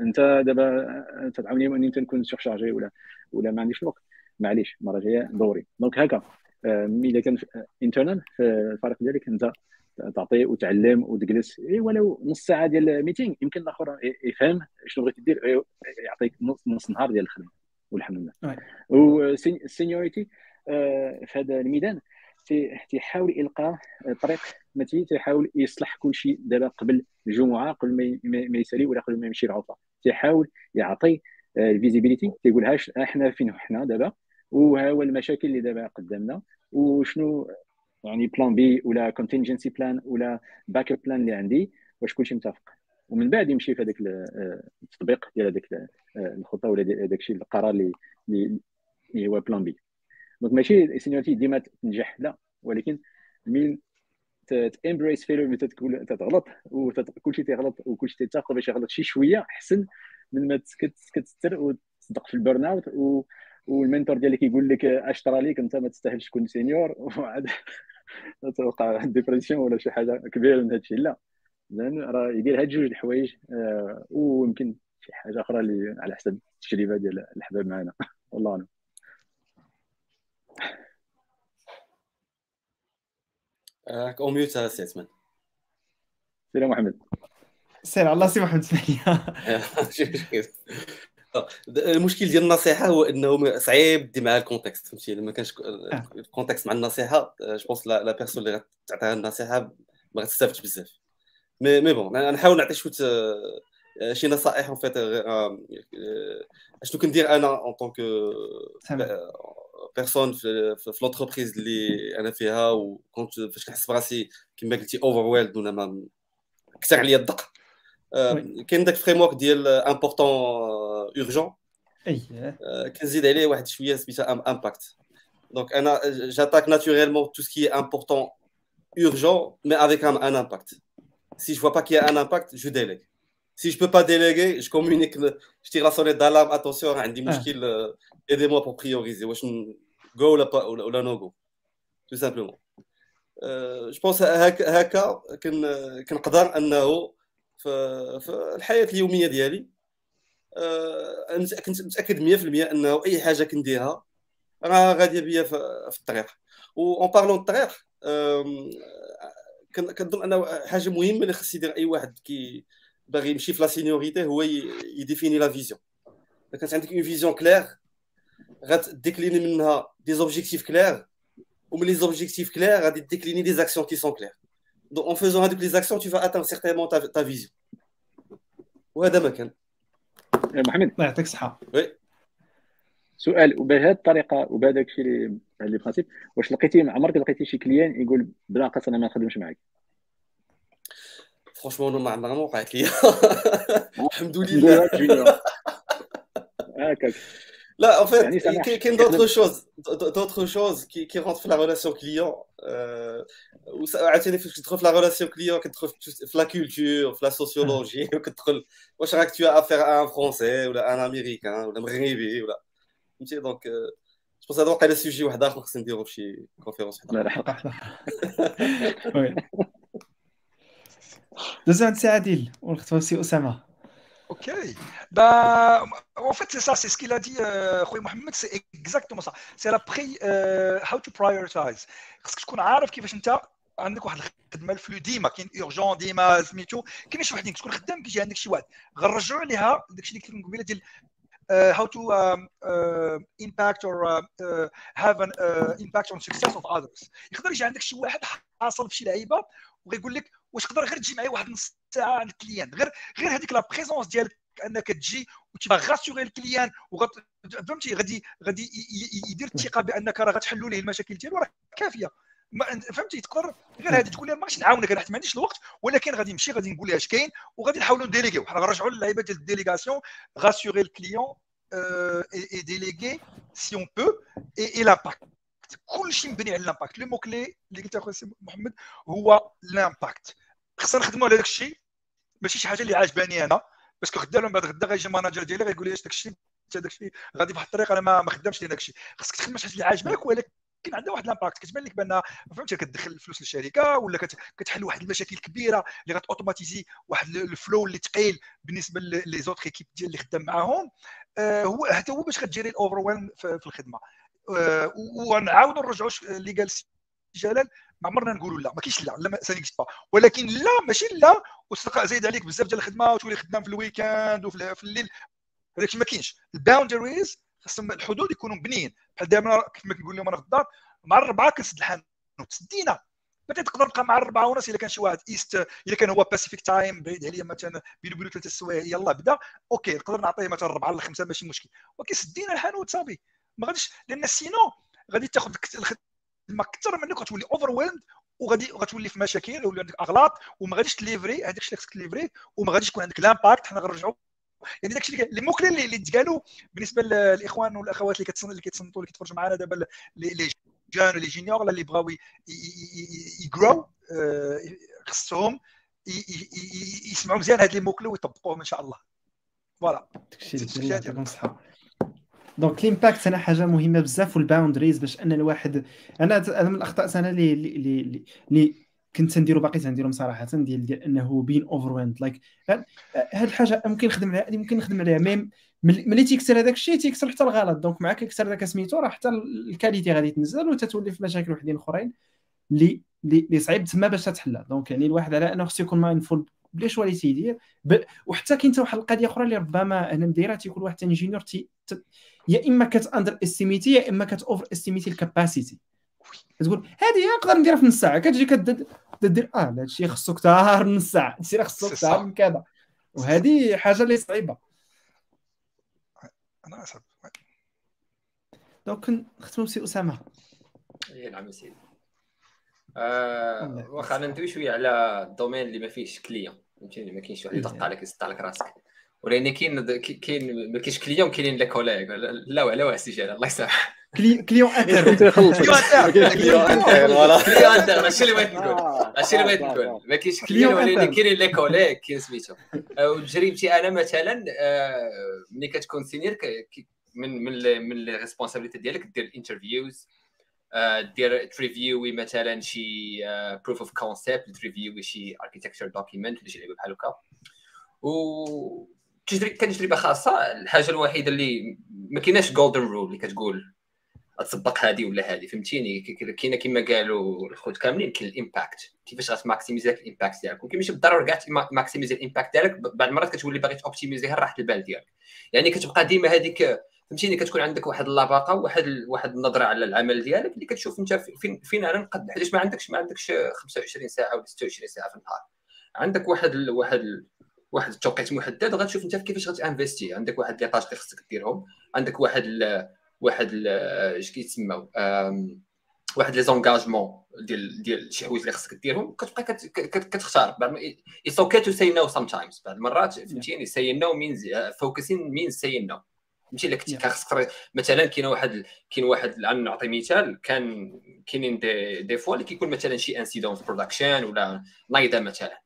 أنت دابا تدعوني اني انت نكون surchargé ولا ولا ما عنديش الوقت. معليش المرة الجاية دوري. donc هكا إذا كان internal في الفريق ديالك أنت تعطي وتعلم وتجلس. إيه ولو نص ساعة ديال ال meeting يمكن الآخر يفهم شنو بغيتي دير يعطيك نص نهار ديال الخدمة. والحمد لله. وال seniority آه، في هذا الميدان تيحاول يلقى طريق متي تيحاول يصلح كل شيء دابا قبل الجمعة قبل ما يسالي ولا قبل ما يمشي العطله تيحاول يعطي ال visibility تيقولهاش إحنا فين حنا دابا وها هو المشاكل اللي دابا قدامنا وشنو يعني plan B ولا contingency plan ولا backup plan اللي عندي واش كلشي متفق. ومن بعد يمشي في هذاك التطبيق ديال هذاك الخطة ولا داك الشيء القرار اللي اللي هو plan B donc ماشي ال seniority ديما تنجح لا. ولكن من t'embrasses failure ملي تقول تغلط وكلشي تيغلط وكلشي تيتاخذ باش يغلط شي شوية أحسن من ما كتستر وتصدق في ال burn out و وال mentor ديالك يقول لك اش طرا ليك أنت ما تستاهلش تكون senior وعاد توقع dépression ولا شي حاجة كبيرة من هادشي. لا. لأن راه يدير هاد جوج الحوايج آه ويمكن شي حاجة أخرى اللي على حسب التجربة ديال الحباب معنا. والله أعلم راك on mute سي عثمان سلام محمد. سير على سي محمد المشكل ديال النصيحة هو إنه صعيب دي معها ال contexte فهمتي؟ لما كانش ال contexte مع النصيحة je pense la personne اللي غتعطيها النصيحة ما غتستافدش بزاف. mais mais bon نحاول نعطي شوية شي نصائح en fait أشنو كندير أنا en tant que personne في l'entreprise اللي أنا فيها وكنت فاش كنحس براسي كما قلتي overwhelmed ولا ما كثر عليا الضغط كاين داك framework ديال important urgent اييه كنزيد عليه واحد شوية سميتها impact دونك أنا j'attaque naturellement tout ce qui est important urgent mais avec un, un impact. Si je vois pas qu'il y a un impact je délègue. Si je peux pas déléguer je communique je tire la sonnette d'alarme. Attention عندي مشكل aidez-moi pour prioriser. واش go ولا ولا no go? Tout simplement. جو بونس هكا هكا كنقدر انه في الحياة اليوميه ديالي آه، كنت متاكد 100% انه اي حاجة كنديرها راه غاديه بيا في الطريق en parlant الطريق كنظن انه حاجة مهمه اللي خص يدير اي واحد qui باغي يمشي في la séniorité هو يdéfinir la vision اذا كانت عندك une vision claire غت décliner منها des objectifs clairs ومن les objectifs clairs غادي décliner des actions qui sont claires Donc, en faisant هذوك les actions, tu vas atteindre certainement ta, ta vision. وهذا ما كان. محمد الله يعطيك الصحة. Oui. سؤال وبهذه الطريقة وبهذاك الشيء اللي اللي principe واش لقيتي عمرك لقيتي شي client يقول بناقص أنا ما نخدمش معاك franchement ما عمرها ما وقعت لي الحمد لله هكاك لا en fait يعني كاين d'autres choses d'autres choses qui qui rentrent في la relation client عاوتاني فاش كتدخل في la relation client كتدخل في la culture في la sociologie وكتدخل واش راك tu as affaire à un Français ولا un Américain ولا مغربي ولا فهمتي donc je pense هذا واقيلا sujet واحد اخر خصنا نديرو في شي conférence وحده دوزو عند سي عادل ونختمو سي أسامة Ok. Bah, en fait, c'est ça, c'est ce qu'il a dit, euh, Mohamed, c'est exactement ça. C'est la pri euh, how to prioritize. خصك تكون عارف كيفاش انت عندك واحد الخدمة ال flow ديما كاين urgent ديما سميتو كاين شي وحدين تكون خدام كيجي عندك شي واحد غنرجعوا عليها داكشي اللي كنت قبيلة ديال uh, how to um, uh, impact or uh, uh, have an uh, impact on success of others يقدر يجي عندك شي واحد حاصل في شي لعيبة وغيقول لك واش تقدر غير تجي معايا واحد نص ساعة عند ال client؟ غير غير هذيك la présence ديالك أنك تجي وتبغى rassurer ال client فهمتي؟ غادي غادي يدير الثقة بأنك راه غتحلوا ليه المشاكل ديالو راه كافية. فهمتي؟ تقدر غير هذه تقول لي ما نعاونك أنا حيت ما عنديش الوقت ولكن غادي نمشي غادي نقول لها اش كاين وغادي نحاولوا ن déléguer و. حنا غنرجعوا للعيبة ديال ال délégation rassurer ال client et déléguer c'est un peu et l'impact كلشي مبني على ال impact le mot clé اللي قلت اخويا محمد هو ال impact خصنا نخدموا على داك الشيء ماشي شي حاجة اللي عاجباني أنا parce que غدا من بعد غدا غيجي manager ديالي غيقول لي اش داك الشيء داك الشيء غادي بواحد الطريقة أنا ما, خدامش لي داك الشيء خصك تخدم شي حاجة اللي عاجباك ولكن عندها واحد ال impact كتبان لك بان فهمتي كتدخل الفلوس للشركة ولا كتحل واحد المشاكل كبيرة اللي غت automatiser واحد ال flow اللي ثقيل بالنسبة les autres équipes ديال اللي خدام معاهم. آه هو حتى هو باش كت gérer ال over في الخدمة. ونعاودوا نرجعوا اللي قال جلال. ما عمرنا نقولوا لا ما كاينش لا لا ça va ولكن لا ماشي لا. وتلقى زايد عليك بزاف ديال الخدمة وتولي خدام في ال week-end وفي الليل. هذاك ما كاينش. ال boundaries خصهم الحدود يكونوا مبنيين. بحال دائما كيف ما كنقول لهم أنا في الدار مع الربعة كنسد الحانوت. سدينا. مثلا تقدر تبقى مع الربعة ونص إلا كان شي واحد East إلا كان هو Pacific time بعيد عليا مثلا بينو بينو ثلاثة السوايع يلا بدا. OK نقدر نعطيه مثلا الربعة لخمسة ماشي مشكل. ولكن سدينا الحانوت صافي. ما غاديش لأن sinon غادي تاخذ الخدمه أكثر منك غتولي overwhelmed وغادي غتولي في مشاكل ولا عندك أغلاط وما غاديش ت livrer هذاك الشيء اللي خصك ت livrer وما غاديش يكون عندك l'impact حنا غنرجعوا يعني داكشي اللي اللي ممكن اللي تقالوا بالنسبة للاخوان والأخوات اللي كتصنت اللي كيتصنتوا اللي كيتفرجوا معنا دابا les jeunes les juniors اللي بغاو يجرو آه، خصهم يسمعوا مزيان هاد les mots clés ويطبقوهم إن شاء الله. voilà. داكشي اللي الصحة. donc ال impact أنا حاجة مهمه بزاف وال boundaries باش أن الواحد أنا أنا من الأخطاء أنا اللي اللي اللي كنت نديرو باقي تنديرهم صراحة ديال ديال أنه بين overwhelmed like هاد الحاجة ممكن نخدم عليها ممكن نخدم عليها même ملي تيكسر هذاك الشيء تيكسر حتى الغلط. donc مع كيكسر داك سميتو راه حتى ال qualité غادي تنزل وتتولي في مشاكل وحدين أخرين اللي اللي صعيب تما باش تحلها donc يعني الواحد على أنه خصو يكون mindful ب les choix اللي تيدير وحتى كاين واحد القضية أخرى اللي ربما أنا مديرها تيكون واحد ingénieur تي... يا إما كت underestimate ي يا إما كت overestimate ي ال capacité كتقول هذه نقدر نديرها في نص ساعة. كتجي كدير آه هذا الشيء خصو كثار نص ساعة. هادشي راه خصو كثار من كذا. وهذه حاجة اللي صعيبة. أنا اسف donc نختموا بسي أسامة. اي نعم سيدي. آه واخا ندوي شوية على ال domaine اللي ما فيهش client فهمتيني ما كاينش واحد يدق عليك يسطع لك راسك. ولأن كاين كاين ما كاينش client كاينين les collègues. لا لا واسي الله يسامح client interne. client interne. client interne. client interne. ماشي اللي بغيت نقول. ماشي اللي بغيت نقول. ما كاينش client ولكن كاينين les collègues كاين سميتو وتجربتي أنا مثلا ملي كتكون senior من من من les responsabilités ديالك دير interviews دير ت review ي مثلا شي proof of concept ت review ي شي architecture document ولا شي لعبة بحال هكا. و كتجربه خاصة. الحاجة الوحيدة اللي ما كايناش golden rule اللي كتقول تطبق هذه ولا هذه فهمتيني؟ كاينة كما قالوا الخوت كاملين كاين ال impact كيفاش غت maximiser ال impact ديالك؟ وكاين ماشي بالضرورة كاع maximiser ال impact ديالك. بعض المرات كتولي باغي ت optimiser راحه البال ديالك. يعني كتبقى ديما هذيك فهمتيني كتكون عندك واحد اللباقة واحد واحد النظرة على العمل ديالك اللي كتشوف أنت فين فين أنا نقد حيت ما عندكش ما عندكش 25 ساعة ولا 26 ساعة في النهار. عندك واحد ال... واحد ال... واحد التوقيت محدد غتشوف أنت كيفاش غت investir. عندك واحد les tâches اللي خصك ديرهم. عندك واحد ال... واحد اش كيتسموا واحد les engagements ديال ديال شي حوايج اللي خصك ديرهم. كتبقى كتختار. بعد it's OK to say no sometimes بعض المرات فهمتيني؟ say no means focusing means say no فهمتي الا كنتي خصك مثلا كاين واحد كاين واحد نعطي مثال كان كاينين دي, دي فوا اللي كيكون مثلا شي incident في production ولا نايضة مثلا.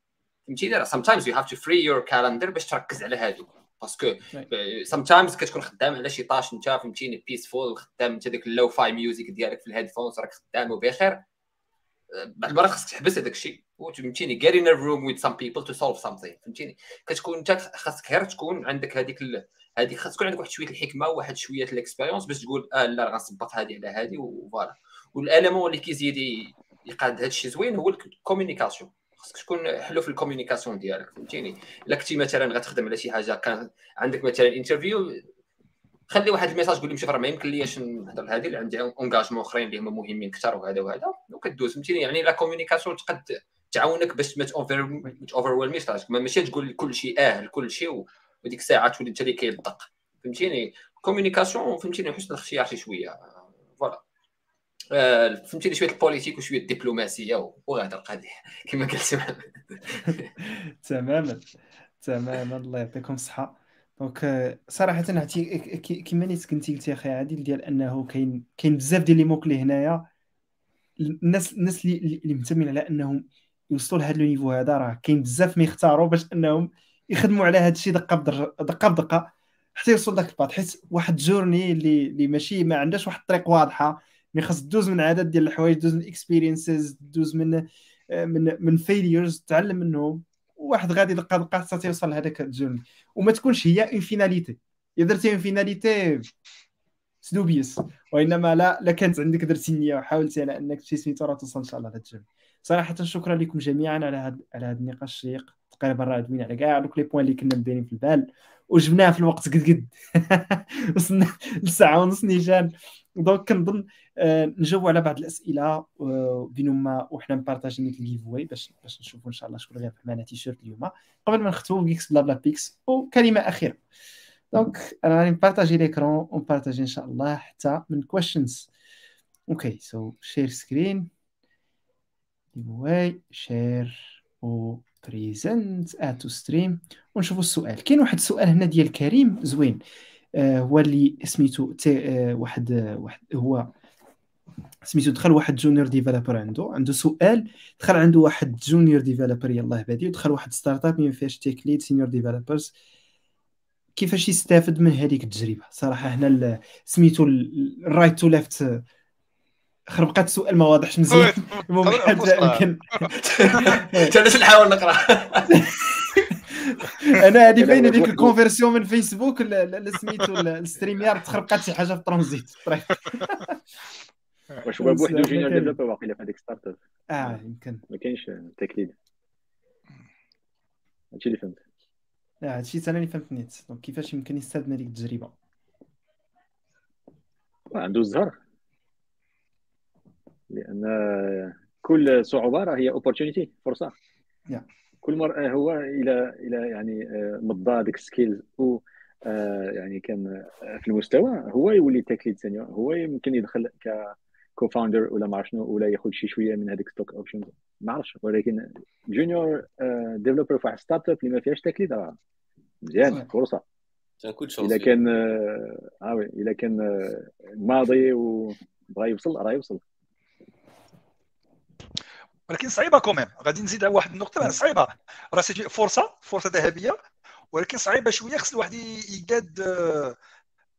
فهمتيني sometimes you have to free your calendar باش تركز على هادو. parce que sometimes كتكون خدام على شي tâche انت فهمتيني؟ peaceful خدام انت ديك ال lo-fi music ديالك في ال headphones راك خدام وبخير بعد المرات خصك تحبس هذاك الشيء. فهمتيني get in a room with some people to solve something. فهمتيني؟ كتكون انت خاصك غير تكون عندك هذيك هذيك خاص تكون عندك واحد شوية الحكمة وواحد شوية ال expérience باش تقول آه لا غنصبط هذه على هذه و voilà وال élément اللي كيزيد يقاد هذا الشيء زوين هو ال communication. خاصك تكون حلو في ال communication ديالك فهمتيني؟ الا كنتي مثلا غتخدم على شي حاجة كان عندك مثلا interview خلي واحد ال message قول لهم شوف راه ما يمكن ليش نهضر هذه اللي عندي engagements أخرين اللي هما مهمين أكثر وهذا وهذا وكدوز فهمتيني؟ يعني la communication تقد تعاونك باش ما over ماشي تقول كل شيء آه لكل شيء وديك الساعة تولي انت اللي كيلدق فهمتيني؟ communication فهمتيني حسن الاختيار شي شوية. voilà آه، فهمتيني شوية ال politique وشوية الدبلوماسية وهذا القضية كما قلت تماما. تماما. الله يعطيكم الصحة. donc صراحة كما نيت كنتي قلتي أخي عادل ديال أنه كاين كاين بزاف ديال لي موكلي هنايا. الناس الناس اللي اللي مهتمين على أنهم يوصلوا لهذا le niveau هذا راه كاين بزاف ما يختاروا باش أنهم يخدموا على هذا الشيء دقة بدقة بدقه حتى يوصل ذاك الباط. حيت واحد journey اللي اللي ماشي ما عندهاش واحد الطريق واضحة mais خاص دوز من عدد ديال الحوايج دوز من experiences دوز من من من failures تعلم منهم واحد غادي دقة دقة حتى توصل لهذاك ال journey. وما تكونش هي une finalité إذا درتي une finalité سدوبيس وإنما لا لا كانت عندك درتي النية وحاولتي على إنك تمشي سميتو راه توصل إن شاء الله لهذا ال journey. صراحة شكرا لكم جميعا على هذا على هذا النقاش الشيق. تقريبا راه دوينا على كاع دوك les points اللي كنا مديرين في البال وجبناه في الوقت قد قد. وصلنا لساعة ونص نيشان donc كنظن آه، نجاوبوا على بعض الأسئلة بينما وحنا مبارطاجي نيت ال giveaway باش باش نشوفوا إن شاء الله شكون غيربح معنا تيشيرت اليوم. قبل ما نختموا بيكس بلا بلا بيكس وكلمة أخيرة. donc أنا غادي نبارطاجي l'écran ونبارطاجي إن شاء الله حتى من questions OK so share screen ouais share و present add to stream ونشوفوا السؤال. كاين واحد السؤال هنا ديال كريم زوين. آه هو اللي سميتو آه واحد آه واحد هو سميتو دخل واحد junior developer عنده. عنده سؤال. دخل عنده واحد junior developer يلاه بادي. ودخل واحد startup ما فيهاش tech lead senior developers كيفاش يستافد من هذيك التجربة؟ صراحة هنا سميتو ال right to left خرب بقات السؤال ما واضحش مزيان المهم يمكن علاش نحاول نقرأ. أنا هذه باينه ديك ال conversion من فيسبوك سميتو ال StreamYard تخربقات شي حاجة في الترانزيت واش هو بوحدو junior developer واقيلا في هذيك startup. آه يمكن. ما كاينش tech lead هادشي اللي فهمت. آه هادشي أنا اللي فهمت نيت. donc كيفاش يمكن يستافد من هذيك التجربة؟ عنده الزهر. لأن كل صعوبة راه هي opportunity فرصه yeah. كل مرة آه، هو إلى إلى يعني آه، مضى ديك ال skills و آه، يعني كان في المستوى هو يولي tech lead senior هو يمكن يدخل ك co-founder ولا ما شنو ولا ياخذ شي شوية من هذيك stock options ما عرفتش ولكن junior developer في واحد startup اللي ما فيهاش tech lead مزيان فرصة. إذا كان آه oui إذا كان ماضي وبغى يوصل راه يوصل. ولكن صعيبة quand même. غادي نزيد على واحد النقطة صعيبة. راه فرصة فرصة ذهبية ولكن صعيبة شوية. خص الواحد يقاد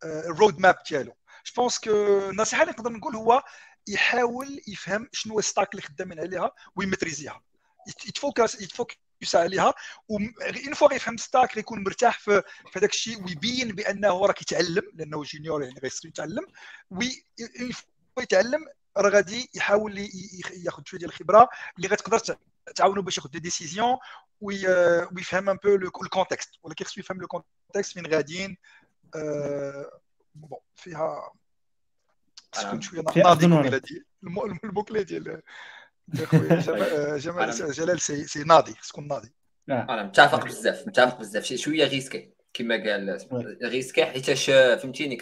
ال roadmap ديالو. je pense que النصيحه اللي نقدر نقول هو يحاول يفهم شنو ال stack اللي خدامين عليها ويمتريزيها. يتفوكس يتفوكس عليها. une fois غيفهم stack غيكون مرتاح في هذاك الشيء ويبين بأنه راه كيتعلم لأنه junior يعني غيصير يتعلم. oui يتعلم راه غادي يحاول ياخذ شوية ديال الخبره اللي غتقدر تعاونو باش ياخذ des décisions ويفهم un peu ال contexte ولكن خصو يفهم le contexte فين غاديين. bon فيها تكون شوية. ناضي البوكلي ديال جمال جلال c'est ناضي. خص تكون ناضي أنا متفق بزاف. متفق بزاف. شوية risqué كما قال risqué حيتاش فهمتيني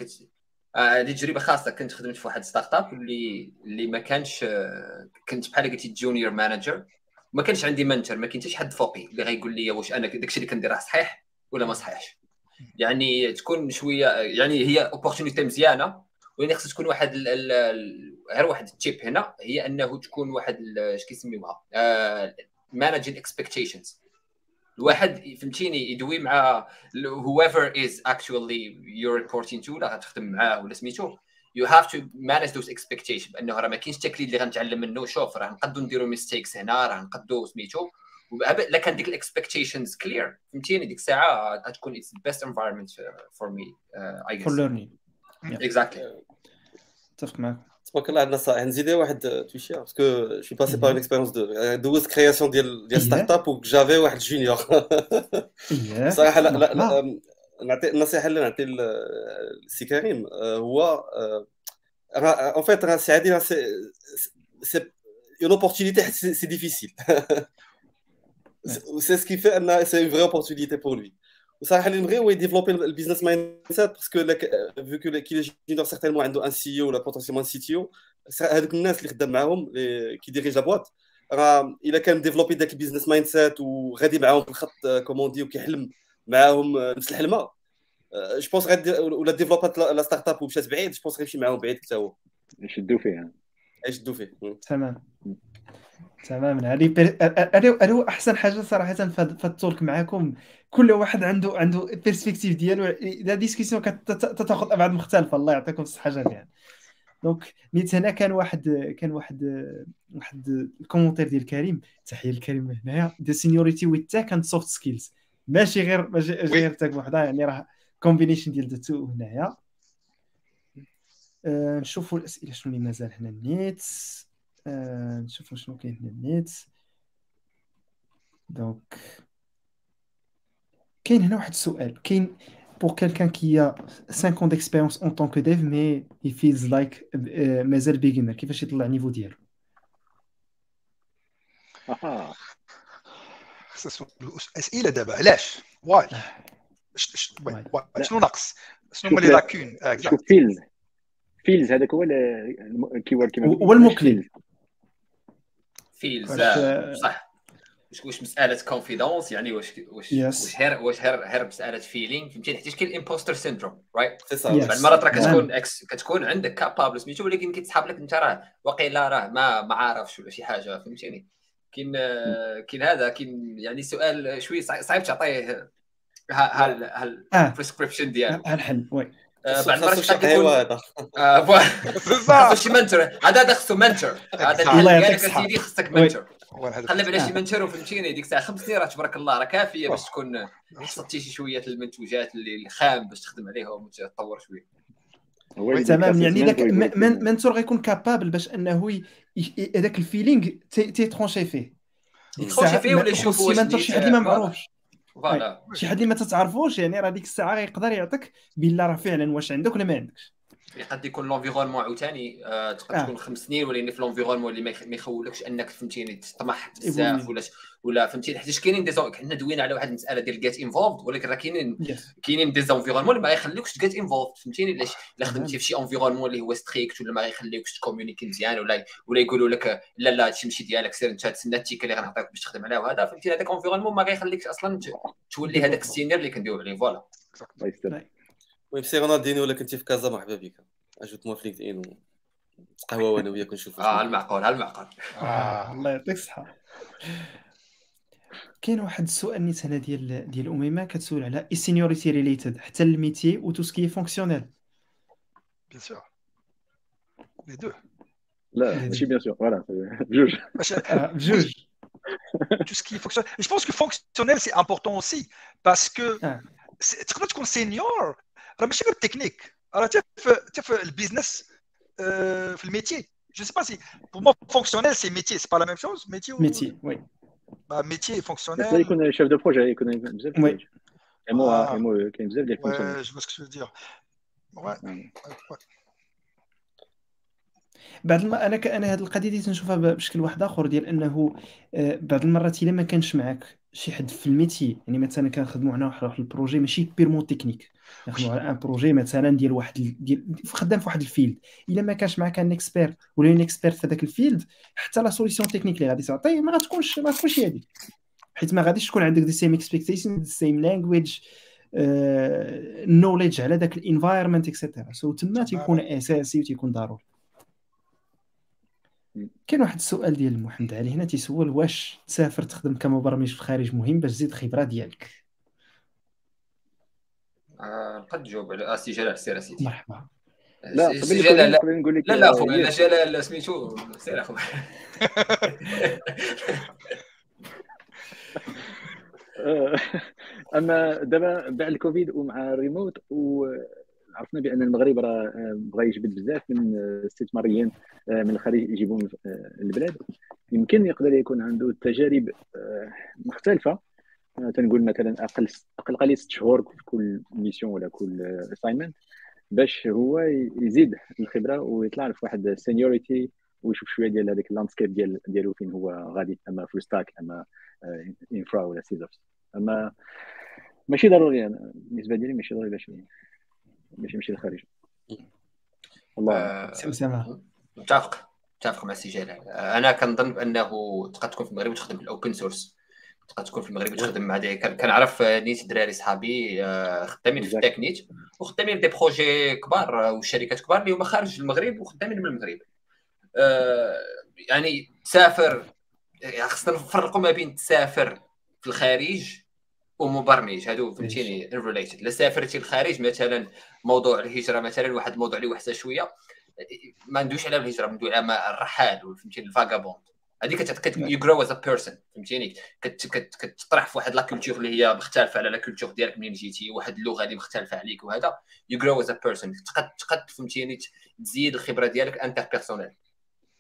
آه تجربة خاصة. كنت خدمت في واحد startup اللي اللي ما كانش آه، كنت بحال قلتي junior manager ما كانش عندي mentor ما كاين حتى حد فوقي اللي غيقول لي واش أنا داكشي اللي كندير صحيح ولا ما صحيحش. يعني تكون شوية يعني هي opportunity مزيانة. ولكن خصها تكون واحد غير واحد ال tip هنا هي أنه تكون واحد اش كيسميوها؟ managing expectations الواحد فهمتيني يدوي مع whoever is actually you're reporting to ولا غتخدم معاه ولا سميتو. you have to manage those expectation بأنه راه ما كاينش tech lead اللي غنتعلم منه. شوف راه نقدو نديرو mistakes هنا راه نقدو سميتو. الا كان ديك ال expectations clear فهمتيني؟ ديك الساعة غتكون it's best environment فور مي اي فور ليرنينغ اكزاكتلي اتفق معك تبارك الله عندنا صح نزيد واحد تويشي باسكو جو باسي بار اون اكسبيريونس دو دوزت كرياسيون ديال ديال ستارت اب وجافي واحد جونيور صراحة لا لا, لا نعطي النصيحه اللي نعطي لسي كريم هو en fait c'est une opportunité c'est difficile. C'est ce qui fait c'est une vraie opportunité pour lui. وصراحه اللي نبغي هو يديفلوبي ال business mindset parce que vu que كي junior certainement عنده un CEO ولا potentiellement CTO هذوك الناس اللي خدام معاهم qui dirigent boîte راه الا كان ديفلوبي داك ال business mindset وغادي معاهم في الخط comme on dit وكيحلم معاهم نفس الحلمه je pense غادي ولا ديفلوبات la startup ومشات بعيد je pense غيمشي معاهم بعيد حتى هو يشدوا فيه يشدوا فيه تمام تماما. هذه هذا أحسن حاجة صراحة في الـ talk معكم كل واحد عنده عنده perspective ديالو. la discussion كتاخذ أبعاد مختلفة. الله يعطيكم الصحة جميعا. donc نيت هنا كان واحد كان واحد واحد ال commentaire ديال كريم. تحية لكريم هنايا. the seniority with tech and soft skills ماشي غير ماشي غير tech وحدة. يعني راه combination ديال the two هنايا. أه نشوفوا الأسئلة شنو اللي مازال هنا. النيت نشوفوا شنو كاين هنا النيت donc كاين هنا واحد السؤال كاين pour quelqu'un qui a 5 ans d'expérience en tant que dev mais feels like uh, مازال beginner كيفاش يطلع ال niveau ديالو أها اسئله دابا علاش واي شنو ناقص شنو هما لي لاكون فيلز فيلز هذاك هو الكيورد كيما هو فيلز صح. واش واش مسألة كونفيدونس يعني واش واش yes. واش هير واش هير هير مسألة فيلينغ فهمتي؟ حيت كاين الامبوستر سيندروم رايت بعض المرات راه كتكون إكس كتكون عندك كابابل سميتو ولكن كيتسحب لك انت راه واقيلا راه ما ما عارفش ولا شي حاجة فهمتيني؟ كاين كاين هذا كاين يعني سؤال شوي صعيب تعطيه هال هال ال prescription ديالو. الحل oui. بعد المرات كيكون خاصو شي mentor. هذا هذا خصو mentor. هذا اللي قال لك سيدي خصك mentor. قلب على شي mentor وفهمتيني ديك الساعة خمس سنين راه تبارك الله راه كافية باش تكون حصلتي شي شوية المنتوجات اللي الخام باش تخدم عليهم وتطور شوية تمام. يعني ذاك mentor غيكون capable باش إنه هذاك ال feeling تي trancher فيه. ي trancher فيه ولا يشوف واش شي حد ما معروفش. voilà. شي حد اللي ما تتعرفوش يعني راه ديك الساعة يقدر يعطيك بالله راه فعلا واش عندك ولا ما عندكش. قد يكون l'environnement عاوتاني آه تقدر تكون خمس سنين ولكن في l'environnement اللي ما يخولكش أنك فهمتيني تطمح بزاف ولا ولا فهمتيني حيت كاينين دي حنا دوينا على واحد المسألة ديال get involved ولكن راه كاينين كاينين des environnements اللي ما يخليوكش ت get involved فهمتيني؟ علاش؟ إلا خدمتي في شي environnement اللي هو strict ولا ما يخليوكش ت communiquer مزيان ولا ولا يقولوا لك لا لا هادشي ماشي ديالك سير أنت تسنى ال ticket اللي غنعطيك باش تخدم عليه وهذا فهمتي هذاك environnement ما غيخليكش أصلا تولي هذاك السينيور اللي كندويو عليه فوالا. المهم سي رونالدينيو ولا كنتي في كازا مرحبا بك أجوت موا في لينكد ان نتقهوى أنا وياك نشوف آه المعقول المعقول آه الله يعطيك الصحة. كاين واحد السؤال نيت هنا ديال ديال أميمة كتسول على السينيوريتي ريليتد حتى الميتي و تو سكي فونكسيونيل بيان سور لي دو لا ماشي بيان سور فوالا بجوج بجوج tout ce qui fonctionne. Je pense que fonctionnel, c'est important aussi parce que تقدر تكون سينيور راه ماشي غير التكنيك. راه حتى في البيزنس في الميتي. جو سي با سي pour moi fonctionnel c'est métier. C'est pas la même chose métier ou... métier oui. Bah métier fonctionnel. يكون شيف دو بروجي يكون بزاف وي ام أو ام أو كاين بزاف ديال ouais je vois ce que tu veux dire. Ouais. بعض الم... أنا ك... أنا هذه القضية دي تنشوفها بشكل واحد آخر ديال أنه بعض المرات إلا ما كانش معاك شي حد في ال métier يعني مثلا كنخدموا على واحد ال projet ماشي purement technique. نخدموا على un projet مثلا ديال واحد ديال خدام في واحد ال field. إلا ما كانش معاك un expert ولا un expert في هذاك ال field حتى la solution technique اللي غادي تعطيه ما غتكونش ما تكونش هي هذيك. حيت ما غاديش تكون عندك the same expectation the same language knowledge على ذاك ال environment et cetera so تما تيكون أساسي وتيكون ضروري. كاين واحد السؤال ديال محمد علي. هنا تيسول واش تسافر تخدم كمبرمج في الخارج مهم باش تزيد الخبره ديالك؟ آه، قد تجاوب على اسي جلال سير اسيدي مرحبا. لا قبل لا نقول لك لا لا خويا لا جلال سميتو سير أخويا. أما دابا بعد الكوفيد ومع الريموت وعرفنا بأن المغرب راه بغى يجبد بزاف من الاستثماريين من الخارج يجيبون البلاد. يمكن يقدر يكون عنده تجارب مختلفة. تنقول مثلا أقل أقل قليل ست شهور في كل ميسيون ولا كل اساينمنت باش هو يزيد الخبرة ويطلع في واحد سينيوريتي ويشوف شوية ديال هذاك اللاندسكيب ديال ديالو فين هو غادي أما فول ستاك أما انفرا ولا سيزرز أما ماشي ضروري أنا بالنسبة لي ماشي ضروري باش باش يمشي للخارج الله سلامة متفق. متفق مع سي جلال. أنا كنظن بأنه تقدر تكون في المغرب وتخدم بال open source تقدر تكون في المغرب وتخدم مع des كنعرف نيت دراري صحابي آه، خدامين في التكنيت وخدامين des projets كبار آه، وشركات كبار اللي هما خارج المغرب وخدامين من المغرب. آه، يعني تسافر يعني خصنا نفرقوا ما بين تسافر في الخارج ومبرمج. هادو فهمتيني related لا سافرتي الخارج مثلا موضوع الهجرة مثلا واحد الموضوع اللي وحشه شوية. ما ندويش على الهجرة ندوي على الرحال فهمتيني ال vagabond هذيك you grow as a person فهمتيني؟ كتطرح في واحد la culture اللي هي مختلفة على la culture ديالك منين جيتي واحد اللغة اللي مختلفة عليك وهذا. you grow as a person تقد تقد فهمتيني؟ تزيد الخبرة ديالك interpersonnelle ال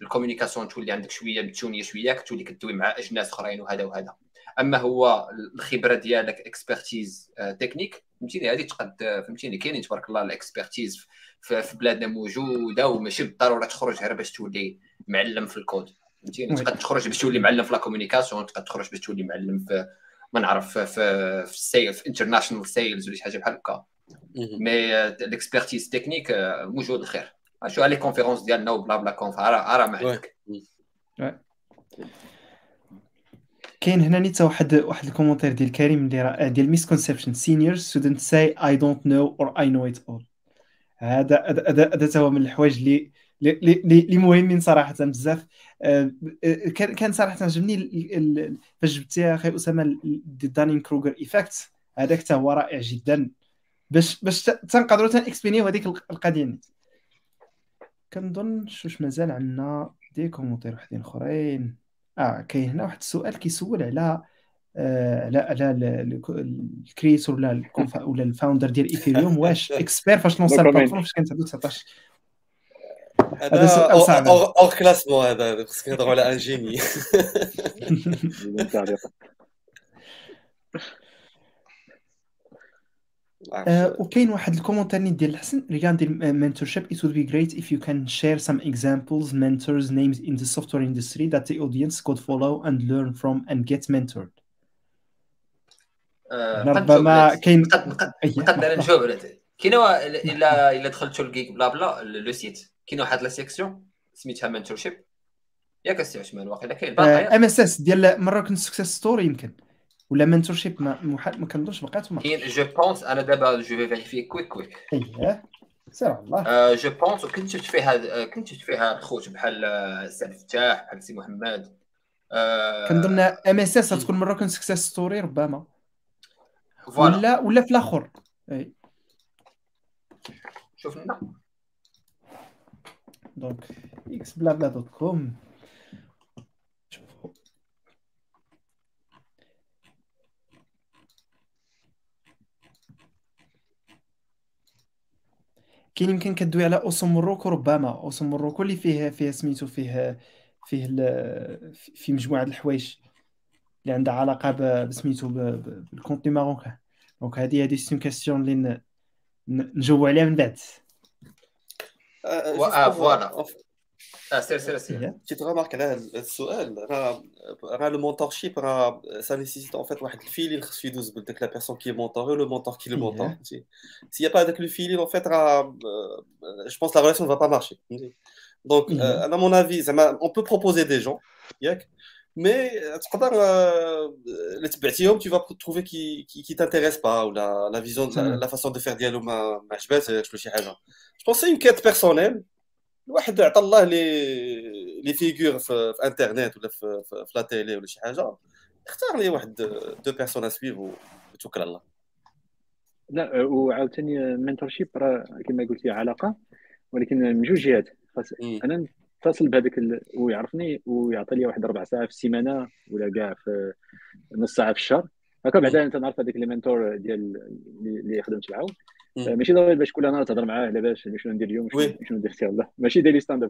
communication تولي عندك شوية متونية شوية تولي كدوي مع أجناس أخرين وهذا وهذا. أما هو الخبرة ديالك اكسبرتيز تكنيك فهمتيني؟ هذه تقد فهمتيني كاينين تبارك الله الإكسبرتيز في بلادنا موجودة وماشي بالضرورة تخرج غير باش تولي معلم في الكود. فهمتيني؟ تقدر تخرج باش تولي معلم في لا كومونيكاسيون تقدر تخرج باش تولي معلم في ما نعرف في في السيل في انترناشونال سيلز ولا شي حاجة بحال هكا. مي الاكسبرتيز تكنيك موجود الخير. شو لي كونفيرونس ديالنا وبلا بلا كونف راه ما عندك كاين هنا نيت واحد واحد ال commentaire ديال كريم اللي ديال misconception seniors shouldn't say I don't know or I know it all هذا هذا هو من الحوايج اللي اللي مهمين صراحة بزاف. آه، كان صراحة عجبني فاش جبتي أخي أسامة Dunning Kruger effect هذاك حتى هو رائع جدا. باش باش تنقدروا تنكسبينيو هذيك القضية كنظن واش مازال عندنا des commentaires وحدين أخرين. آه كاين هنا واحد السؤال كيسول على آه على على ال créateur ولا ولا ال founder ديال Ethereum واش expert فاش لونسا ال plateforme فاش كانت عنده 19 هذا سؤال صعب. اور كلاسمون هذا خصك نهضروا على un génie وكاين واحد ال commentaire ديال الحسن regarding mentorship. It would be great if you can share some examples mentors names in the software industry that the audience could follow and learn from and get mentored. ربما كاين نقدر نجاوب على كاين الا الا دخلتوا ل Geeksblabla le site. كاين واحد la section سميتها mentorship ياك السي عثمان واقيلا كاين باقي. MSS ديال Moroccan Success Story يمكن. ولا mentorship ما ما كنظنش بقات كاين je pense أنا دابا je vais vérifier quick quick اييه سير الله. je pense كنت شفت فيها كنت شفت فيها خوت بحال السي الفتاح بحال سي محمد. كنظن ام اس اس غتكون مراكن سكسيس ستوري ربما. ولا ولا في الآخر. لنا دونك إكس بلا بلا دوت كوم كاين يمكن كدوي على أوسم مروكو ربما أوسم مروكو اللي فيه فيه سميتو فيه فيه في مجموعة الحوايج اللي عندها علاقة بسميتو بال contenu marocain. donc هذه هذه ces questions اللي نجاوبوا عليها من بعد. آه voilà سير سير سير tu te remarques على هذا السؤال راه راه le mentorship راه ça nécessite en fait واحد ال feeling خصو يدوز بداك la personne qui mentore le mentor qui le mentor s'il y a pas هذاك le feeling en fait راه je pense la relation va pas marcher donc أنا mon avis زعما on peut proposer des gens ياك mais تقدر اللي تبعتيهم tu vas trouver qui qui, qui t'intéresse pas ولا la vision la façon de faire ديالو ما ما عجباتش ولا شي حاجة je pense c'est une quête personnelle الواحد عطى الله les les figures في, في انترنت ولا في, في, في la télé ولا شي حاجة. اختار لي واحد deux personnes à suivre وتوكل على الله. لا وعاوتاني mentorship راه كما قلتي علاقة ولكن من جوج جهات. خاص أنا نتصل بهذاك ال... ويعرفني ويعطي لي واحد ربع ساعة في السيمانة ولا كاع في نص ساعة في الشهر. هكا بعدا أنت نعرف هذاك les mentors ديال اللي خدمت معاهم آه، ماشي ضروري باش كل نهار تهضر معاه على باش؟ شنو ندير اليوم؟ شنو ندير يلا. ماشي daily stand up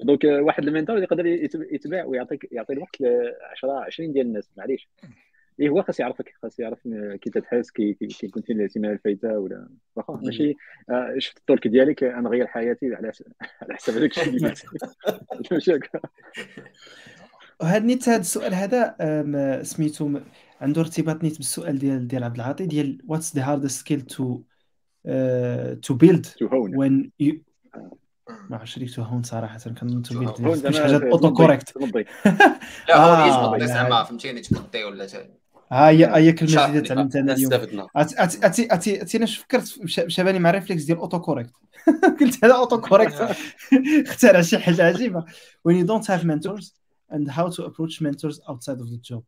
donc واحد ال mentor يقدر يتبع ويعطيك يعطي الوقت ل 10 20 ديال الناس معليش. اللي هو خاص يعرفك خاص يعرف كي تتحس كي كي كنت فين السيمانه الفايتة ولا واخا. ماشي آه، شفت التورك ديالك نغير حياتي على على حساب هذاك الشيء اللي ماشي هكا. وهذا نيت هذا السؤال هذا سميتو عنده ارتباط نيت بالسؤال ديال ديال عبد العاطي ديال واتس ذا هاردست سكيل تو تو بيلد وين ما عرفتش ليك تو هون صراحة كان تو بيلد شي حاجة اوتو كوريكت لا هو يجبد زعما فهمتيني تبدي ولا ها هي هي كلمة جديدة تعلمتها أنا اليوم. اتي اتي اتي أنا فكرت شباني مع réflexe ديال auto correct قلت هذا auto correct اخترع شي حاجة عجيبة. When you don't have mentors and how to approach mentors outside of the job.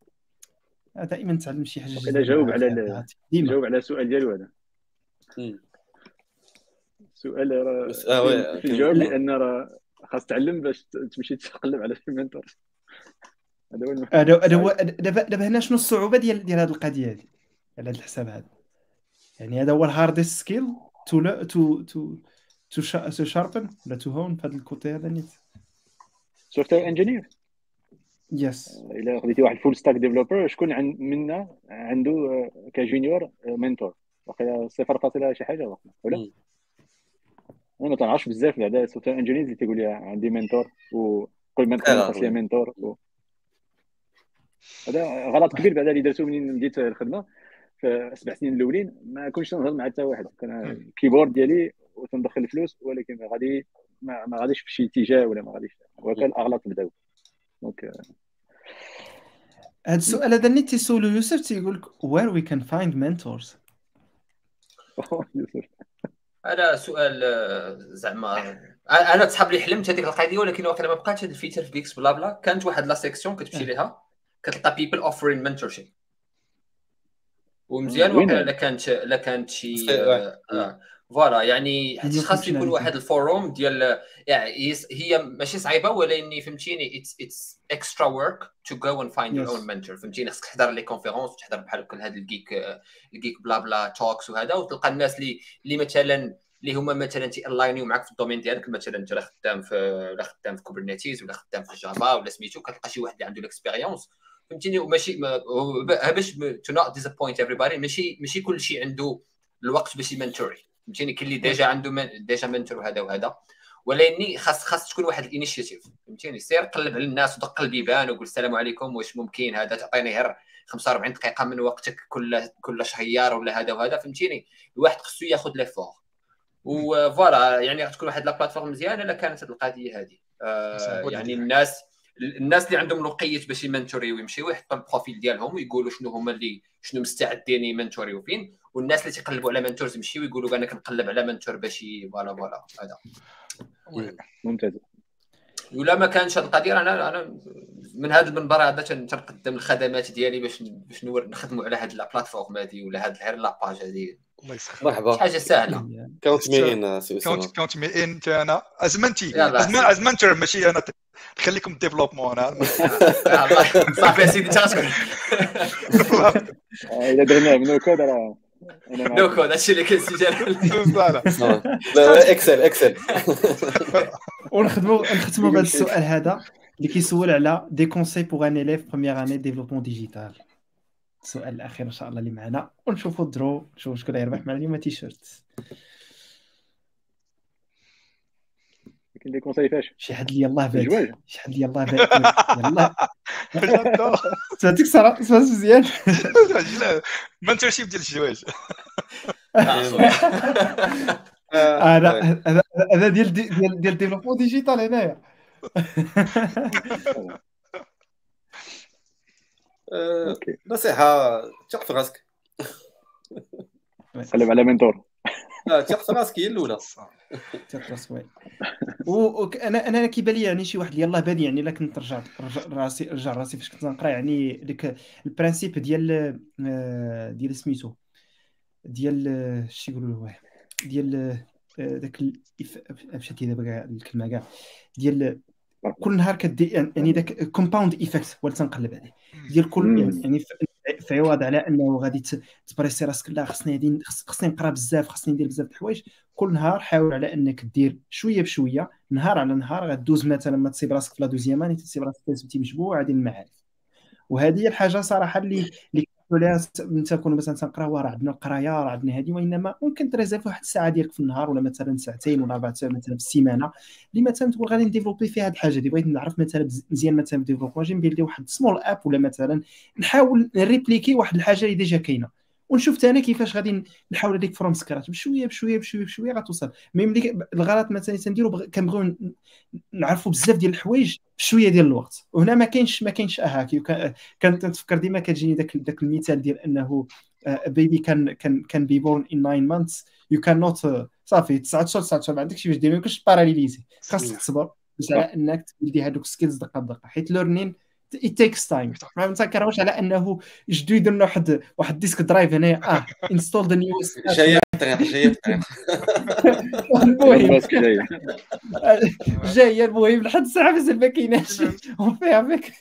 دائما تعلم شي حاجة جديده جاوب على جاوب على السؤال ديالو هذا. السؤال راه في الجواب لأن راه خاص تعلم باش تمشي تقلب على شي mentor هذا هو هذا هو دابا دابا هنا شنو الصعوبة ديال ديال هذه القضية هذه؟ على هذا الحساب هذا. يعني هذا هو ال hardest skill to to to to sharpen ولا to hone في هذا ال côté هذا نيت. software engineer yes الا خديتي واحد full stack developer شكون عن منا عنده آه، ك junior mentor آه، واقيلا صفر فاصلة شي حاجة ولا؟ أنا ما تعرفش بزاف بعدا software engineers اللي تيقول لي عندي mentor وكل ما خاص لي mentor و... هذا غلط كبير بعدا اللي درتو منين بديت الخدمة. في السبع سنين الأولين ما كنتش نهضر مع حتى واحد. كان ال keyboard ديالي وتندخل الفلوس ولكن غادي ما, ما غاديش في شي اتجاه ولا ما غاديش. وكان الاغلاط بداو. donc هذا السؤال هذا اللي تيسولو يوسف تيقول لك where we can find mentors هذا سؤال زعما أنا تصحاب لي حلمت هذيك القضية ولكن واقيلا ما بقاتش هذا ال feature في Geeksblabla كانت واحد la section كتمشي ليها كتلقى people offering mentorship ومزيان واقيلا الا كانت الا كانت شي voilà يعني خاص يكون واحد ال forum ديال يعني هي ماشي صعيبة ولكن فهمتيني it's it's extra work to go and find your own mentor فهمتيني خاصك تحضر les conférences وتحضر بحال هكا هاد ال geek ال geeks blabla talks وهذا وتلقى الناس اللي اللي مثلا اللي هما مثلا تي aligné معاك في ال domaine ديالك. مثلا أنت خدام في ولا خدام في Kubernetes ولا خدام في Java ولا سميتو كتلقى شي واحد اللي عنده ال expérience فهمتيني وماشي باش to not disappoint everybody ماشي ماشي كل شيء عنده الوقت باش ي mentorer. فهمتيني؟ كاين اللي déjà عنده من déjà mentor وهذا وهذا. ولكن خاص خاص تكون واحد ال initiative فهمتيني؟ سير قلب على الناس ودق البيبان وقول السلام عليكم واش ممكن؟ هذا تعطيني غير 45 دقيقة من وقتك كل كل شهيار ولا هذا وهذا فهمتيني؟ الواحد خصو ياخذ لي effort و voilà يعني غتكون واحد la plateforme مزيانة إلا كانت هذه القضية هذه آه يعني الناس الناس اللي عندهم الوقيت باش ي mentorer يو ويمشيو يحطوا ال profil ديالهم ويقولوا شنو هما اللي شنو مستعدين ي mentorer يو فين. والناس اللي تيقلبوا على mentors يمشيو يقولوا أنا كنقلب على mentor باش voilà voilà هذا. ممتاز. ولا ما كانش هذه القضية أنا أنا من هذا المنبر هذا تنقدم الخدمات ديالي باش باش نخدموا على هذه البلاتفورم هذه ولا هذه غير لاباج هذه الله يسخر مرحبا. حاجة سهلة. كاونت مي ان كاونت مي ان أنا. أزمنتي. ازمنتر ماشي أنا. خليكم ديفلوبمون أنا صافي سيدي غتكون الا درنا نو كود راه نو كود؟ هادشي اللي كنسجل. إكسل إكسل. ونخدموا نختموا بهذا السؤال هذا اللي كيسول على دي كونساي بوغ ان اليف بروميير اني ديفلوبمون ديجيتال السؤال الأخير إن شاء الله اللي معنا. ونشوفوا الدرو نشوفوا شكون يربح معنا. اليوم تي كاين دي كونساي فاش شي حد اللي يلاه بات شي حد اللي يلاه بات يلاه تعطيك صراحة مزيان. منتورشيب ديال الجواج هذا هذا ديال ديال ديال développement digital هنايا. نصيحة ثق في راسك. قلب على mentor. ثق في راسك هي الأولى. راسك أنا أنا كيبان لي يعني شي واحد يلاه بادي يعني إلا كنت رجع راسي رجع راسي فاش كنت نقرا يعني ديك ال principe ديال ديال سميتو. ديال شي يقولوا له ديال داك مشات لي دابا الكلمة كاع. ديال كل نهار كدير يعني داك compound effect هو اللي تنقلب عليه. ديال كل يعني في عوض على أنه غادي ت presser راسك. لا خصني خصني نقرا بزاف خصني ندير بزاف د الحوايج. كل نهار حاول على أنك دير شوية بشوية نهار على نهار غدوز مثلا ما تصيب راسك في la deuxième année تصيب راسك في مجموعه ديال المعارف وهذه هي الحاجة صراحة اللي اللي ولا تكون مثلا تنقراو راه عندنا القرايه راه عندنا هذه وإنما ممكن ت réserver واحد الساعة ديالك في النهار ولا مثلا ساعتين ولا أربع ساعات مثلا في السيمانة اللي مثلا تقول غادي ن développer فيها هذه الحاجة دي. بغيت نعرف مثلا مزيان مثلا développement ندير واحد small app ولا مثلا نحاول ن répliquer واحد الحاجة اللي déjà كاينة. ونشوف أنا كيفاش غادي نحاول هذيك from scratch. بشوية بشوية بشوية بشوية غتوصل. mais ملي الغلط مثلا تنديرو كنبغيو نعرفوا بزاف ديال الحوايج بشوية ديال الوقت. وهنا ما كاينش ما كاينش اهاكي كنتفكر ديما كتجيني داك داك المثال ديال أنه بيبي كان كان كان بي بورن ان 9 مانثس يو كان نوت صافي 9 شهور 9 شهور ما عندكش باش دير ما يمكنش باراليزي خاصك تصبر. باش على أنك تولدي هذوك سكيلز دقة بدقه حيت ليرنين it takes time. ما نتكرهوش على أنه جدو يدير لنا واحد واحد ديسك درايف هنا. آه انستول ذا نيو جاية الطريق جاية الطريق المهم. جاية المهم لحد الساعة مازال ما كايناش. و feedback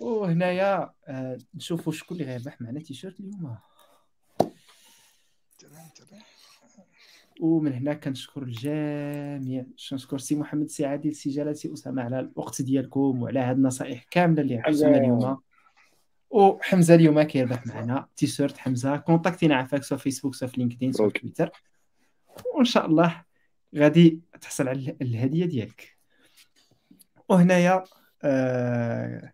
وهنايا نشوفوا شكون اللي غيربح معنا تيشيرت اليوم. ومن هنا كنشكر الجميع. كنشكر سي محمد سي عادل سي جلال سي أسامة على الوقت ديالكم وعلى هاد النصائح كاملة اللي عطيتونا اليوم. وحمزه اليوم كيربح معنا تيشيرت. حمزة contactينا عفاك سواء فيسبوك سواء في LinkedIn سواء في تويتر. وإن شاء الله غادي تحصل على الهدية ديالك. وهنايا آه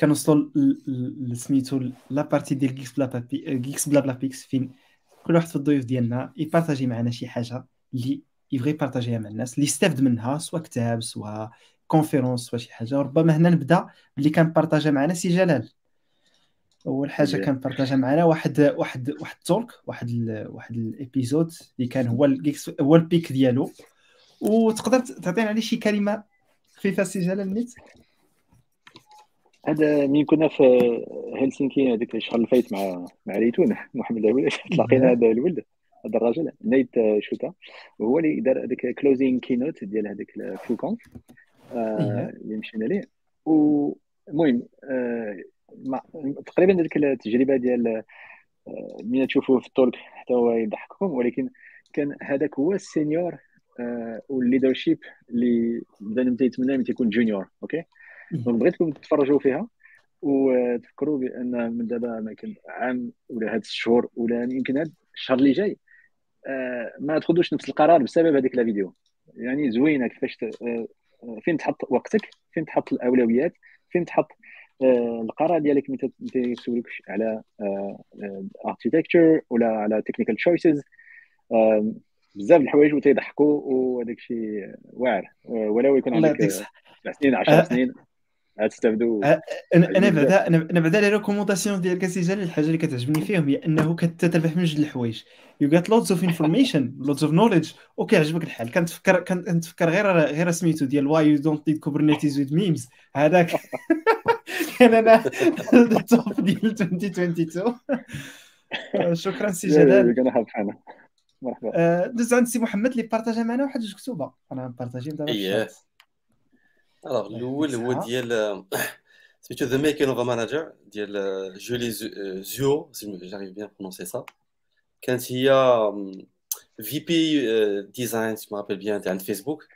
كنوصلوا لسميتو la partie ديال geeks bla geeks blabla picks فين؟ كل واحد في الضيوف ديالنا ي partager معنا شي حاجة اللي يبغي ي partager ها مع الناس اللي يستافد منها سواء كتاب سواء conférence سواء شي حاجة. وربما هنا نبدأ باللي كان partagé معنا سي جلال. أول حاجة كان partagé معنا واحد واحد واحد talk واحد ال واحد ال épisode اللي كان هو هو البيك ديالو. وتقدر تعطينا عليه شي كلمة خفيفة سي جلال نيت؟ هذا مين كنا في هلسنكي هذاك الشهر اللي فايت مع مع ريتون محمد العويل تلاقينا هذا الولد هذا الراجل. نايت شوتا. وهو اللي دار هذاك كلوزينغ كينوت ديال هذاك الفوكونف آه، اللي مشينا ليه. والمهم آه، تقريبا هذيك التجربة ديال آه، مين تشوفوه في ال talk حتى هو يضحككم. ولكن كان هذاك هو ال senior وال leadership اللي بدا يتمنى يكون junior okay؟ donc بغيتكم تتفرجوا فيها وتفكروا بأن من دابا ما كان عام ولا هاد الشهور ولا يمكن هاد الشهر اللي جاي آه، ما تاخذوش نفس القرار بسبب هذيك la vidéo. يعني زوينة كيفاش آه، فين تحط وقتك فين تحط الأولويات فين تحط آه، القرار ديالك ملي تيسولك على architecture ولا على technical choices بزاف الحوايج وتيضحكوا وهذاك الشيء واعر. ولو يكون عندك 7 سنين 10 سنين. غتستافدوا أنا بعدا أنا بعدا les recommandations ديالك سي الحاجة اللي كتعجبني فيهم هي إنه كتربح من جوج الحوايج. you get lots of information lots of knowledge وكيعجبك الحال. كنتفكر كنتفكر غير غير سميتو ديال why you don't need Kubernetes with memes هذاك. كان أنا ال top ديال 2022 شكرا سي جلال. مرحبا. دوز عند سي محمد اللي بارطاجا معنا واحد جوج كتوبه أنا بارطاجيهم دابا الوغ الأول هو ديال سميتو The Making of Manager ديال Julie Zhuo j'arrive bien prononcer ça كانت هي VP design m'rappelle bien عند فيسبوك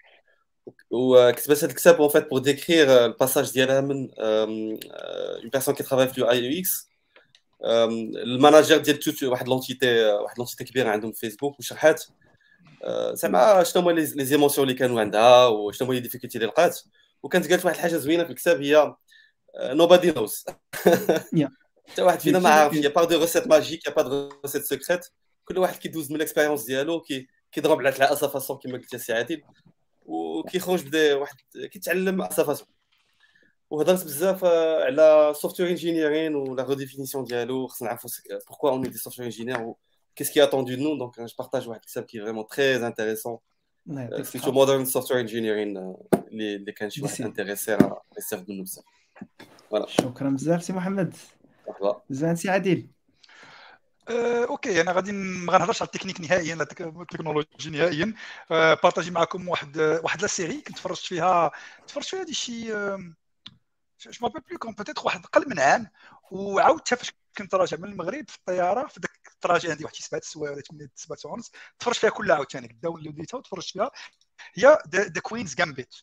وكتبت هذا الكتاب en fait pour décrire ال passage ديالها من une personne qui travaille في ال UI UX ال manager ديال tout واحد l'entité واحد l'entité كبيره عندهم في فيسبوك وشرحات زعما شنو هما les émotions اللي كانوا عندها وشنو هما les difficultés اللي لقات وكانت قالت واحد الحاجة زوينة في الكتاب هي nobody knows حتى واحد فينا ما عارف y a pas de recette magique y a pas de recette secrète كل واحد كيدوز من ال expérience ديالو كي كيضرب على ثلاثة façons كما قلت سي عادل. وكيخرج بدا واحد كيتعلم اسا وهضرت بزاف على software engineering و la redéfinition ديالو. خصنا نعرفوا pourquoi on dit software engineer qu'est-ce qui est attendu de nous. Donc, je partage un كتاب qui est vraiment plutôt modern software engineering اللي اللي كان شي واحد intéressé راه يستافد منه بزاف voilà شكرا بزاف سي محمد. مرحبا زين سي عادل. أه، okay أنا غادي ما غنهضرش على التكنيك نهائيا لا التكنولوجي نهائيا. أه، بارطاجي معكم واحد واحد la série كنت تفرجت فيها تفرجت فيها هذه شي je m'rappelle plus quand peut-être واحد أقل من عام. وعاودتها فاش كنت راجع من المغرب في الطيارة في ذاك ال trajet عندي واحد سبعة سوايع ولا ثمانية سبعة ونص تفرجت فيها كلها عاوتاني داونلوديتها وتفرجت فيها. هي The Queen's Gambit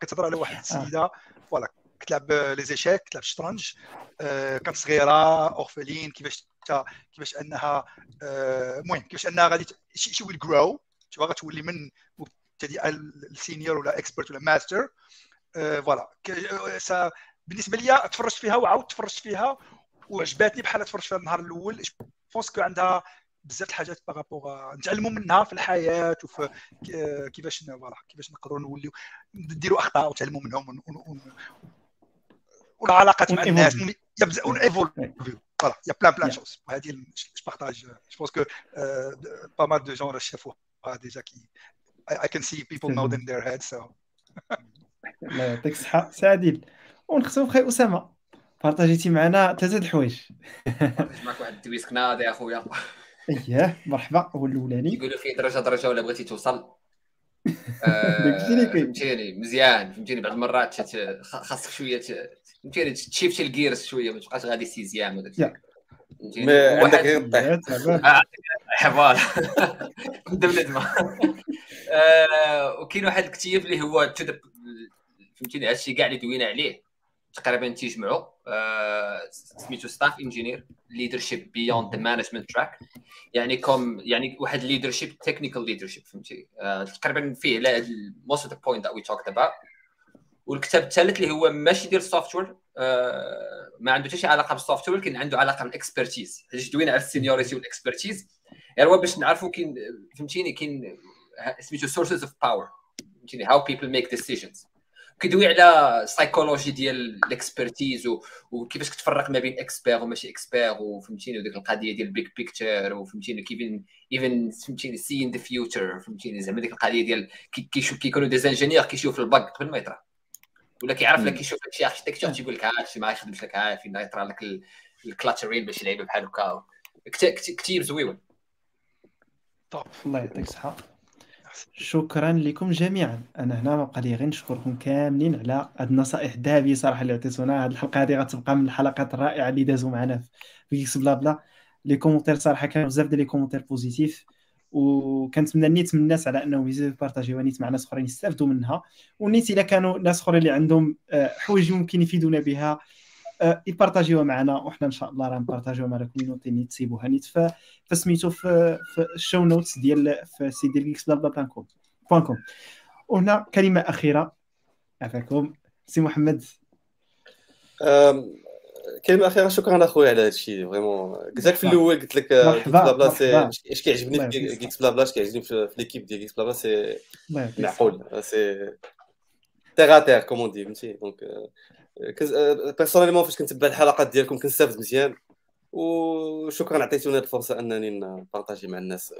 كتهضر على واحد السيدة voilà كتلعب les échecs كتلعب الشطرنج آه، كانت صغيرة orpheline كيفاش كيفاش أنها آه، المهم كيفاش أنها غادي she will grow غتولي من مبتدئه ل senior ولا expert ولا master voilà. بالنسبة لي تفرجت فيها وعاودت تفرجت فيها وعجباتني بحال تفرجت فيها النهار الأول parce que عندها بزاف الحاجات par rapport نتعلموا منها في الحياة وفي كيفاش voilà كيفاش نقدروا نوليو نديروا أخطاء ونتعلموا منهم والعلاقات مع الناس فوالا يا بلان بلان شوز هذه جو بارطاج جو بونس كو با مال دو جون شافوها ديجا كي I can see people know in their head so. الله يعطيك الصحة سي عادل ونختم بخي أسامة بارطاجيتي معنا ثلاثة الحوايج معك واحد الدويسك ناضي أخويا؟ اييه مرحبا. هو الاولاني يقولوا فيه درجة درجة ولا بغيتي توصل؟ داكشي اللي كاين فهمتيني. مزيان. فهمتيني بعض المرات خاصك شوية فهمتيني تشيفتي ال gears شوية ما تبقاش غادي sixième وداك عندك غير الطيح. voilà كنت بنادم وكاين واحد الكتيب اللي هو فهمتيني هادشي كاع اللي دوينا عليه. تقريبا تيجمعوا سميتو Staff Engineer leadership beyond the management track يعني comme يعني واحد ليدرشيب technical leadership فهمتي؟ تقريبا فيه على most of the point that we talked about والكتاب الثالث اللي هو ماشي ديال ال software ما عنده حتى شي علاقة بال software ولكن عنده علاقة بال expertise حيت دوينا على ال seniority وال expertise يعني هو باش نعرفوا كاين فهمتيني كاين سميتو Sources of Power فهمتيني How People Make Decisions كيدوي على سايكولوجي ديال ال expertise وكيفاش كتفرق ما بين expert وماشي expert وفهمتيني وديك القضية ديال ال big picture وفهمتيني كيف even فهمتيني see in the future فهمتيني زعما ديك القضية ديال كيشوف كيكونوا des ingénieurs كيشوف ال bug قبل ما يطرا ولا كيعرف لك كيشوف لك شي architecte تيقول لك هادشي ما يخدمش لك ها فين يطرا لك الكلاترين باش يلعب بحال هكا. كتيب زويون. طب الله يعطيك الصحة. شكرا لكم جميعا. أنا هنا ما بقى لي غير نشكركم كاملين على هاد النصائح الذهبية صراحة اللي عطيتونا. هاد الحلقة هذه غتبقى من الحلقات الرائعة اللي دازوا معنا في Geeksblabla. les commentaires صراحة كانوا بزاف ديال les commentaires positifs. وكنتمنى نيت من الناس على أنهم يزيدوا يبارطاجيو نيت مع ناس أخرين يستافدوا منها. ونيت إلا كانوا ناس أخرين اللي عندهم آه، حوايج ممكن يفيدونا بها. يبارطاجيوها معنا وحنا إن شاء الله راه نبارطاجيوها مع ال community نيت تسيبوها نيت فسميتو في, في ال show notes ديال في سي ديال Geeksblabla com وهنا كلمة أخيرة عفاكم سي محمد. كلمة أخيرة شكرا أخويا على هذا الشيء vraiment. قلت لك في الأول قلت لك بلا بلا سي اش كيعجبني في Geeksblabla اش كيعجبني في l'équipe ديال Geeksblabla c'est معقول. c'est terre à terre comme on dit فهمتي؟ donc personnellement فاش كنتبع الحلقات ديالكم كنستافد مزيان. وشكرا عطيتوني الفرصة أنني نبارطاجي مع الناس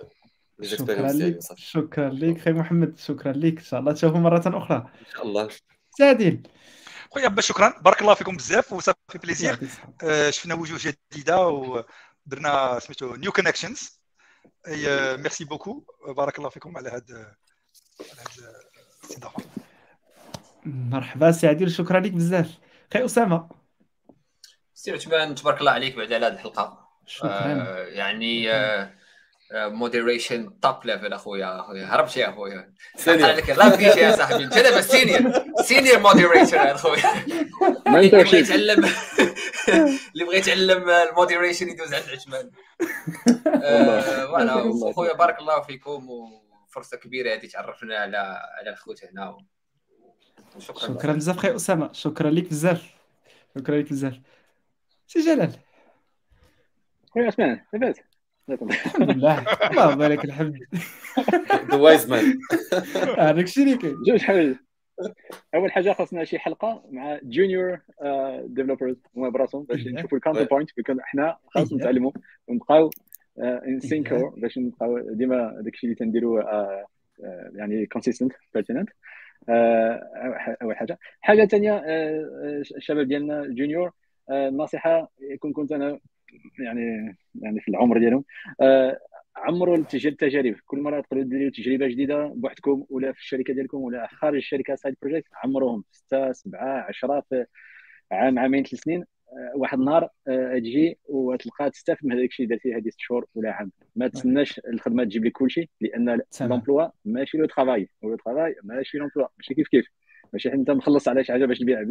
شكرا لك شكرا لك خي محمد شكرا لك إن شاء الله تشوفوا مرة أخرى. إن شاء الله. سادين خويا شكرا. بارك الله فيكم بزاف وصافي plaisir. آه شفنا وجوه جديدة ودرنا سميتو new connections merci beaucoup بارك الله فيكم على هذا الاستضافه مرحبا. سي عادل شكرا لك بزاف. خي أسامة. سي عثمان تبارك الله عليك بعد على هذه الحلقة. شكرا. آه يعني آه moderation top level أخويا. أخويا هربت يا أخويا. لك لا فيش يا صاحبي. انت دابا senior senior moderator أخويا. اللي بغى يتعلم اللي بغى يتعلم ال moderation يدوز عند عثمان. voilà أخويا بارك الله فيكم وفرصة كبيرة هذه تعرفنا على على الخوت هنا. شكرا شكرا بزاف خي أسامة. شكرا لك بزاف. شكرا لك بزاف. سي جلال. خويا عثمان لاباس. الحمد لله. اللهم لك الحمد. the wise man هذاك الشيء اللي كاين. جوج حوايج. أول حاجة خاصنا شي حلقة مع junior developers هما براسهم باش نشوفوا ال counterpoint كون إحنا خاص نتعلموا. ونبقاو in sync باش نبقاو ديما داك الشيء اللي تنديروا يعني consistent pertinent اول حاجة. حاجة ثانية الشباب ديالنا junior النصيحه كون كنت أنا يعني يعني في العمر ديالهم. آه عمروا التجارب كل مرة تقدروا ديروا تجربة جديدة بوحدكم ولا في الشركة ديالكم ولا خارج الشركة side project عمروهم 6 7 10 عام عامين ثلاث سنين. آه، واحد النهار آه، تجي وتلقى تستافد من هذاك الشيء اللي درتي هذه ست شهور ولا عام. ما تسناش الخدمة تجيب لك كل شيء لأن l'emploi ماشي le travail le travail ماشي l'emploi ماشي كيف كيف. ماشي أنت مخلص على شي حاجة باش تبيع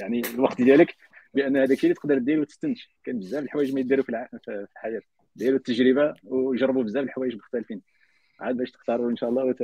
يعني الوقت ديالك بأن هذاك الشيء اللي تقدر دير وتستنتج. كاين بزاف الحوايج ما يديروا في الحياة. ديروا التجربة وجربوا بزاف الحوايج مختلفين. عاد باش تختاروا إن شاء الله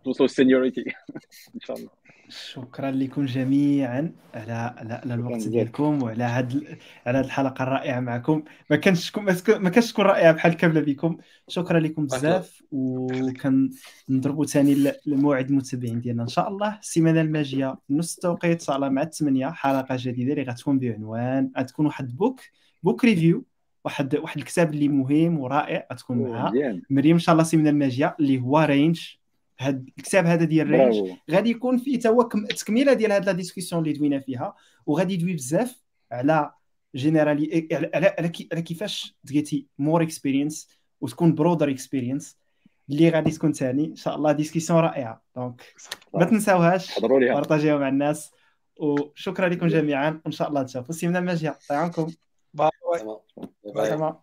وتوصلوا ال seniority. إن شاء الله. شكرا لكم جميعا. على على الوقت ديالكم وعلى هاد على هاد الحلقة الرائعة معكم. ما كانش ما كانش تكون رائعة بحال كاملة بكم. شكرا لكم بزاف وكنضربوا ثاني الموعد المتابعين ديالنا إن شاء الله. السيمانة الماجية نفس التوقيت ان شاء الله مع الثمانيه حلقة جديدة اللي غتكون بعنوان. غتكون واحد book book review واحد واحد الكتاب اللي مهم ورائع غتكون معها مريم إن شاء الله سيمانه الماجيه اللي هو Range هاد الكتاب هذا ديال Range غادي يكون فيه تا هو تكميله ديال هاد la discussion اللي دوينا فيها. وغادي يدوي بزاف على generalist على, على, كيفاش ت get more experience وتكون broader experience اللي غادي تكون ثاني إن شاء الله discussion رائعة. donc ما تنساوهاش. بارطاجيوها مع الناس. وشكرا لكم جميعا. وان شاء الله تشوفوا. سيمنا Bye bye. Tamam. Bye. bye. bye. Tamam.